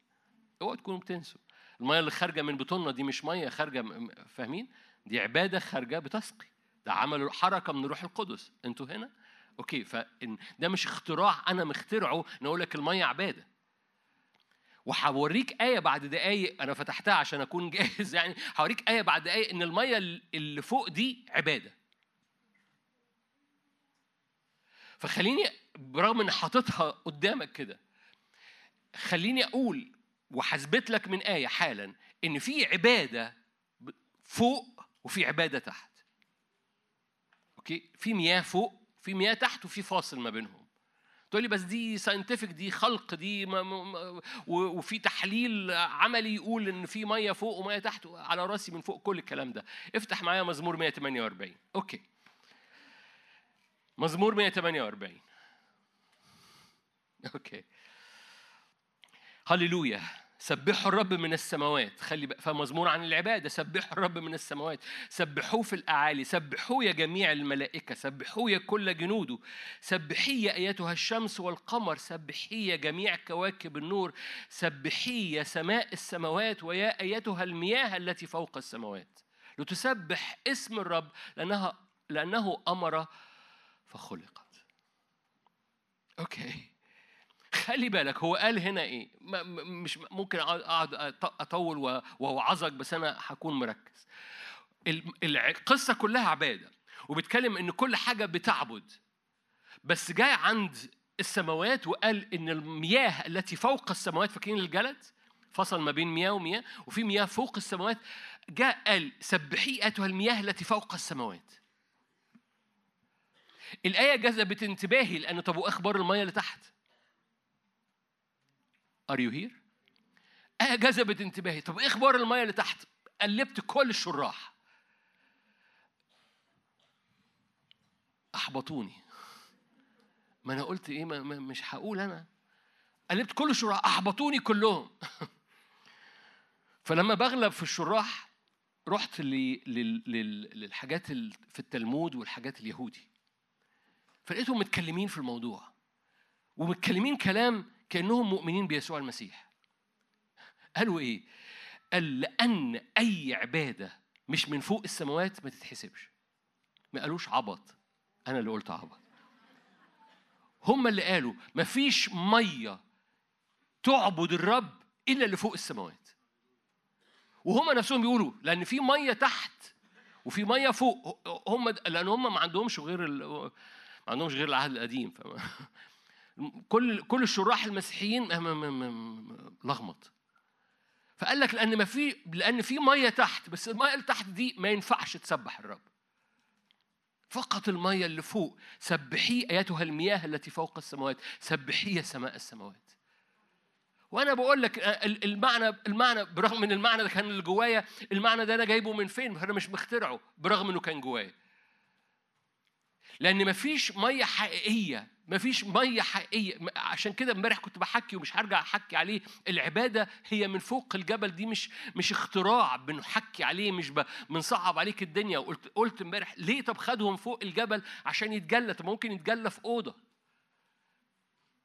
اوعوا تكونوا بتنسوا. المية اللي خارجة من بطوننا دي مش مية خارجة فاهمين؟ دي عبادة خارجة بتسقي. ده عمل حركة من الروح القدس. أنتوا هنا؟ أوكي فإن ده مش اختراع أنا مخترعه ان أقول لك المية عبادة. وهوريك آية بعد دقايق أنا فتحتها عشان أكون جاهز <laughs> يعني هوريك آية بعد دقايق إن المية اللي فوق دي عبادة. فخليني برغم إن حاططها قدامك كده خليني أقول وهثبت لك من آية حالا إن في عبادة فوق وفي عبادة تحت. okay؟ في مياه فوق في مياه تحت وفي فاصل ما بينهم. تقول لي بس دي scientific دي خلق دي ما ما وفي تحليل علمي يقول إن في مية فوق ومية تحت على رأسي من فوق كل الكلام ده. افتح معايا مزمور 148 okay. مزمور 148 أوكي. هللويا. سبحوا الرب من السماوات. خلي بقى فمزمور عن العبادة. سبحوا الرب من السماوات. سبحوه في الأعالي. سبحوه يا جميع الملائكة. سبحوه يا كل جنوده. سبحي يا أيتها الشمس والقمر. سبحي يا جميع كواكب النور. سبحي يا سماء السماوات ويا أيتها المياه التي فوق السماوات. لتسبح اسم الرب لانها لأنه أمر فخلقت. أوكي. خلي بالك هو قال هنا إيه؟ مش ممكن أقعد أطول واوعظك بس أنا هكون مركز. القصة كلها عبادة وبيتكلم إن كل حاجة بتعبد بس جاي عند السماوات وقال إن المياه التي فوق السماوات فاكرين الجلد؟ فصل ما بين مياه ومياه وفي مياه فوق السماوات. جاء قال سبحي أيتها المياه التي فوق السماوات. الآية جذبت انتباهي لأن طب وأخبار المية اللي تحت؟ You here؟ آية جذبت انتباهي. طب إيه أخبار المية اللي تحت؟ قلبت كل الشراح. أحبطوني. ما أنا قلت إيه ما مش هقول أنا. قلبت كل الشراح. أحبطوني كلهم. <laughs> فلما بغلب في الشراح رحت للحاجات في التلمود والحاجات اليهودي. فلقيتهم متكلمين في الموضوع. ومتكلمين كلام كأنهم مؤمنين بيسوع المسيح. قالوا إيه؟ قال لأن أي عبادة مش من فوق السماوات ما تتحسبش. ما قالوش عبط. أنا اللي قلت عبط. هم اللي قالوا مفيش مية تعبد الرب إلا اللي فوق السماوات. وهم نفسهم بيقولوا لأن في مية تحت وفي مية فوق. هم لأن هم ما عندهمش غير ال... ما عندهمش غير العهد القديم فما كل كل الشراح المسيحيين لخبط فقال لك لأن ما في لأن في مية تحت بس المية اللي تحت دي ما ينفعش تسبح الرب. فقط المية اللي فوق سبحي أيتها المياه التي فوق السماوات. سبحي سماء السماوات. وأنا بقول لك ال- المعنى المعنى برغم إن المعنى ده كان اللي جوايا المعنى ده أنا جايبه من فين؟ أنا مش مخترعه برغم إنه كان جوايا. لأن مفيش مية حقيقية مفيش مية حقيقية. عشان كده امبارح كنت بحكي ومش هرجع احكي عليه. العبادة هي من فوق الجبل. دي مش مش اختراع بنحكي عليه مش بنصعب عليك الدنيا. وقلت قلت امبارح ليه طب خدهم فوق الجبل؟ عشان يتجلى. طب ممكن يتجلى في أوضة.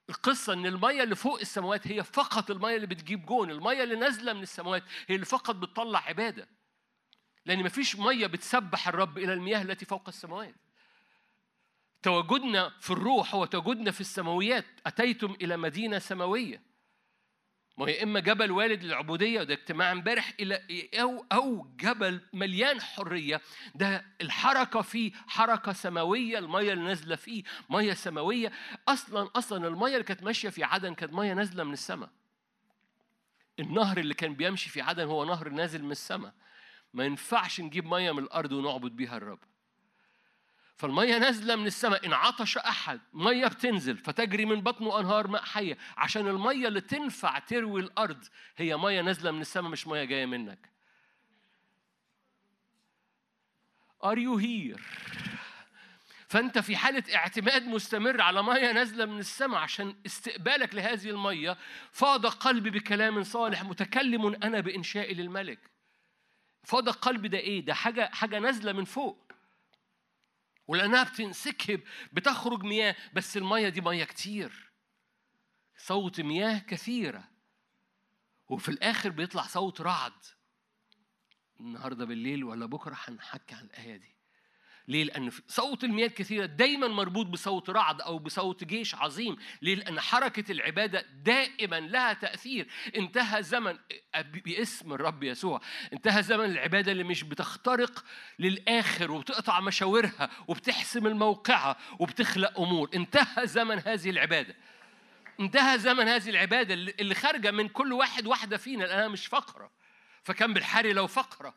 القصة إن المية اللي فوق السماوات هي فقط المية اللي بتجيب جون، المية اللي نازلة من السماوات هي اللي فقط بتطلع عبادة. لأن مفيش مية بتسبح الرب إلى المياه التي فوق السماوات. تواجدنا في الروح هو تواجدنا في السماويات أتيتم إلى مدينة سماوية. ما هي إما جبل والد للعبودية وده اجتماع امبارح إلى أو أو جبل مليان حرية. ده الحركة فيه حركة سماوية المية اللي نازلة فيه مية سماوية. أصلا أصلا المية اللي كانت ماشية في عدن كانت مية نازلة من السماء. النهر اللي كان بيمشي في عدن هو نهر نازل من السماء. ما ينفعش نجيب مية من الأرض ونعبد بيها الرب. فالمية نازلة من السماء إن عطش أحد مية بتنزل فتجري من بطنه أنهار ماء حية. عشان المية اللي تنفع تروي الأرض هي مية نازلة من السماء مش مية جاية منك. Are you here؟ فأنت في حالة اعتماد مستمر على مية نازلة من السماء عشان استقبالك لهذه المية. فاض قلبي بكلام صالح متكلم أنا بإنشاء للملك. فاض قلبي ده إيه؟ ده حاجة حاجة نازلة من فوق. ولانها بتنسكب بتخرج مياه بس المياه دي مياه كتير. صوت مياه كثيرة. وفي الآخر بيطلع صوت رعد. النهارده بالليل ولا بكرة هنحكي عن الآية دي. ليه؟ لأن صوت المياه الكثيرة دايما مربوط بصوت رعد أو بصوت جيش عظيم، ليه؟ لأن حركة العبادة دائما لها تأثير، انتهى زمن باسم الرب يسوع، انتهى زمن العبادة اللي مش بتخترق للآخر وبتقطع مشاورها وبتحسم الموقعة وبتخلق أمور، انتهى زمن هذه العبادة. انتهى زمن هذه العبادة اللي خارجة من كل واحد واحدة فينا لأنها مش فقرة. فكان بالحري لو فقرة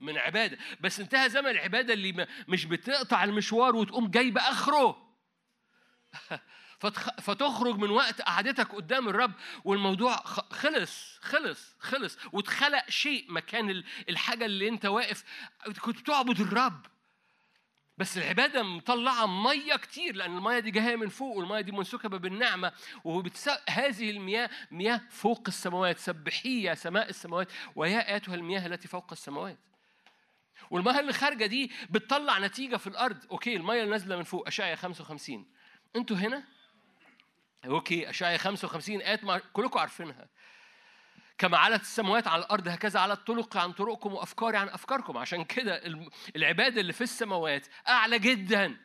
من عبادة. بس انتهى زمن العبادة اللي مش بتقطع المشوار وتقوم جايبة آخره <laughs> فتخ... فتخرج من وقت قعدتك قدام الرب والموضوع خلص خلص خلص. واتخلق شيء مكان ال- الحاجة اللي انت واقف كنت بتعبد الرب. بس العبادة مطلعة مية كتير لأن المية دي جاية من فوق والمية دي منسكبة بالنعمة وبتس... هذه المياه مياه فوق السماوات. سبحي يا سماء السماوات ويا أيتها المياه التي فوق السماوات. والمياه اللي خارجة دي بتطلع نتيجة في الأرض. okay المياه اللي نازلة من فوق أشعيا 55 أنتوا هنا؟ okay أشعيا 55 آيات مع... كلكم عارفينها. كما علت السماوات على الأرض هكذا علت طرقي عن طرقكم وأفكاري عن أفكاركم. عشان كده العبادة اللي في السماوات أعلى جدا.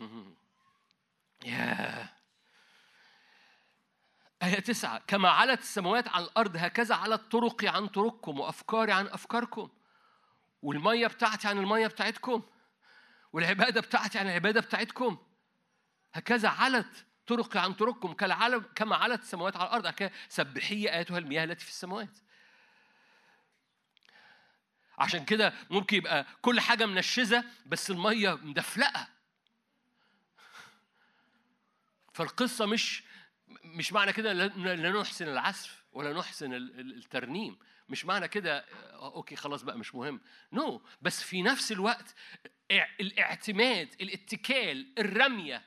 <laughs> يا آية تسعة كما علت السماوات على الأرض هكذا علت طرقي عن طرقكم وأفكاري عن أفكاركم. والمية بتاعتي عن المية بتاعتكم. والعبادة بتاعتي عن العبادة بتاعتكم. هكذا علت طرقي عن طرقكم كالعلم كما علت السماوات على الأرض. هكذا سبحي ايتها المياه التي في السماوات. عشان كده ممكن يبقى كل حاجة منشزة بس المية مدفلقة. فالقصة مش مش معنى كده لا نحسن العزف ولا نحسن ال- ال- الترنيم مش معنى كده آه، okay خلاص بقى مش مهم no no. بس في نفس الوقت اع- الاعتماد الاتكال الرمية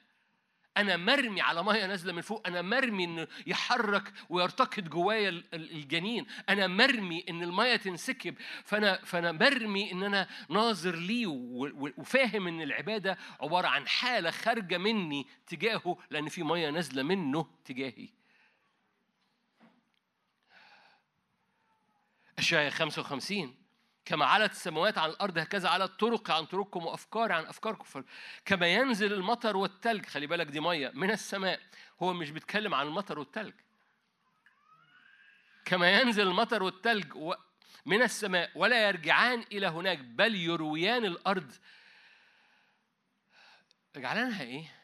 أنا مرمي على مية نازلة من فوق أنا مرمي إنه يحرك ويرتكض جوايا ال- ال- الجنين. أنا مرمي إن المية تنسكب. فأنا فأنا مرمي إن أنا ناظر ليه وفاهم إن العبادة عبارة عن حالة خارجة مني تجاهه لأن في مية نازلة منه تجاهي. أشعياء 55 كما علت السماوات عن الأرض هكذا علت طرق عن طرقكم وأفكار عن أفكاركم. كما ينزل المطر والثلج خلي بالك دي مية من السماء. هو مش بيتكلم عن المطر والثلج كما ينزل المطر والثلج من السماء ولا يرجعان إلى هناك بل يرويان الأرض. جعلانها إيه؟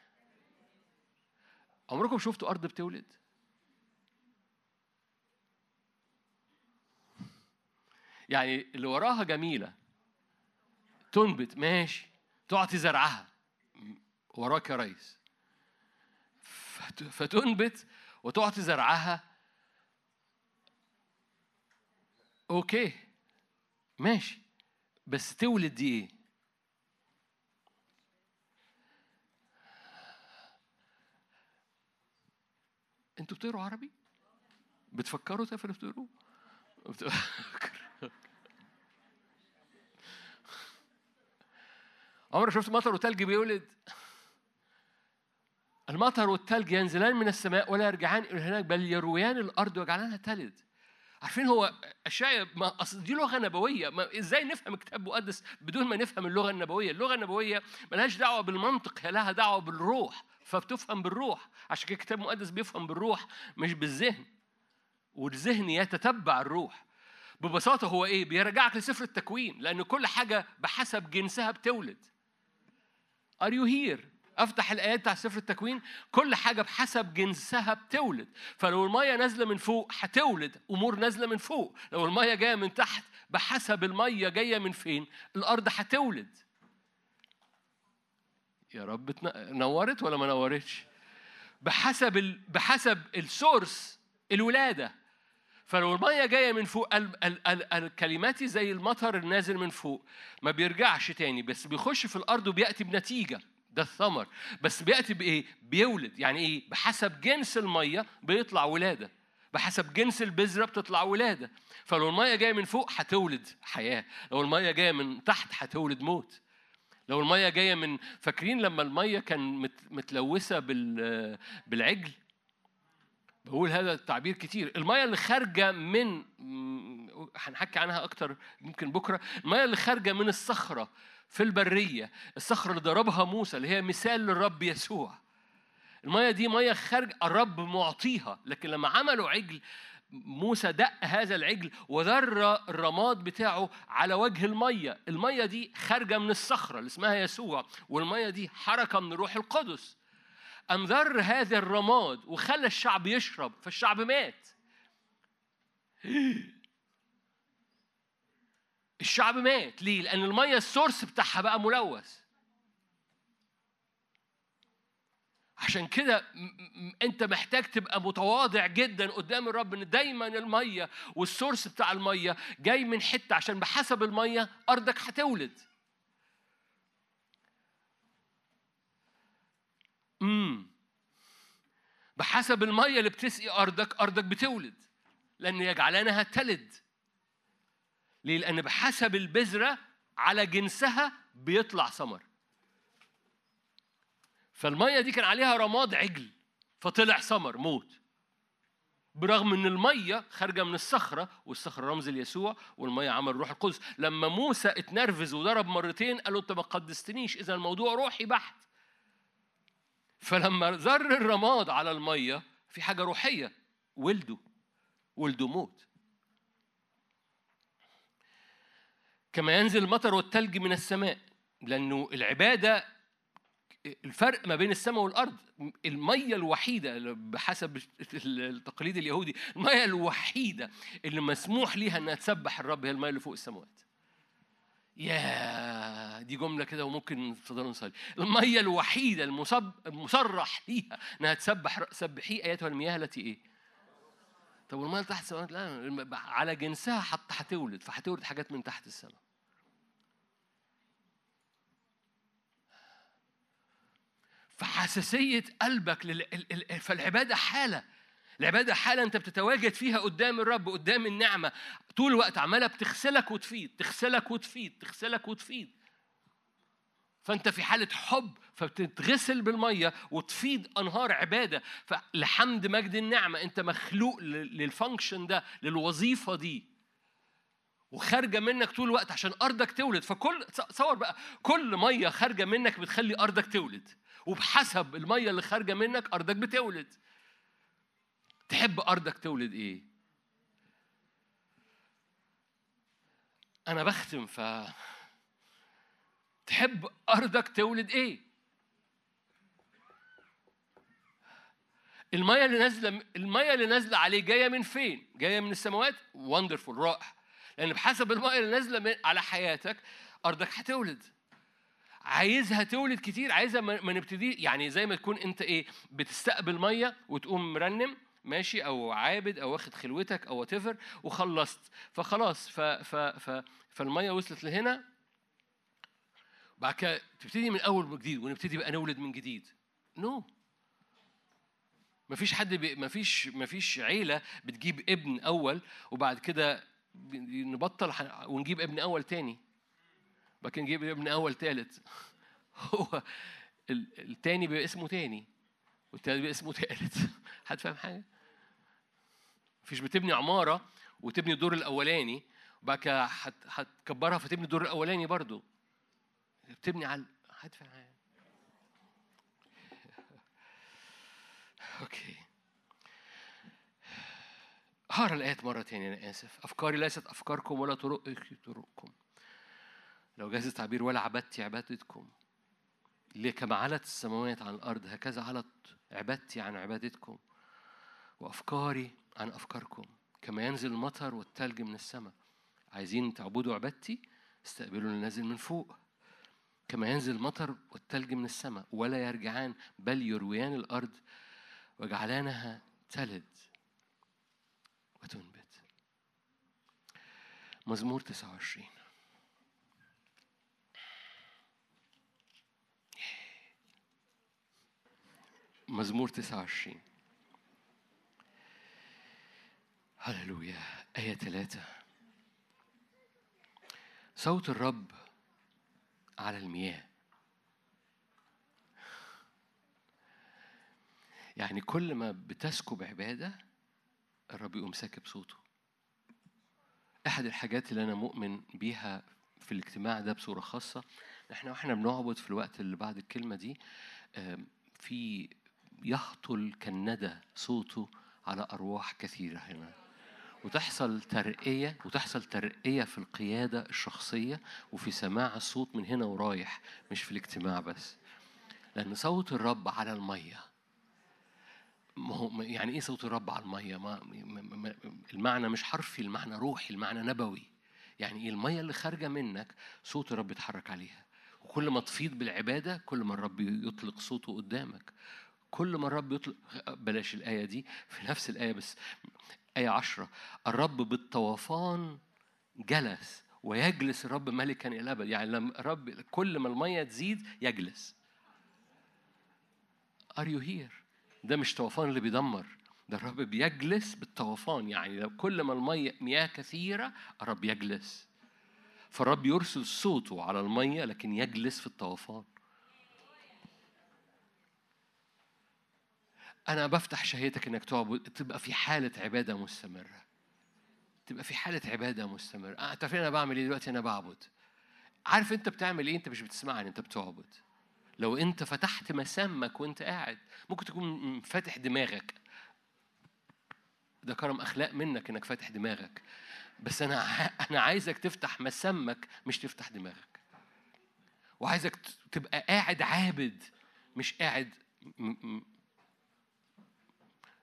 عمركم شفتوا أرض بتولد؟ يعني اللي وراها جميلة. تنبت ماشي. تعطي زرعها. وراك يا ريس. فت- فتنبت وتعطي زرعها. أوكي. ماشي. بس تولد دي إيه؟ أنتوا بتقروا عربي؟ بتفكروا بتقروا؟ بت- <laughs> عمرك شفت مطر وتلج بيولد؟ المطر والتلج ينزلان من السماء ولا يرجعان إلى هناك بل يرويان الأرض ويجعلانها تلد عارفين هو أشياء ما اصل دي لغة نبوية. ما إزاي نفهم الكتاب المقدس بدون ما نفهم اللغة النبوية؟ اللغة النبوية ملهاش دعوة بالمنطق هي لها دعوة بالروح فبتفهم بالروح. عشان كده الكتاب المقدس بيفهم بالروح مش بالذهن. والذهن يتتبع الروح. ببساطة هو إيه؟ بيرجعك لسفر التكوين لأن كل حاجة بحسب جنسها بتولد. Are you here؟ أفتح الآيات بتاع سفر التكوين. كل حاجة بحسب جنسها بتولد. فلو المية نازلة من فوق هتولد. أمور نازلة من فوق. لو المية جاية من تحت بحسب المية جاية من فين الأرض هتولد. يا رب نورت ولا ما نورتش؟ بحسب ال... بحسب السورس الولادة. فلو المية جاية من فوق ال... ال... ال... الكلمات زي المطر النازل من فوق ما بيرجعش تاني بس بيخش في الأرض وبيأتي بنتيجة ده الثمر. بس بيأتي بإيه؟ بيولد. يعني إيه؟ بحسب جنس المية بيطلع ولادة. بحسب جنس البذرة بتطلع ولادة. فلو المية جاية من فوق هتولد حياة. لو المية جاية من تحت هتولد موت. لو المية جاية من فاكرين لما المية كان مت... متلوثة بال... بالعجل؟ بقول هذا التعبير كتير. المية اللي خارجة من هنحكي عنها أكتر يمكن بكرة. المية اللي خارجة من الصخرة في البرية الصخرة اللي ضربها موسى اللي هي مثال للرب يسوع. المية دي مية خارج الرب معطيها. لكن لما عملوا عجل موسى دق هذا العجل وذر الرماد بتاعه على وجه المية المية دي خارجة من الصخرة اللي اسمها يسوع والمية دي حركة من الروح القدس. أم ذر هذا الرماد وخلى الشعب يشرب فالشعب مات. الشعب مات. ليه؟ لأن المية السورس بتاعها بقى ملوث. عشان كده أنت محتاج تبقى متواضع جدا قدام الرب إن دايما المية والسورس بتاع المية جاي من حتة عشان بحسب المية أرضك هتولد. امم بحسب المية اللي بتسقي أرضك أرضك بتولد لأن يجعلانها تلد. ليه؟ لأن بحسب البذرة على جنسها بيطلع ثمر فالمية دي كان عليها رماد عجل فطلع ثمر موت. برغم إن المية خارجة من الصخرة والصخرة رمز ليسوع والمية عمل روح القدس. لما موسى اتنرفز وضرب مرتين قال له أنت ما قدستنيش إذا الموضوع روحي بحت. فلما زر الرماد على المية في حاجة روحية ولده ولده موت. كما ينزل المطر والثلج من السماء لأنه العبادة الفرق ما بين السماء والأرض المية الوحيدة بحسب التقليد اليهودي المية الوحيدة اللي مسموح ليها إنها تسبح الرب هي المية اللي فوق السماوات. يا دي جملة كده وممكن تفضلوا نصلي المية الوحيدة المصب المصرح ليها إنها تسبح سبحي ايتها المياه التي إيه؟ طب والمية تحت السماوات لا على جنسها حتى هتولد فهتولد حاجات من تحت السماء. فحساسية قلبك لل... ال- ال- فالعبادة حالة. العبادة حالة أنت بتتواجد فيها قدام الرب قدام النعمة. طول الوقت عمالة بتغسلك وتفيض تغسلك وتفيض تغسلك وتفيض. فأنت في حالة حب فبتتغسل بالمية وتفيض أنهار عبادة. فلحمد مجد النعمة أنت مخلوق لل- للفانكشن ده للوظيفة دي. وخارجة منك طول الوقت عشان أرضك تولد. فكل تصور بقى. كل مية خارجة منك بتخلي أرضك تولد. وبحسب المية اللي خارجة منك أرضك بتولد. تحب أرضك تولد إيه؟ أنا بختم ف تحب أرضك تولد إيه؟ المية اللي نازلة المية اللي نازلة عليه جاية من فين؟ جاية من السماوات؟ وندرفول رائع لأن بحسب المية اللي نازلة على حياتك أرضك هتولد عايزها تولد كتير عايزها ما نبتدي يعني زي ما تكون أنت إيه بتستقبل مية وتقوم مرنم ماشي أو عابد أو واخد خلوتك أو وات وخلصت. فخلاص ف ف ف فالمية وصلت لهنا. بعد كده تبتدي من أول وجديد ونبتدي بقى نولد من جديد. نو. no. مفيش حد بي مفيش مفيش عيلة بتجيب ابن أول وبعد كده نبطل ونجيب ابن أول تاني. كده نجيب ابن أول تالت. <laughs> هو ال- التاني بيبقى اسمه تاني والتالت بيبقى اسمه تالت. <laughs> حد فاهم حاجة؟ مفيش بتبني عمارة وتبني الدور الأولاني وبعد كده هت- هتكبرها فتبني الدور الأولاني برضو. بتبني على حاجة أوكي. هقرأ الآيات مرة تانية أنا آسف. أفكاري ليست أفكاركم ولا طرقي طرقكم. لو جاز التعبير ولا عبدتي عبادتكم. اللي كما علت السماوات عن الأرض هكذا علت عبادتي عن عبادتكم. وأفكاري عن أفكاركم. كما ينزل المطر والثلج من السماء. عايزين تعبدوا عبادتي؟ استقبلوا اللي نازل من فوق. كما ينزل المطر والثلج من السماء. ولا يرجعان بل يرويان الأرض وجعلانها تلد وتنبت. مزمور 29 مزمور 29 هللويا. آية ثلاثة. صوت الرب على المياه. يعني كل ما بتسكب عبادة الرب يقوم ساكب صوته. أحد الحاجات اللي أنا مؤمن بيها في الاجتماع ده بصورة خاصة إحنا وإحنا بنعبد في الوقت اللي بعد الكلمة دي في يهطل كالندى صوته على أرواح كثيرة هنا. وتحصل ترقية وتحصل ترقية في القيادة الشخصية وفي سماع الصوت من هنا ورايح مش في الاجتماع بس. لأن صوت الرب على المية. ما هو يعني إيه صوت الرب على المية؟ ما المعنى مش حرفي المعنى روحي المعنى نبوي. يعني إيه؟ المية اللي خارجة منك صوت الرب يتحرك عليها. وكل ما تفيض بالعبادة كل ما الرب يطلق صوته قدامك. كل ما الرب يطلق بلاش الآية دي في نفس الآية بس. آية عشرة الرب بالطوفان جلس ويجلس الرب ملكا إلى الأبد يعني لما الرب كل ما المية تزيد يجلس. are you here ده مش طوفان اللي بيدمر ده الرب بيجلس بالطوفان. يعني لو كل ما المية مياه كثيرة الرب يجلس. فالرب يرسل صوته على المية لكن يجلس في الطوفان. أنا بفتح شهيتك إنك تعبد تبقى في حالة عبادة مستمرة. تبقى في حالة عبادة مستمرة. آه، عارفين أنا بعمل إيه دلوقتي؟ أنا بعبد. عارف أنت بتعمل إيه؟ أنت مش بتسمعني أنت بتعبد. لو أنت فتحت مسامك وأنت قاعد ممكن تكون فاتح دماغك. ده كرم أخلاق منك إنك فاتح دماغك. بس أنا ع- أنا عايزك تفتح مسامك مش تفتح دماغك. وعايزك تبقى قاعد عابد مش قاعد م- م-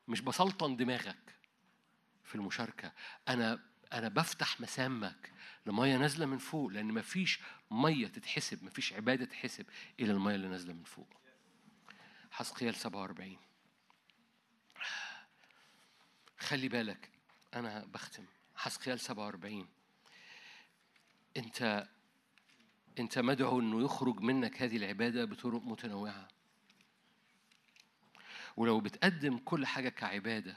مش بسلطن دماغك في المشاركة. أنا أنا بفتح مسامك لمية نازلة من فوق لأن مفيش مية تتحسب مفيش عبادة تتحسب إلى المية اللي نازلة من فوق. حسقيال 47 خلي بالك أنا بختم. حسقيال 47 أنت أنت مدعو إنه يخرج منك هذه العبادة بطرق متنوعة. ولو بتقدم كل حاجة كعبادة.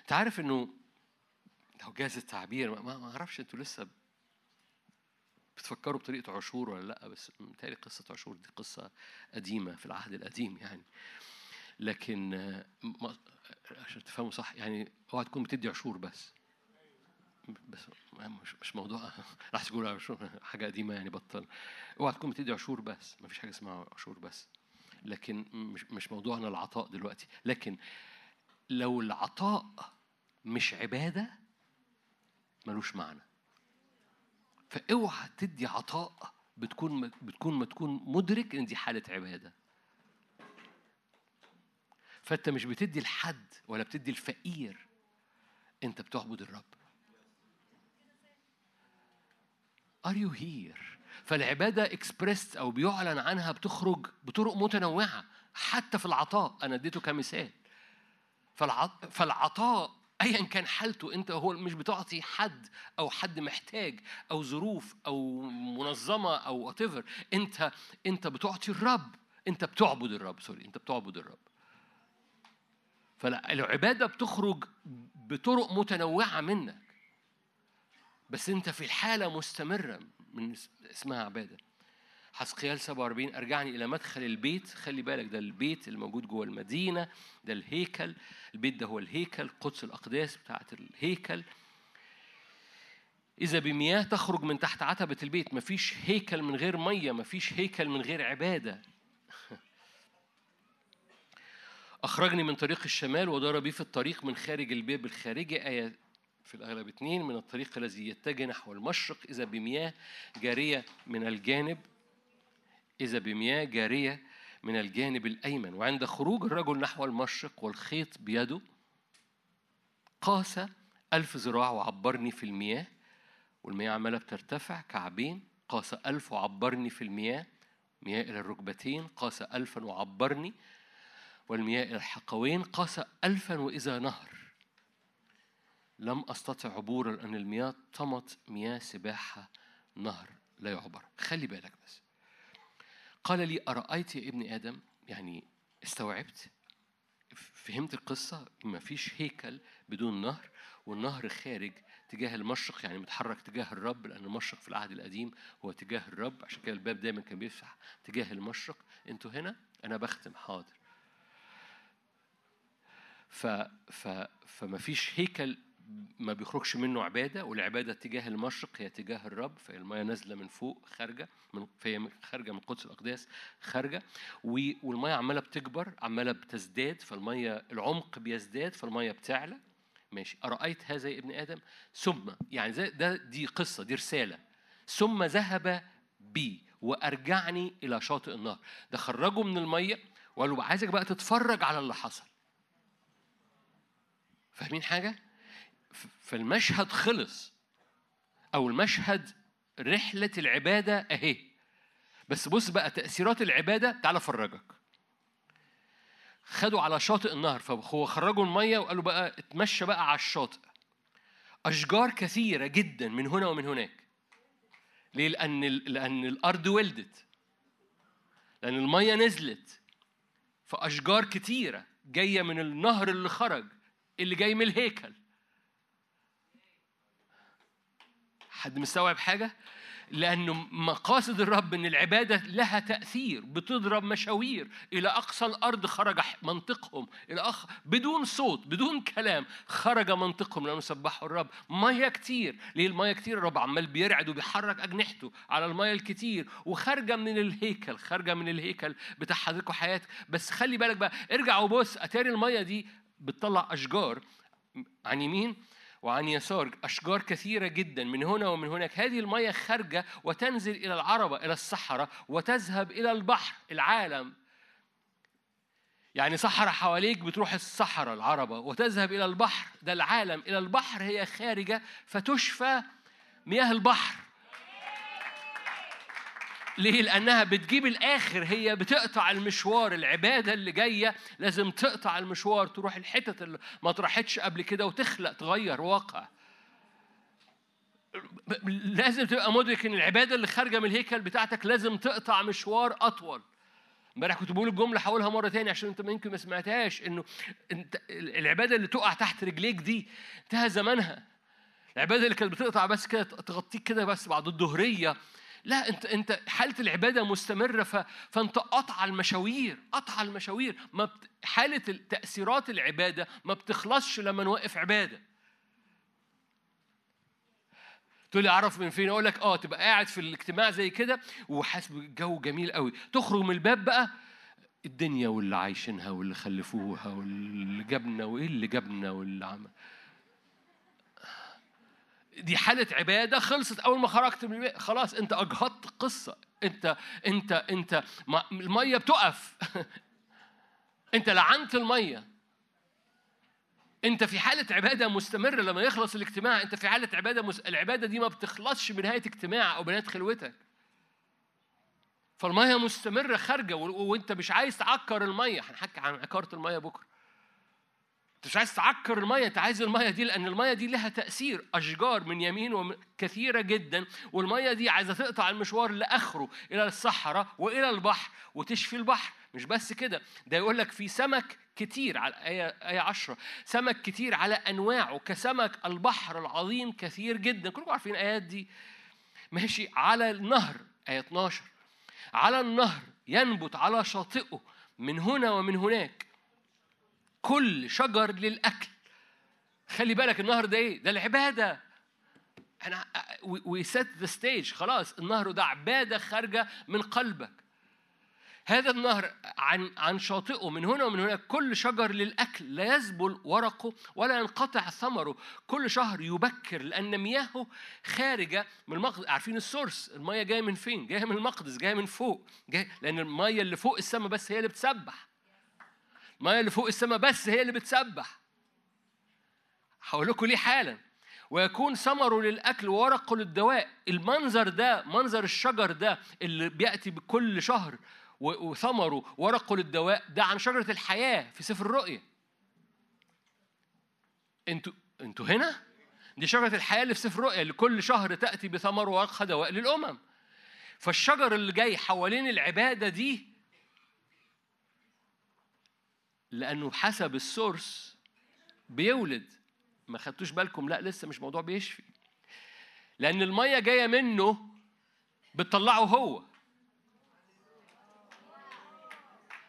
أنت عارف إنه لو جاز التعبير ما- أعرفش أنتوا لسه بتفكروا بطريقة عاشور ولا لأ بس متهيألي قصة عاشور دي قصة قديمة في العهد القديم يعني. لكن عشان تفهموا صح يعني اوعى تكون بتدي عشور بس. بس مش مش موضوع <laughs> راح تقول عشور حاجة قديمة يعني بطل. اوعى تكون بتدي عشور بس ما فيش حاجة اسمها عشور بس. لكن مش مش موضوعنا العطاء دلوقتي. لكن لو العطاء مش عبادة ملوش معنى. فأوعى تدي عطاء بتكون بتكون ما تكون مدرك إن دي حالة عبادة. فأنت مش بتدي لحد ولا بتدي الفقير أنت بتعبد الرب. Are you here؟ فالعبادة اكسبريس أو بيعلن عنها بتخرج بطرق متنوعة. حتى في العطاء أنا اديته كمثال. فالعط... فالعطاء ايا كان حالته أنت هو مش بتعطي حد أو حد محتاج أو ظروف أو منظمة أو what أنت أنت بتعطي الرب. أنت بتعبد الرب sorry أنت بتعبد الرب. فالعبادة بتخرج بطرق متنوعة منك. بس أنت في الحالة مستمرة. من اس- اسمها عبادة. حسقيال 47 ارجعني إلى مدخل البيت خلي بالك ده البيت اللي موجود جوه المدينة ده الهيكل البيت ده هو الهيكل قدس الأقداس بتاعت الهيكل. إذا بمياه تخرج من تحت عتبة البيت مفيش هيكل من غير مية مفيش هيكل من غير عبادة. <laughs> أخرجني من طريق الشمال ودار بي في الطريق من خارج الباب الخارجي آية في الأغلب اتنين من الطريق الذي يتجه نحو المشرق إذا بمياه جارية من الجانب إذا بمياه جارية من الجانب الأيمن. وعند خروج الرجل نحو المشرق والخيط بيده قاس ألف ذراع وعبرني في المياه والمياه عمالة بترتفع كعبين قاس ألف وعبرني في المياه مياه إلى الركبتين قاس ألفا وعبرني والمياه إلى الحقوين قاس ألفا وإذا نهر. لم أستطع عبورا لأن المياه طمت مياه سباحة نهر لا يعبر. خلي بالك بس. قال لي أرأيت يا ابن آدم؟ يعني استوعبت. فهمت القصة؟ ما فيش هيكل بدون نهر والنهر خارج تجاه المشرق يعني متحرك تجاه الرب لأن المشرق في العهد القديم هو تجاه الرب عشان كده الباب دايما كان بيفتح تجاه المشرق. أنتوا هنا؟ أنا بختم حاضر. ف ف فما فيش هيكل ما بيخرجش منه عبادة والعبادة تجاه المشرق هي تجاه الرب فالميه نازلة من فوق خارجة من فهي خارجة من قدس الأقداس خارجة و- والمية عمالة بتكبر عمالة بتزداد فالمية العمق بيزداد فالمية بتعلى. ماشي. أرأيت هذا يا ابن آدم؟ ثم يعني زي ده دي قصة دي رسالة. ثم ذهب بي وأرجعني إلى شاطئ النهر. ده خرجه من المية وقال له عايزك بقى تتفرج على اللي حصل. فاهمين حاجة؟ ف- فالمشهد خلص أو المشهد رحلة العبادة أهي. بس بص بقى تأثيرات العبادة تعال أفرجك. خدوا على شاطئ النهر فهو خرجوا المية وقالوا بقى اتمشى بقى على الشاطئ. أشجار كثيرة جدا من هنا ومن هناك. ليه؟ لأن لأن الأرض ولدت. لأن المية نزلت. فأشجار كتيرة جاية من النهر اللي خرج اللي جاي من الهيكل. حد مستوعب حاجة؟ لأنه مقاصد الرب إن العبادة لها تأثير بتضرب مشاوير. إلى أقصى الأرض خرج منطقهم. إلى أخ بدون صوت بدون كلام خرج منطقهم لأنه سبحوا الرب. مية كتير. ليه المية كتير؟ الرب عمال بيرعد وبيحرك أجنحته على المية الكتير. وخارجة من الهيكل خارجة من الهيكل بتحركوا حياتك بس خلي بالك بقى ارجع وبص أتاري المية دي بتطلع أشجار عن يمين وعن يسار أشجار كثيرة جدا من هنا ومن هناك. هذه المياه خارجة وتنزل إلى العربة إلى الصحراء وتذهب إلى البحر العالم. يعني صحراء حواليك بتروح الصحراء العربة وتذهب إلى البحر. ده العالم. إلى البحر هي خارجة فتشفى مياه البحر. ليه؟ لأنها بتجيب الآخر هي بتقطع المشوار العبادة اللي جاية لازم تقطع المشوار تروح الحتت اللي ما طرحتش قبل كده وتخلق تغير واقع. لازم تبقى مدرك إن العبادة اللي خارجة من الهيكل بتاعتك لازم تقطع مشوار أطول. امبارح كنت بقول الجملة هقولها مرة تاني عشان أنت يمكن ما سمعتهاش إنه أنت العبادة اللي تقع تحت رجليك دي انتهى زمانها. العبادة اللي كانت بتقطع بس كده تغطيك كده بس بعد الظهريه لا انت انت حالة العبادة مستمرة. فانت قطع المشاوير قطع المشاوير. ما بت... حالة تأثيرات العبادة ما بتخلصش لما نوقف عبادة. تقول لي أعرف من فين؟ أقول لك آه تبقى قاعد في الاجتماع زي كده وحاسس بالجو جميل قوي. تخرج من الباب بقى الدنيا واللي عايشينها واللي خلفوها واللي جابنا وإيه اللي جابنا واللي عمل. دي حالة عبادة خلصت أول ما خرجت من البيت. خلاص أنت أجهضت قصة. أنت أنت أنت المية بتقف. <laughs> أنت لعنت المية. أنت في حالة عبادة مستمرة لما يخلص الاجتماع. أنت في حالة عبادة مس... العبادة دي ما بتخلصش بنهاية اجتماع أو بنهاية خلوتك. فالمية مستمرة خارجة و... وأنت مش عايز تعكر المية. هنحكي عن عكارة المية بكرة. انت مش عايز تعكر المية انت عايز المية دي لأن المية دي لها تأثير. أشجار من يمين وكثيره جدا والمية دي عايزة تقطع المشوار لآخره إلى الصحراء وإلى البحر وتشفي البحر. مش بس كده ده يقول لك في سمك كتير على آية آية 10 سمك كتير على أنواعه كسمك البحر العظيم كثير جدا. كلكم عارفين الآيات دي. ماشي على النهر آية 12 على النهر ينبت على شاطئه من هنا ومن هناك. كل شجر للأكل. خلي بالك النهر ده إيه؟ ده العبادة. إحنا we set the stage خلاص النهر ده عبادة خارجة من قلبك. هذا النهر عن عن شاطئه. من هنا ومن هناك كل شجر للأكل. لا يذبل ورقه ولا ينقطع ثمره. كل شهر يبكر لأن مياهه خارجة من المقدس. عارفين السورس؟ المية جاية من فين؟ جاية من المقدس جاية من فوق. جاية لأن المية اللي فوق السماء بس هي اللي بتسبح. المية اللي فوق السماء بس هي اللي بتسبح. هقول لكم ليه حالا. ويكون ثمره للأكل وورقه للدواء. المنظر ده منظر الشجر ده اللي بيأتي بكل شهر وثمره ورقه للدواء ده عن شجرة الحياة في سفر الرؤيا. أنتوا أنتوا هنا؟ دي شجرة الحياة اللي في سفر الرؤيا اللي كل شهر تأتي بثمر ورقها دواء للأمم. فالشجر اللي جاي حوالين العبادة دي لأنه حسب السورس بيولد. ما خدتوش بالكم؟ لا لسه مش موضوع بيشفي. لأن المية جاية منه بتطلعه هو.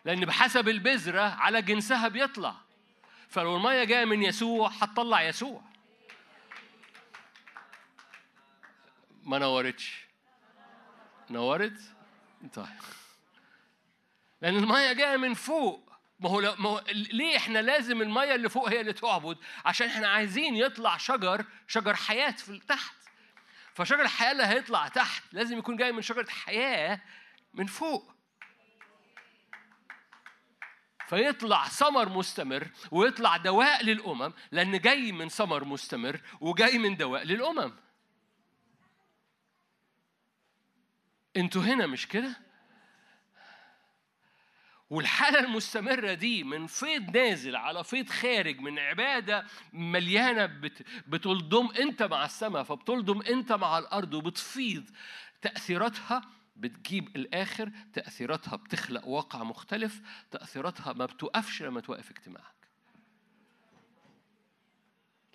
لأن بحسب البذرة على جنسها بيطلع. فلو المية جاية من يسوع هتطلع يسوع. ما نورتش. نورت؟ طيب. لأن المية جاية من فوق. ما هو, ما هو ليه إحنا لازم المية اللي فوق هي اللي تعبد؟ عشان إحنا عايزين يطلع شجر شجر حياة في تحت. فشجر الحياة اللي هيطلع تحت لازم يكون جاي من شجرة حياة من فوق. فيطلع ثمر مستمر ويطلع دواء للأمم لأن جاي من ثمر مستمر وجاي من دواء للأمم. أنتوا هنا مش كده؟ والحالة المستمرة دي من فيض نازل على فيض خارج من عبادة مليانة بت بتلضم أنت مع السماء فبتلضم أنت مع الأرض وبتفيض. تأثيراتها بتجيب الآخر تأثيراتها بتخلق واقع مختلف تأثيراتها ما بتوقفش لما توقف اجتماعك.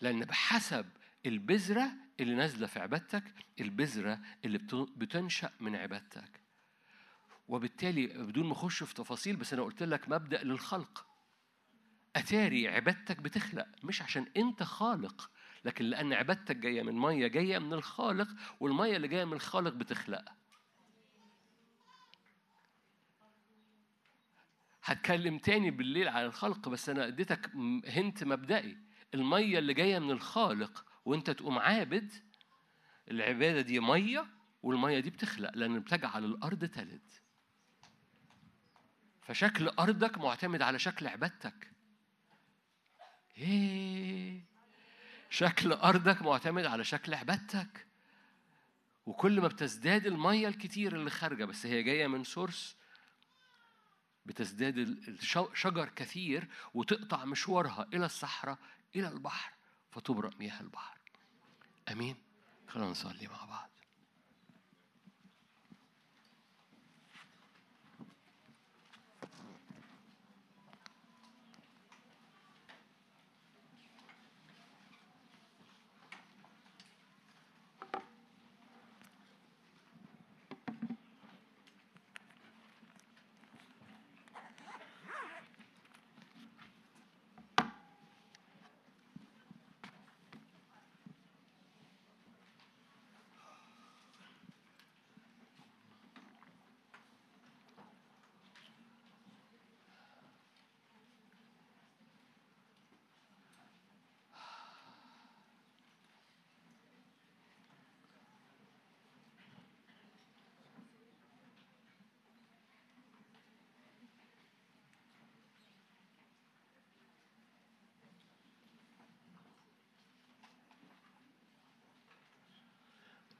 لأن بحسب البذرة اللي نازلة في عبادتك البذرة اللي بت- بتنشأ من عبادتك. وبالتالي بدون ما أخش في تفاصيل بس أنا قلت لك مبدأ للخلق. أتاري عبادتك بتخلق مش عشان أنت خالق لكن لأن عبادتك جاية من مية جاية من الخالق والمية اللي جاية من الخالق بتخلق. هتكلم تاني بالليل على الخلق بس أنا اديتك هنت مبدئي. المية اللي جاية من الخالق وأنت تقوم عابد العبادة دي مية والمية دي بتخلق لأن بتجعل الأرض تلد. فشكل أرضك معتمد على شكل عبادتك. إيه شكل أرضك معتمد على شكل عبادتك. وكل ما بتزداد المية الكتير اللي خارجة بس هي جاية من سورس بتزداد الشجر كثير وتقطع مشوارها إلى الصحراء إلى البحر فتبرق مياه البحر. آمين. خلونا نصلي مع بعض.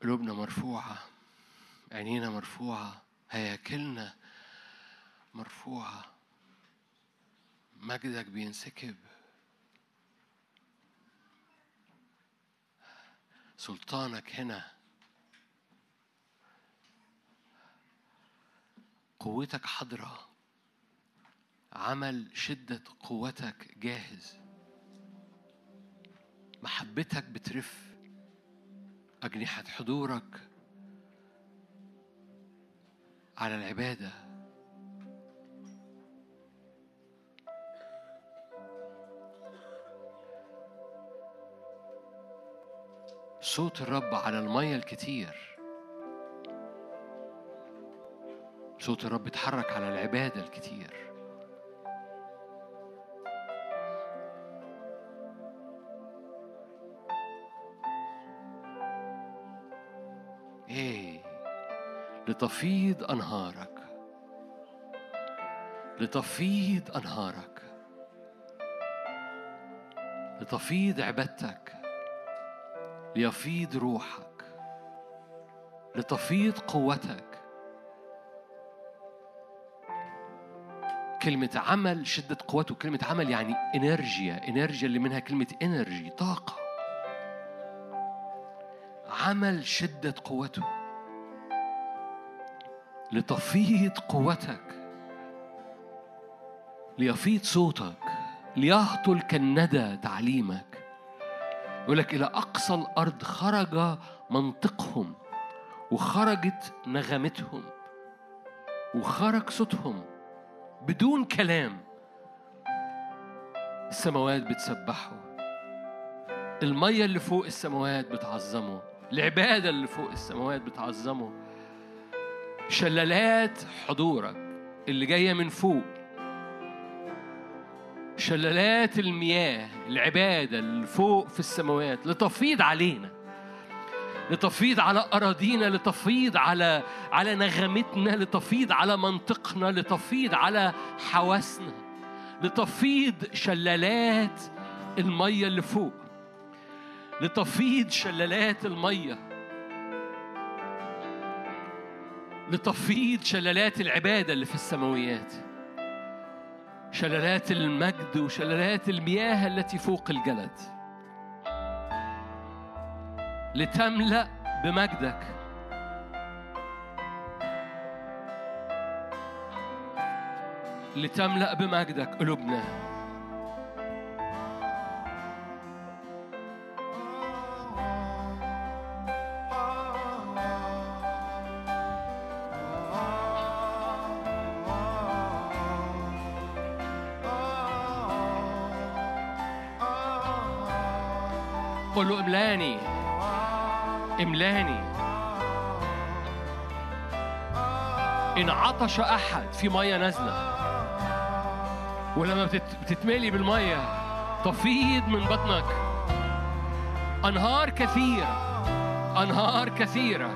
قلوبنا مرفوعة عينينا مرفوعة هياكلنا مرفوعة مجدك بينسكب. سلطانك هنا. قوتك حاضرة عمل شدة قوتك جاهز. محبتك بترف. أجنحة حضورك على العبادة. صوت الرب على المية الكتير. صوت الرب اتحرك على العبادة الكتير. لتفيض أنهارك. لتفيض أنهارك. لتفيض عبادتك. ليفيض روحك. لتفيض قوتك. كلمة عمل شدة قوته كلمة عمل يعني إنرجيا. إنرجيا اللي منها كلمة إنرجي طاقة. عمل شدة قوته. لتفيض قوتك ليفيض صوتك ليهطل كالندى تعليمك. يقول لك إلى أقصى الأرض خرج منطقهم وخرجت نغمتهم وخرج صوتهم بدون كلام. السماوات بتسبحه المية اللي فوق السماوات بتعظمه العبادة اللي فوق السماوات بتعظمه. شلالات حضورك اللي جاية من فوق. شلالات المياه العبادة اللي فوق في السماوات لتفيض علينا. لتفيض على أراضينا لتفيض على على نغمتنا لتفيض على منطقنا لتفيض على حواسنا. لتفيض شلالات المية اللي فوق. لتفيض شلالات المية لتفيض شلالات العبادة اللي في السماويات. شلالات المجد وشلالات المياه التي فوق الجلد. لتملأ بمجدك. لتملأ بمجدك قلوبنا. قول له املاني املاني. إن عطش أحد في مية نازله ولما بتتملي بالمية تفيض من بطنك. أنهار كثيرة أنهار كثيرة.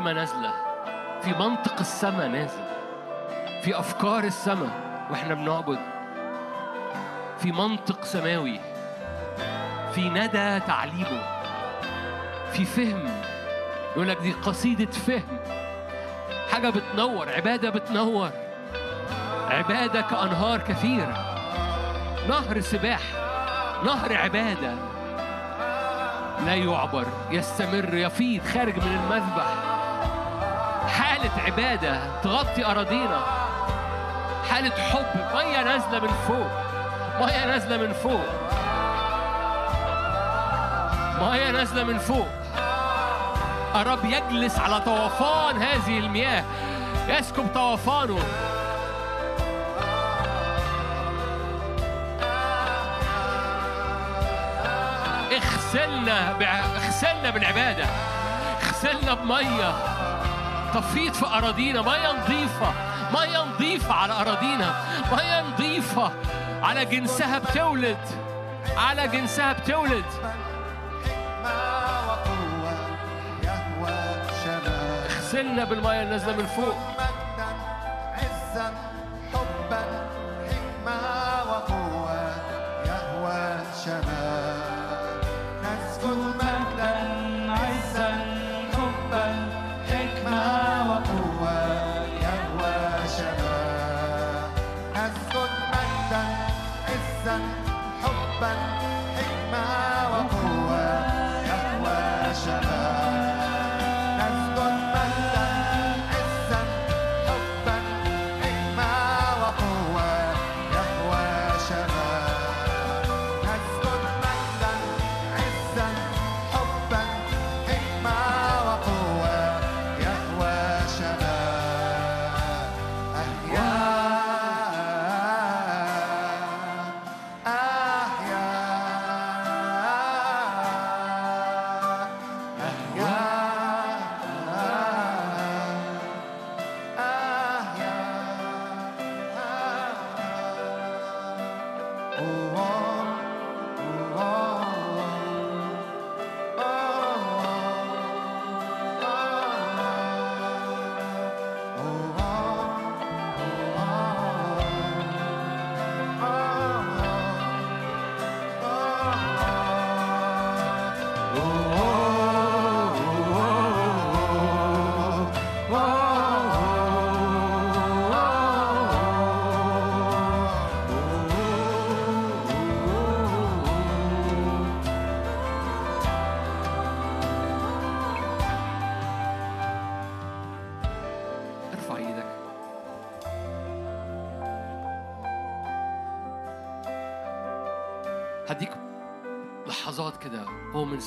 حكمة نازلة في منطق السماء نازل في أفكار السماء وإحنا بنعبد في منطق سماوي في ندى تعليمه في فهم يقول لك دي قصيدة فهم حاجة بتنور عبادة بتنور عبادة كأنهار كثيرة نهر سباح نهر عبادة لا يعبر يستمر يفيض خارج من المذبح. حالة عبادة تغطي أراضينا. حالة حب مية نازلة من فوق. مية نازلة من فوق. مية نازلة من فوق. الرب يجلس على طوفان هذه المياه. يسكب طوفانه. اغسلنا. اغسلنا بالعبادة. اغسلنا بمية. تفيض في أراضينا مية نظيفة مية نظيفة على أراضينا مية نظيفة على جنسها بتولد على جنسها بتولد. اغسلنا بالمية النازلة من فوق.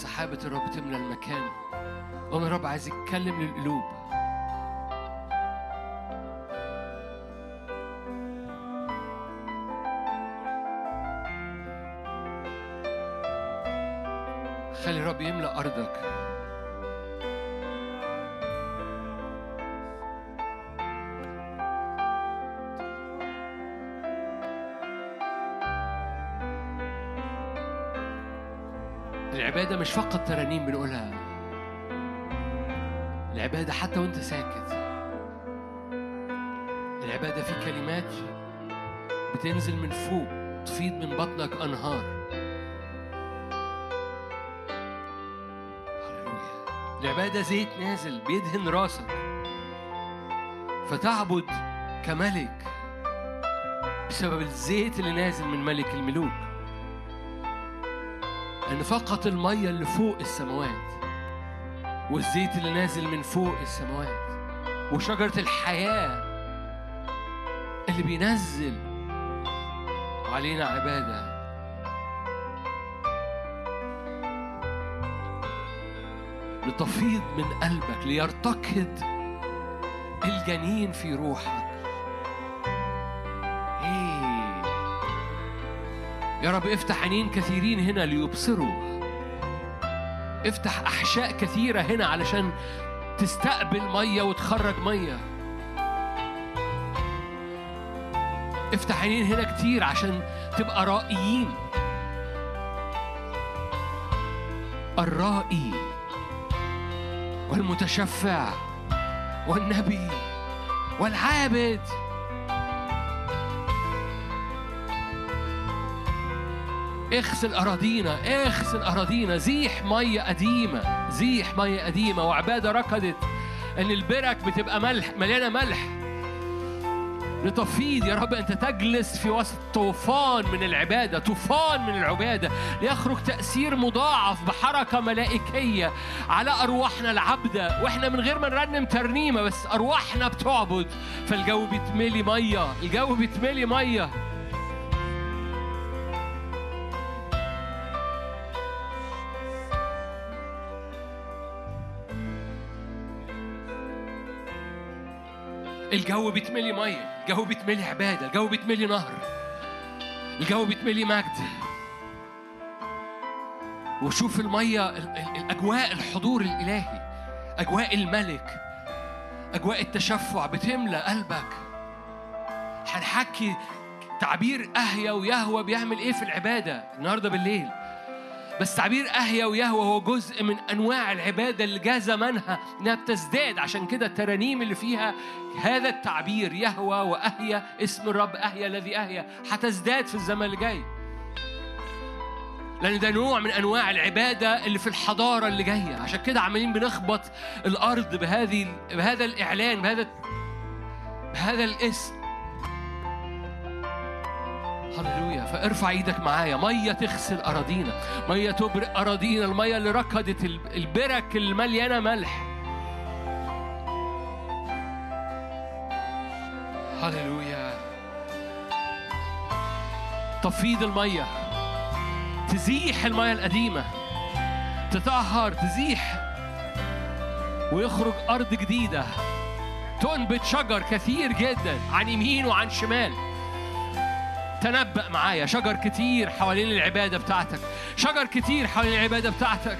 سحابة الرب تملى المكان. ومن الرب عايز يتكلم للقلوب. العبادة مش فقط ترانيم بنقولها. العبادة حتى وانت ساكت. العبادة في كلمات بتنزل من فوق تفيض من بطنك أنهار. العبادة زيت نازل بيدهن راسك. فتعبد كملك بسبب الزيت اللي نازل من ملك الملوك. لأن فقط المية اللي فوق السماوات والزيت اللي نازل من فوق السماوات وشجرة الحياة اللي بينزل علينا عبادة. لتفيض من قلبك ليرتقد الجنين في روحك. يا رب افتح عينين كثيرين هنا ليبصروا. افتح أحشاء كثيرة هنا علشان تستقبل مية وتخرج مية. افتح عينين هنا كتير عشان تبقى رائيين. الرائي والمتشفع والنبي والعابد اغسل أراضينا اغسل أراضينا. زيح مية قديمة زيح مية قديمة. وعبادة ركضت إن البرك بتبقى ملح مليانة ملح. لتفيض يا رب أنت تجلس في وسط طوفان من العبادة طوفان من العبادة. ليخرج تأثير مضاعف بحركة ملائكية على أرواحنا العبدة. وإحنا من غير ما نرنم ترنيمة بس أرواحنا بتعبد. فالجو بيتملي مية الجو بيتملي مية. الجو بيتملي مية الجو بيتملي عبادة الجو بيتملي نهر الجو بيتملي مجد. وشوف المية ال- ال- الاجواء الحضور الإلهي أجواء الملك أجواء التشفع بتملى قلبك. هنحكي تعبير أهيا ويهوى بيعمل إيه في العبادة النهارده بالليل. بس تعبير أهيا ويهوى هو جزء من أنواع العبادة اللي جاء زمانها إنها بتزداد. عشان كده الترانيم اللي فيها هذا التعبير يهوى وأهيا اسم الرب أهيا الذي أهيا هتزداد في الزمن اللي جاي. لأن ده نوع من أنواع العبادة اللي في الحضارة اللي جاية. عشان كده عمالين بنخبط الأرض بهذه بهذا الإعلان بهذا بهذا الاسم. هللويا. فارفع إيدك معايا. مية تغسل أراضينا. مية تبرق أراضينا. المية اللي ركضت ال- البرك المليانة ملح. هللويا. تفيض المية. تزيح المية القديمة. تطهر تزيح. ويخرج أرض جديدة. تنبت شجر كثير جدا. عن يمين وعن شمال. تنبأ معايا. شجر كتير حوالين العبادة بتاعتك. شجر كتير حوالين العبادة بتاعتك.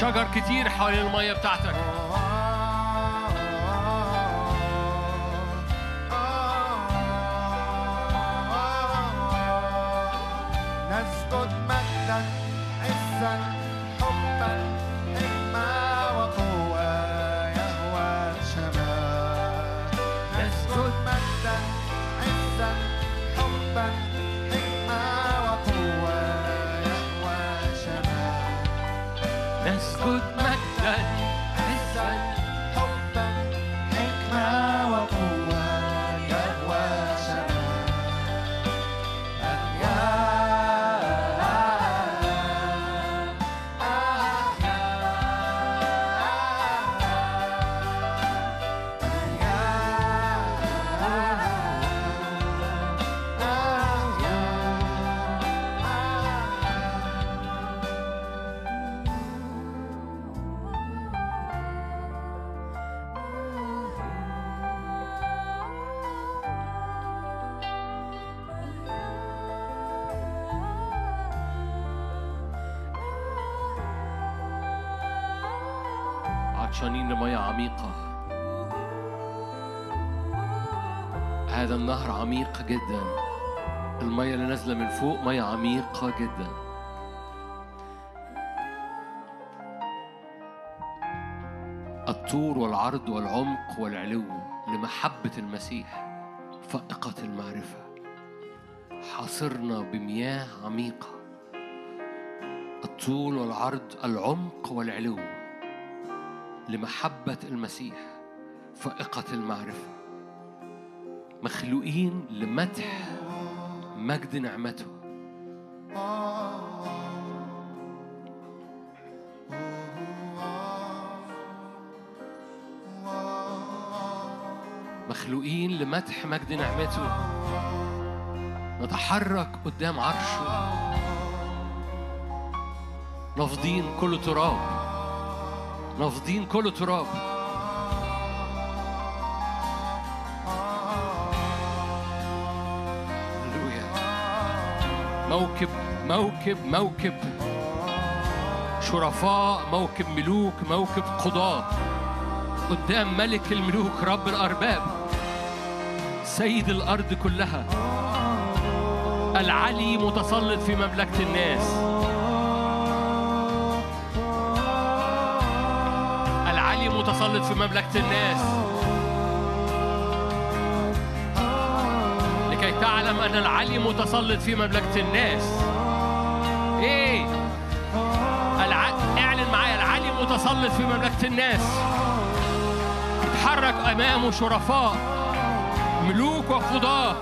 شجر كتير حوالين المية بتاعتك. جدا. المياه اللي نازلة من فوق مياه عميقة جدا. الطول والعرض والعمق والعلو لمحبة المسيح فائقة المعرفة. حاصرنا بمياه عميقة. الطول والعرض العمق والعلو لمحبة المسيح فائقة المعرفة. مخلوقين لمدح مجد نعمته. مخلوقين لمدح مجد نعمته. نتحرك قدام عرشه. نافضين كل تراب. نافضين كل تراب. موكب موكب موكب. شرفاء موكب ملوك موكب قضاة. قدام ملك الملوك رب الأرباب. سيد الأرض كلها. العلي متسلط في مملكة الناس. العلي متسلط في مملكة الناس. تعلم أن العلي متسلط في مملكة الناس. إيه. اعلن معايا العلي متسلط في مملكة الناس. يتحرك أمامه شرفاء ملوك وقضاة.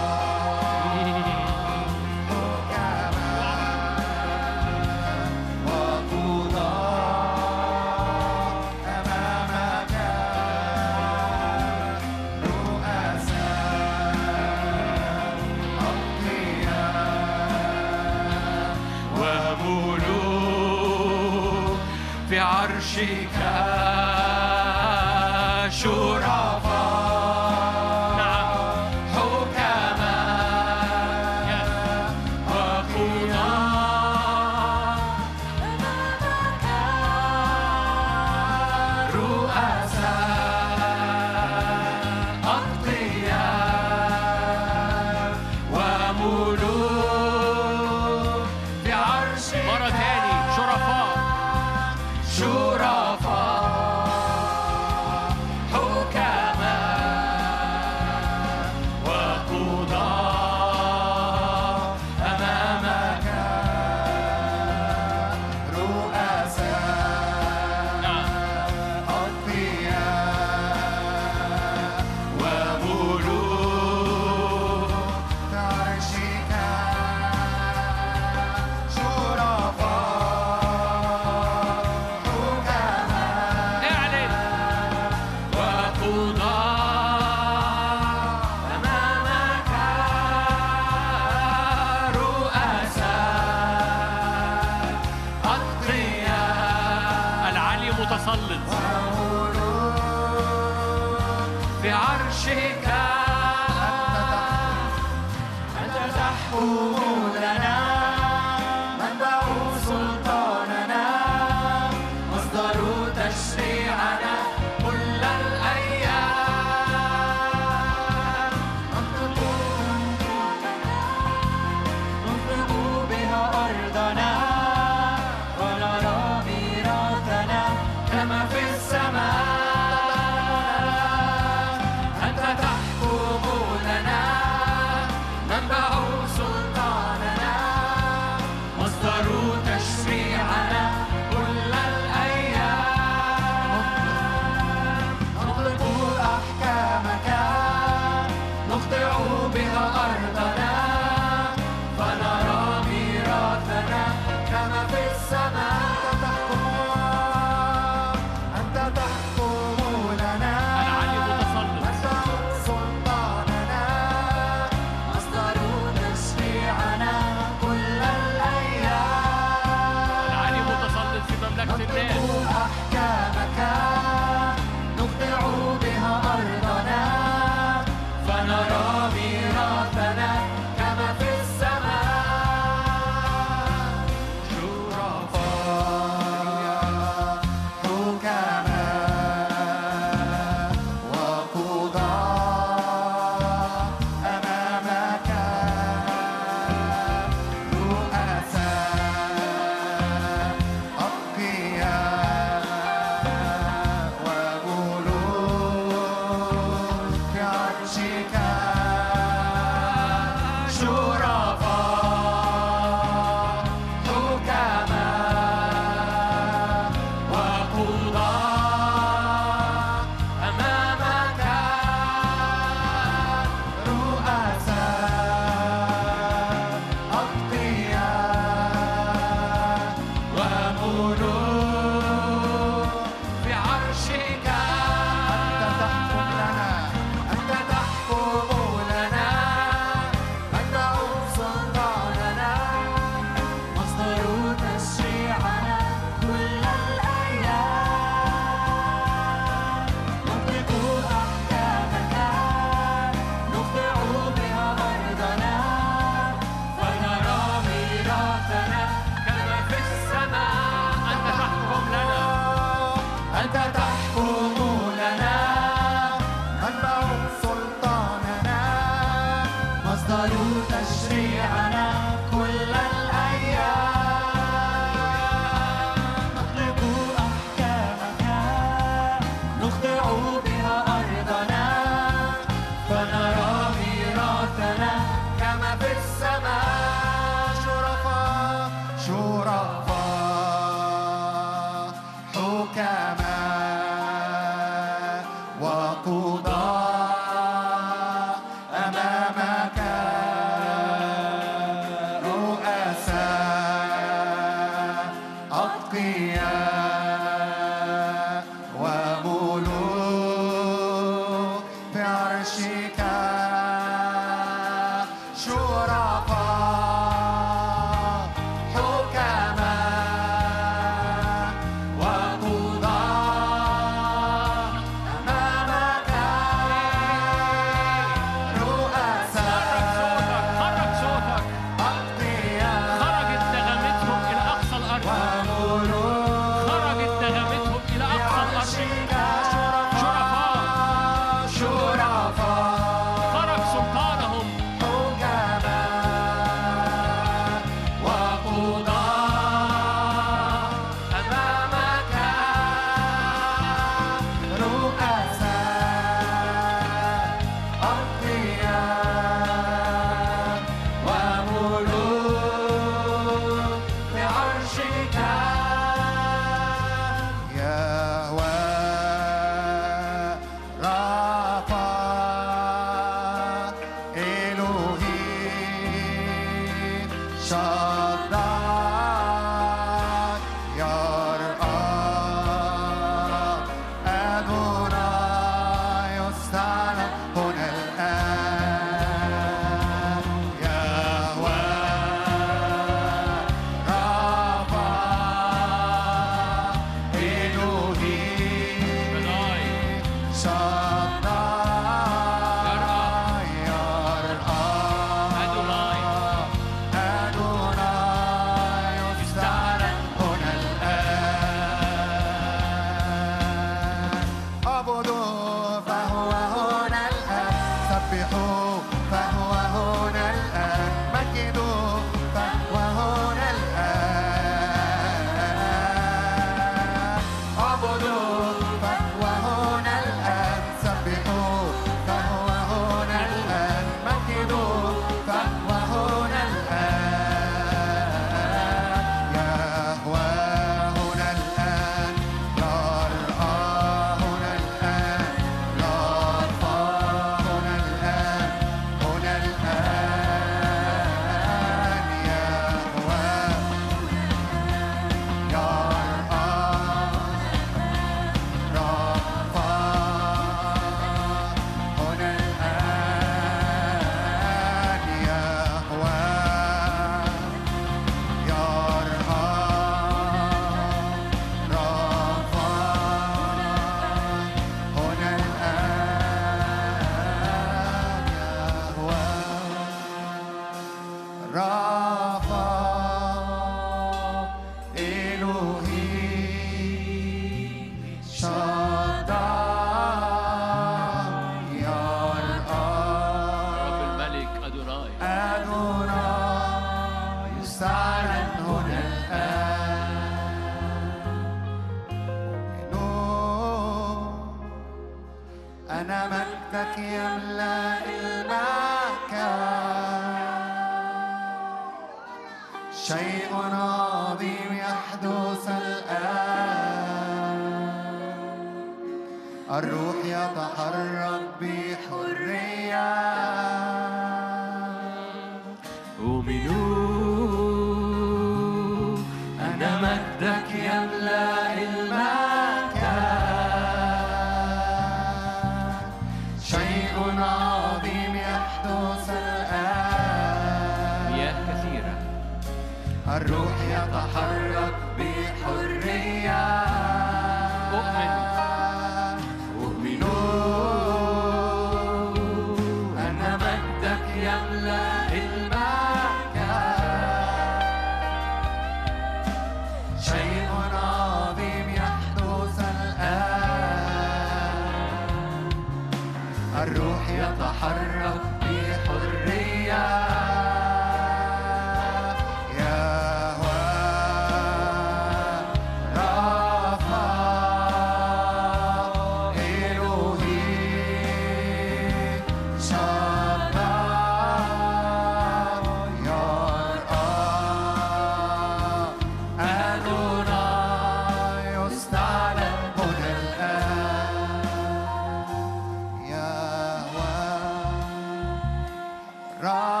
Ram.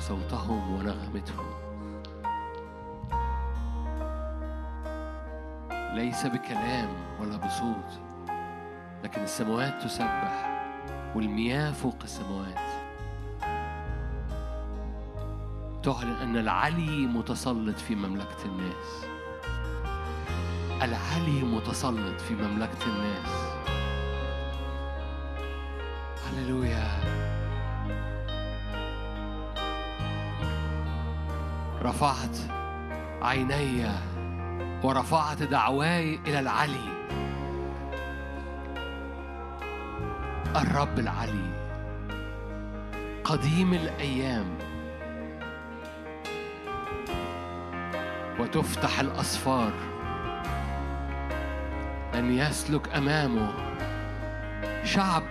صوتهم ونغمتهم. ليس بكلام ولا بصوت لكن السماوات تسبح والمياه فوق السماوات. تعلن أن العلي متسلط في مملكة الناس. العلي متسلط في مملكة الناس. عيني ورفعت دعواي إلى العلي. الرب العلي قديم الأيام. وتفتح الأسفار أن يسلك أمامه شعب.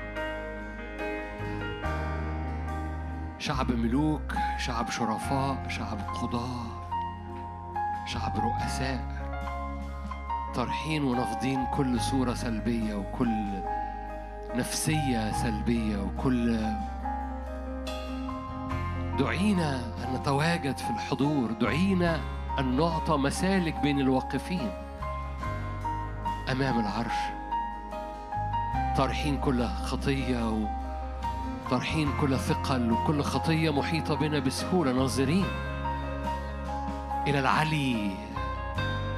شعب ملوك شعب شرفاء شعب قضاة شعب رؤساء طرحين ونافضين كل صورة سلبية وكل نفسية سلبية وكل دعينا أن نتواجد في الحضور دعينا أن نعطى مسالك بين الواقفين أمام العرش. طارحين كل خطية وطارحين كل ثقل وكل خطية محيطة بنا بسهولة ناظرين. إلى العلي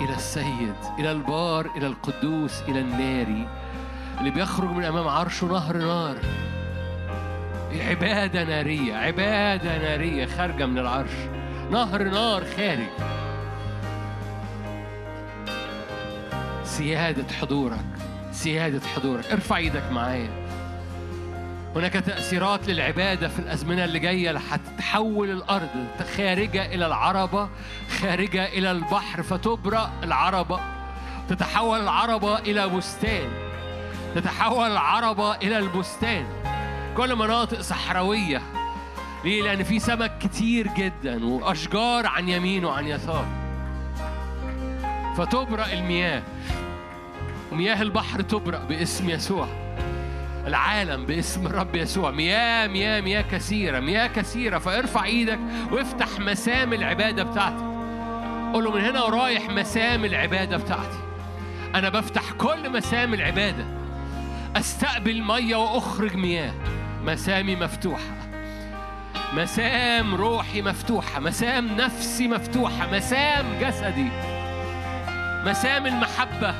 إلى السيد إلى البار إلى القدوس إلى الناري اللي بيخرج من أمام عرشه نهر نار. عبادة نارية عبادة نارية خارجة من العرش. نهر نار خارج. سيادة حضورك سيادة حضورك ارفع إيدك معايا. هناك تأثيرات للعبادة في الأزمنة اللي جاية هتتحول الأرض خارجة إلى العربة خارجة إلى البحر فتبرأ العربة. تتحول العربة إلى بستان. تتحول العربة إلى البستان. كل مناطق صحراوية. ليه؟ لأن في سمك كتير جدا وأشجار عن يمين وعن يسار. فتبرأ المياه. ومياه البحر تبرأ باسم يسوع. العالم باسم الرب يسوع. مياه مياه مياه كثيرة مياه كثيرة. فارفع إيدك وافتح مسام العبادة بتاعتك قول له من هنا ورايح مسام العبادة بتاعتي. أنا بفتح كل مسام العبادة. أستقبل مية وأخرج مياه. مسامي مفتوحة. مسام روحي مفتوحة. مسام نفسي مفتوحة. مسام جسدي. مسام المحبة.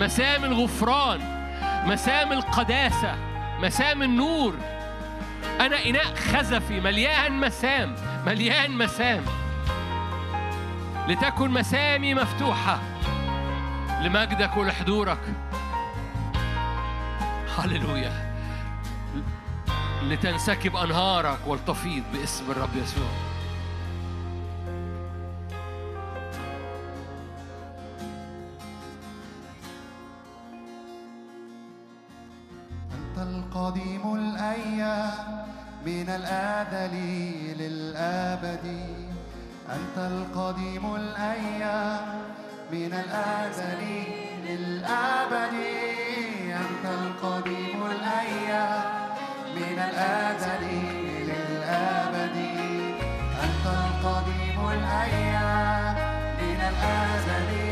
مسام الغفران. مسام القداسة مسام النور. أنا إناء خزفي مليان مسام مليان مسام. لتكن مسامي مفتوحة لمجدك ولحضورك هللويا. لتنسكب أنهارك ولتفيض باسم الرب يسوع. القديم الأيام من الأزل للأبد. أنت القديم الأيام من الأزل للأبد. أنت القديم الأيام من الأزل للأبد. أنت القديم الأيام من الأزل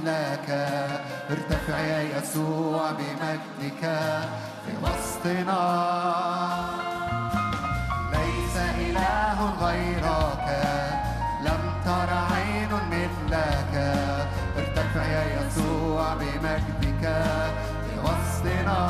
مثلك ارتفع يا يسوع بمجدك في وسطنا. ليس إله غيرك. لم تر عين مثلك ارتفع يا يسوع بمجدك في وسطنا.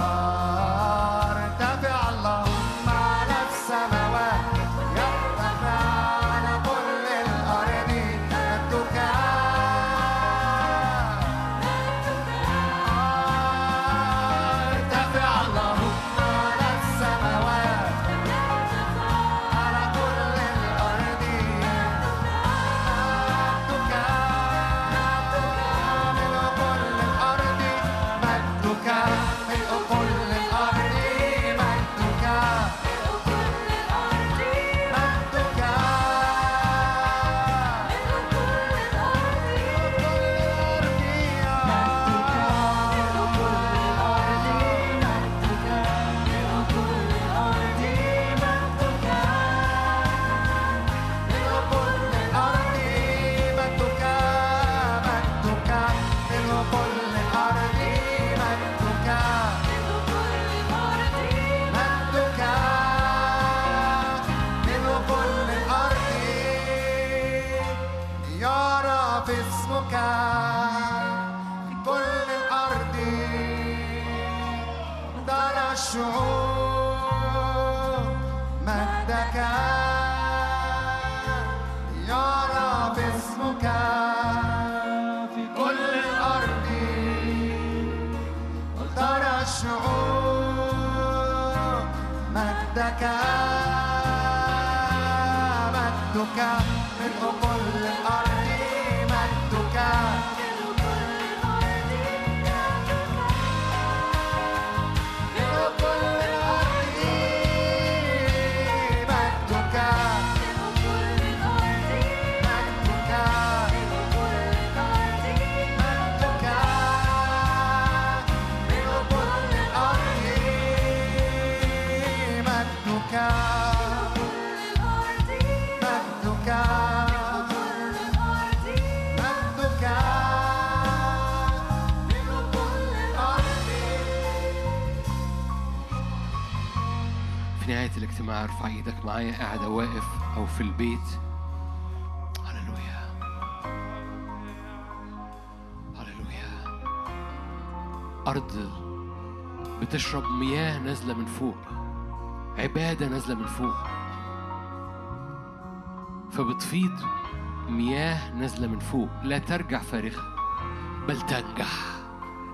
مجدك الاجتماع أرفع إيدك معايا قاعد أو واقف أو في البيت. هللويا. هللويا. أرض بتشرب مياه نازلة من فوق عبادة نازلة من فوق. فبتفيض مياه نازلة من فوق. لا ترجع فارغة بل تنجح.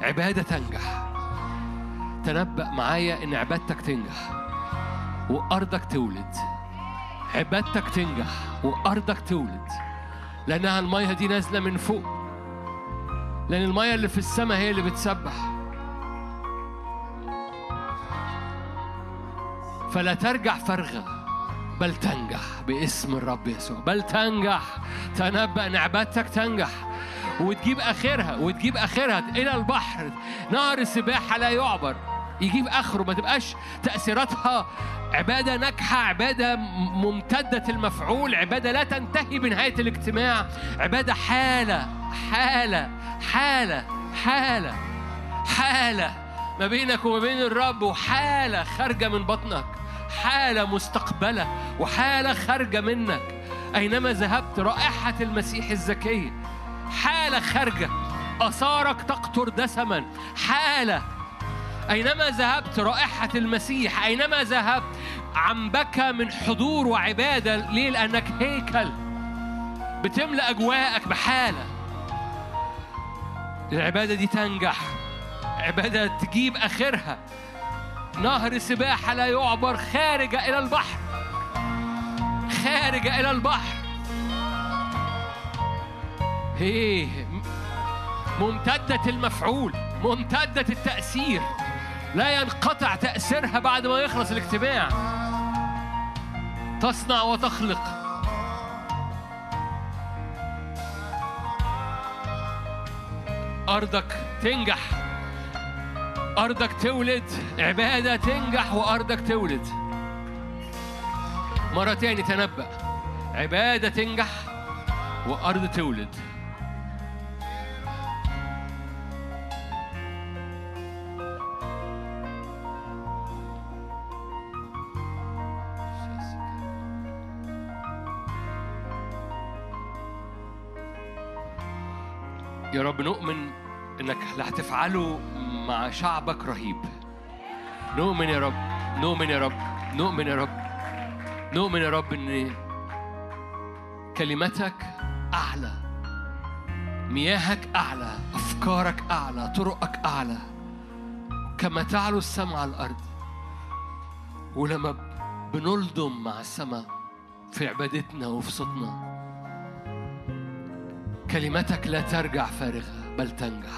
عبادة تنجح. تنبأ معايا إن عبادتك تنجح. وأرضك تولد. عبادتك تنجح وأرضك تولد. لأنها المية دي نازلة من فوق. لأن المية اللي في السماء هي اللي بتسبح. فلا ترجع فرغة بل تنجح باسم الرب يسوع. بل تنجح. تنبأ إن عبادتك تنجح. وتجيب آخرها وتجيب آخرها إلى البحر. نهر السباحه لا يعبر. يجيب آخره ما تبقاش تأثيراتها عبادة ناجحة عبادة ممتدة المفعول عبادة لا تنتهي بنهاية الاجتماع عبادة حالة حالة حالة حالة حالة ما بينك وما بين الرب وحالة خارجة من بطنك حالة مستقبلة وحالة خارجة منك. أينما ذهبت رائحة المسيح الزكيه حالة خارجة أثارك تقطر دسما حالة أينما ذهبت رائحة المسيح أينما ذهبت عنبك من حضور وعبادة ليه؟ لأنك هيكل بتملأ أجواءك بحالة. العبادة دي تنجح عبادة تجيب آخرها. نهر سباحة لا يعبر خارجة إلى البحر خارجة إلى البحر. هي ممتدة المفعول ممتدة التأثير. لا ينقطع تأثيرها بعد ما يخلص الاجتماع. تصنع وتخلق. أرضك تنجح. أرضك تولد. عبادة تنجح وأرضك تولد. مرة تاني تنبأ. عبادة تنجح وأرض تولد. يا رب نؤمن إنك اللي هتفعله مع شعبك رهيب. نؤمن يا رب نؤمن يا رب نؤمن يا رب نؤمن يا رب إن كلمتك أعلى مياهك أعلى أفكارك أعلى طرقك أعلى كما تعلو السماء على الأرض. ولما بنلضم مع السماء في عبادتنا وفي صوتنا كلمتك لا ترجع فارغة بل تنجح.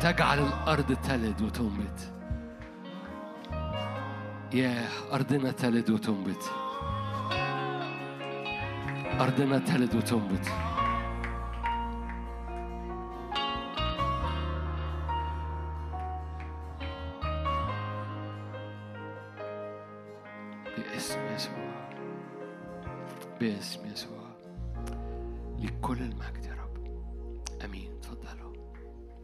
تجعل الأرض تلد وتنبت. يا أرضنا تلد وتنبت. أرضنا تلد وتنبت. باسم يسوع. باسم يسوع. لكل المجد.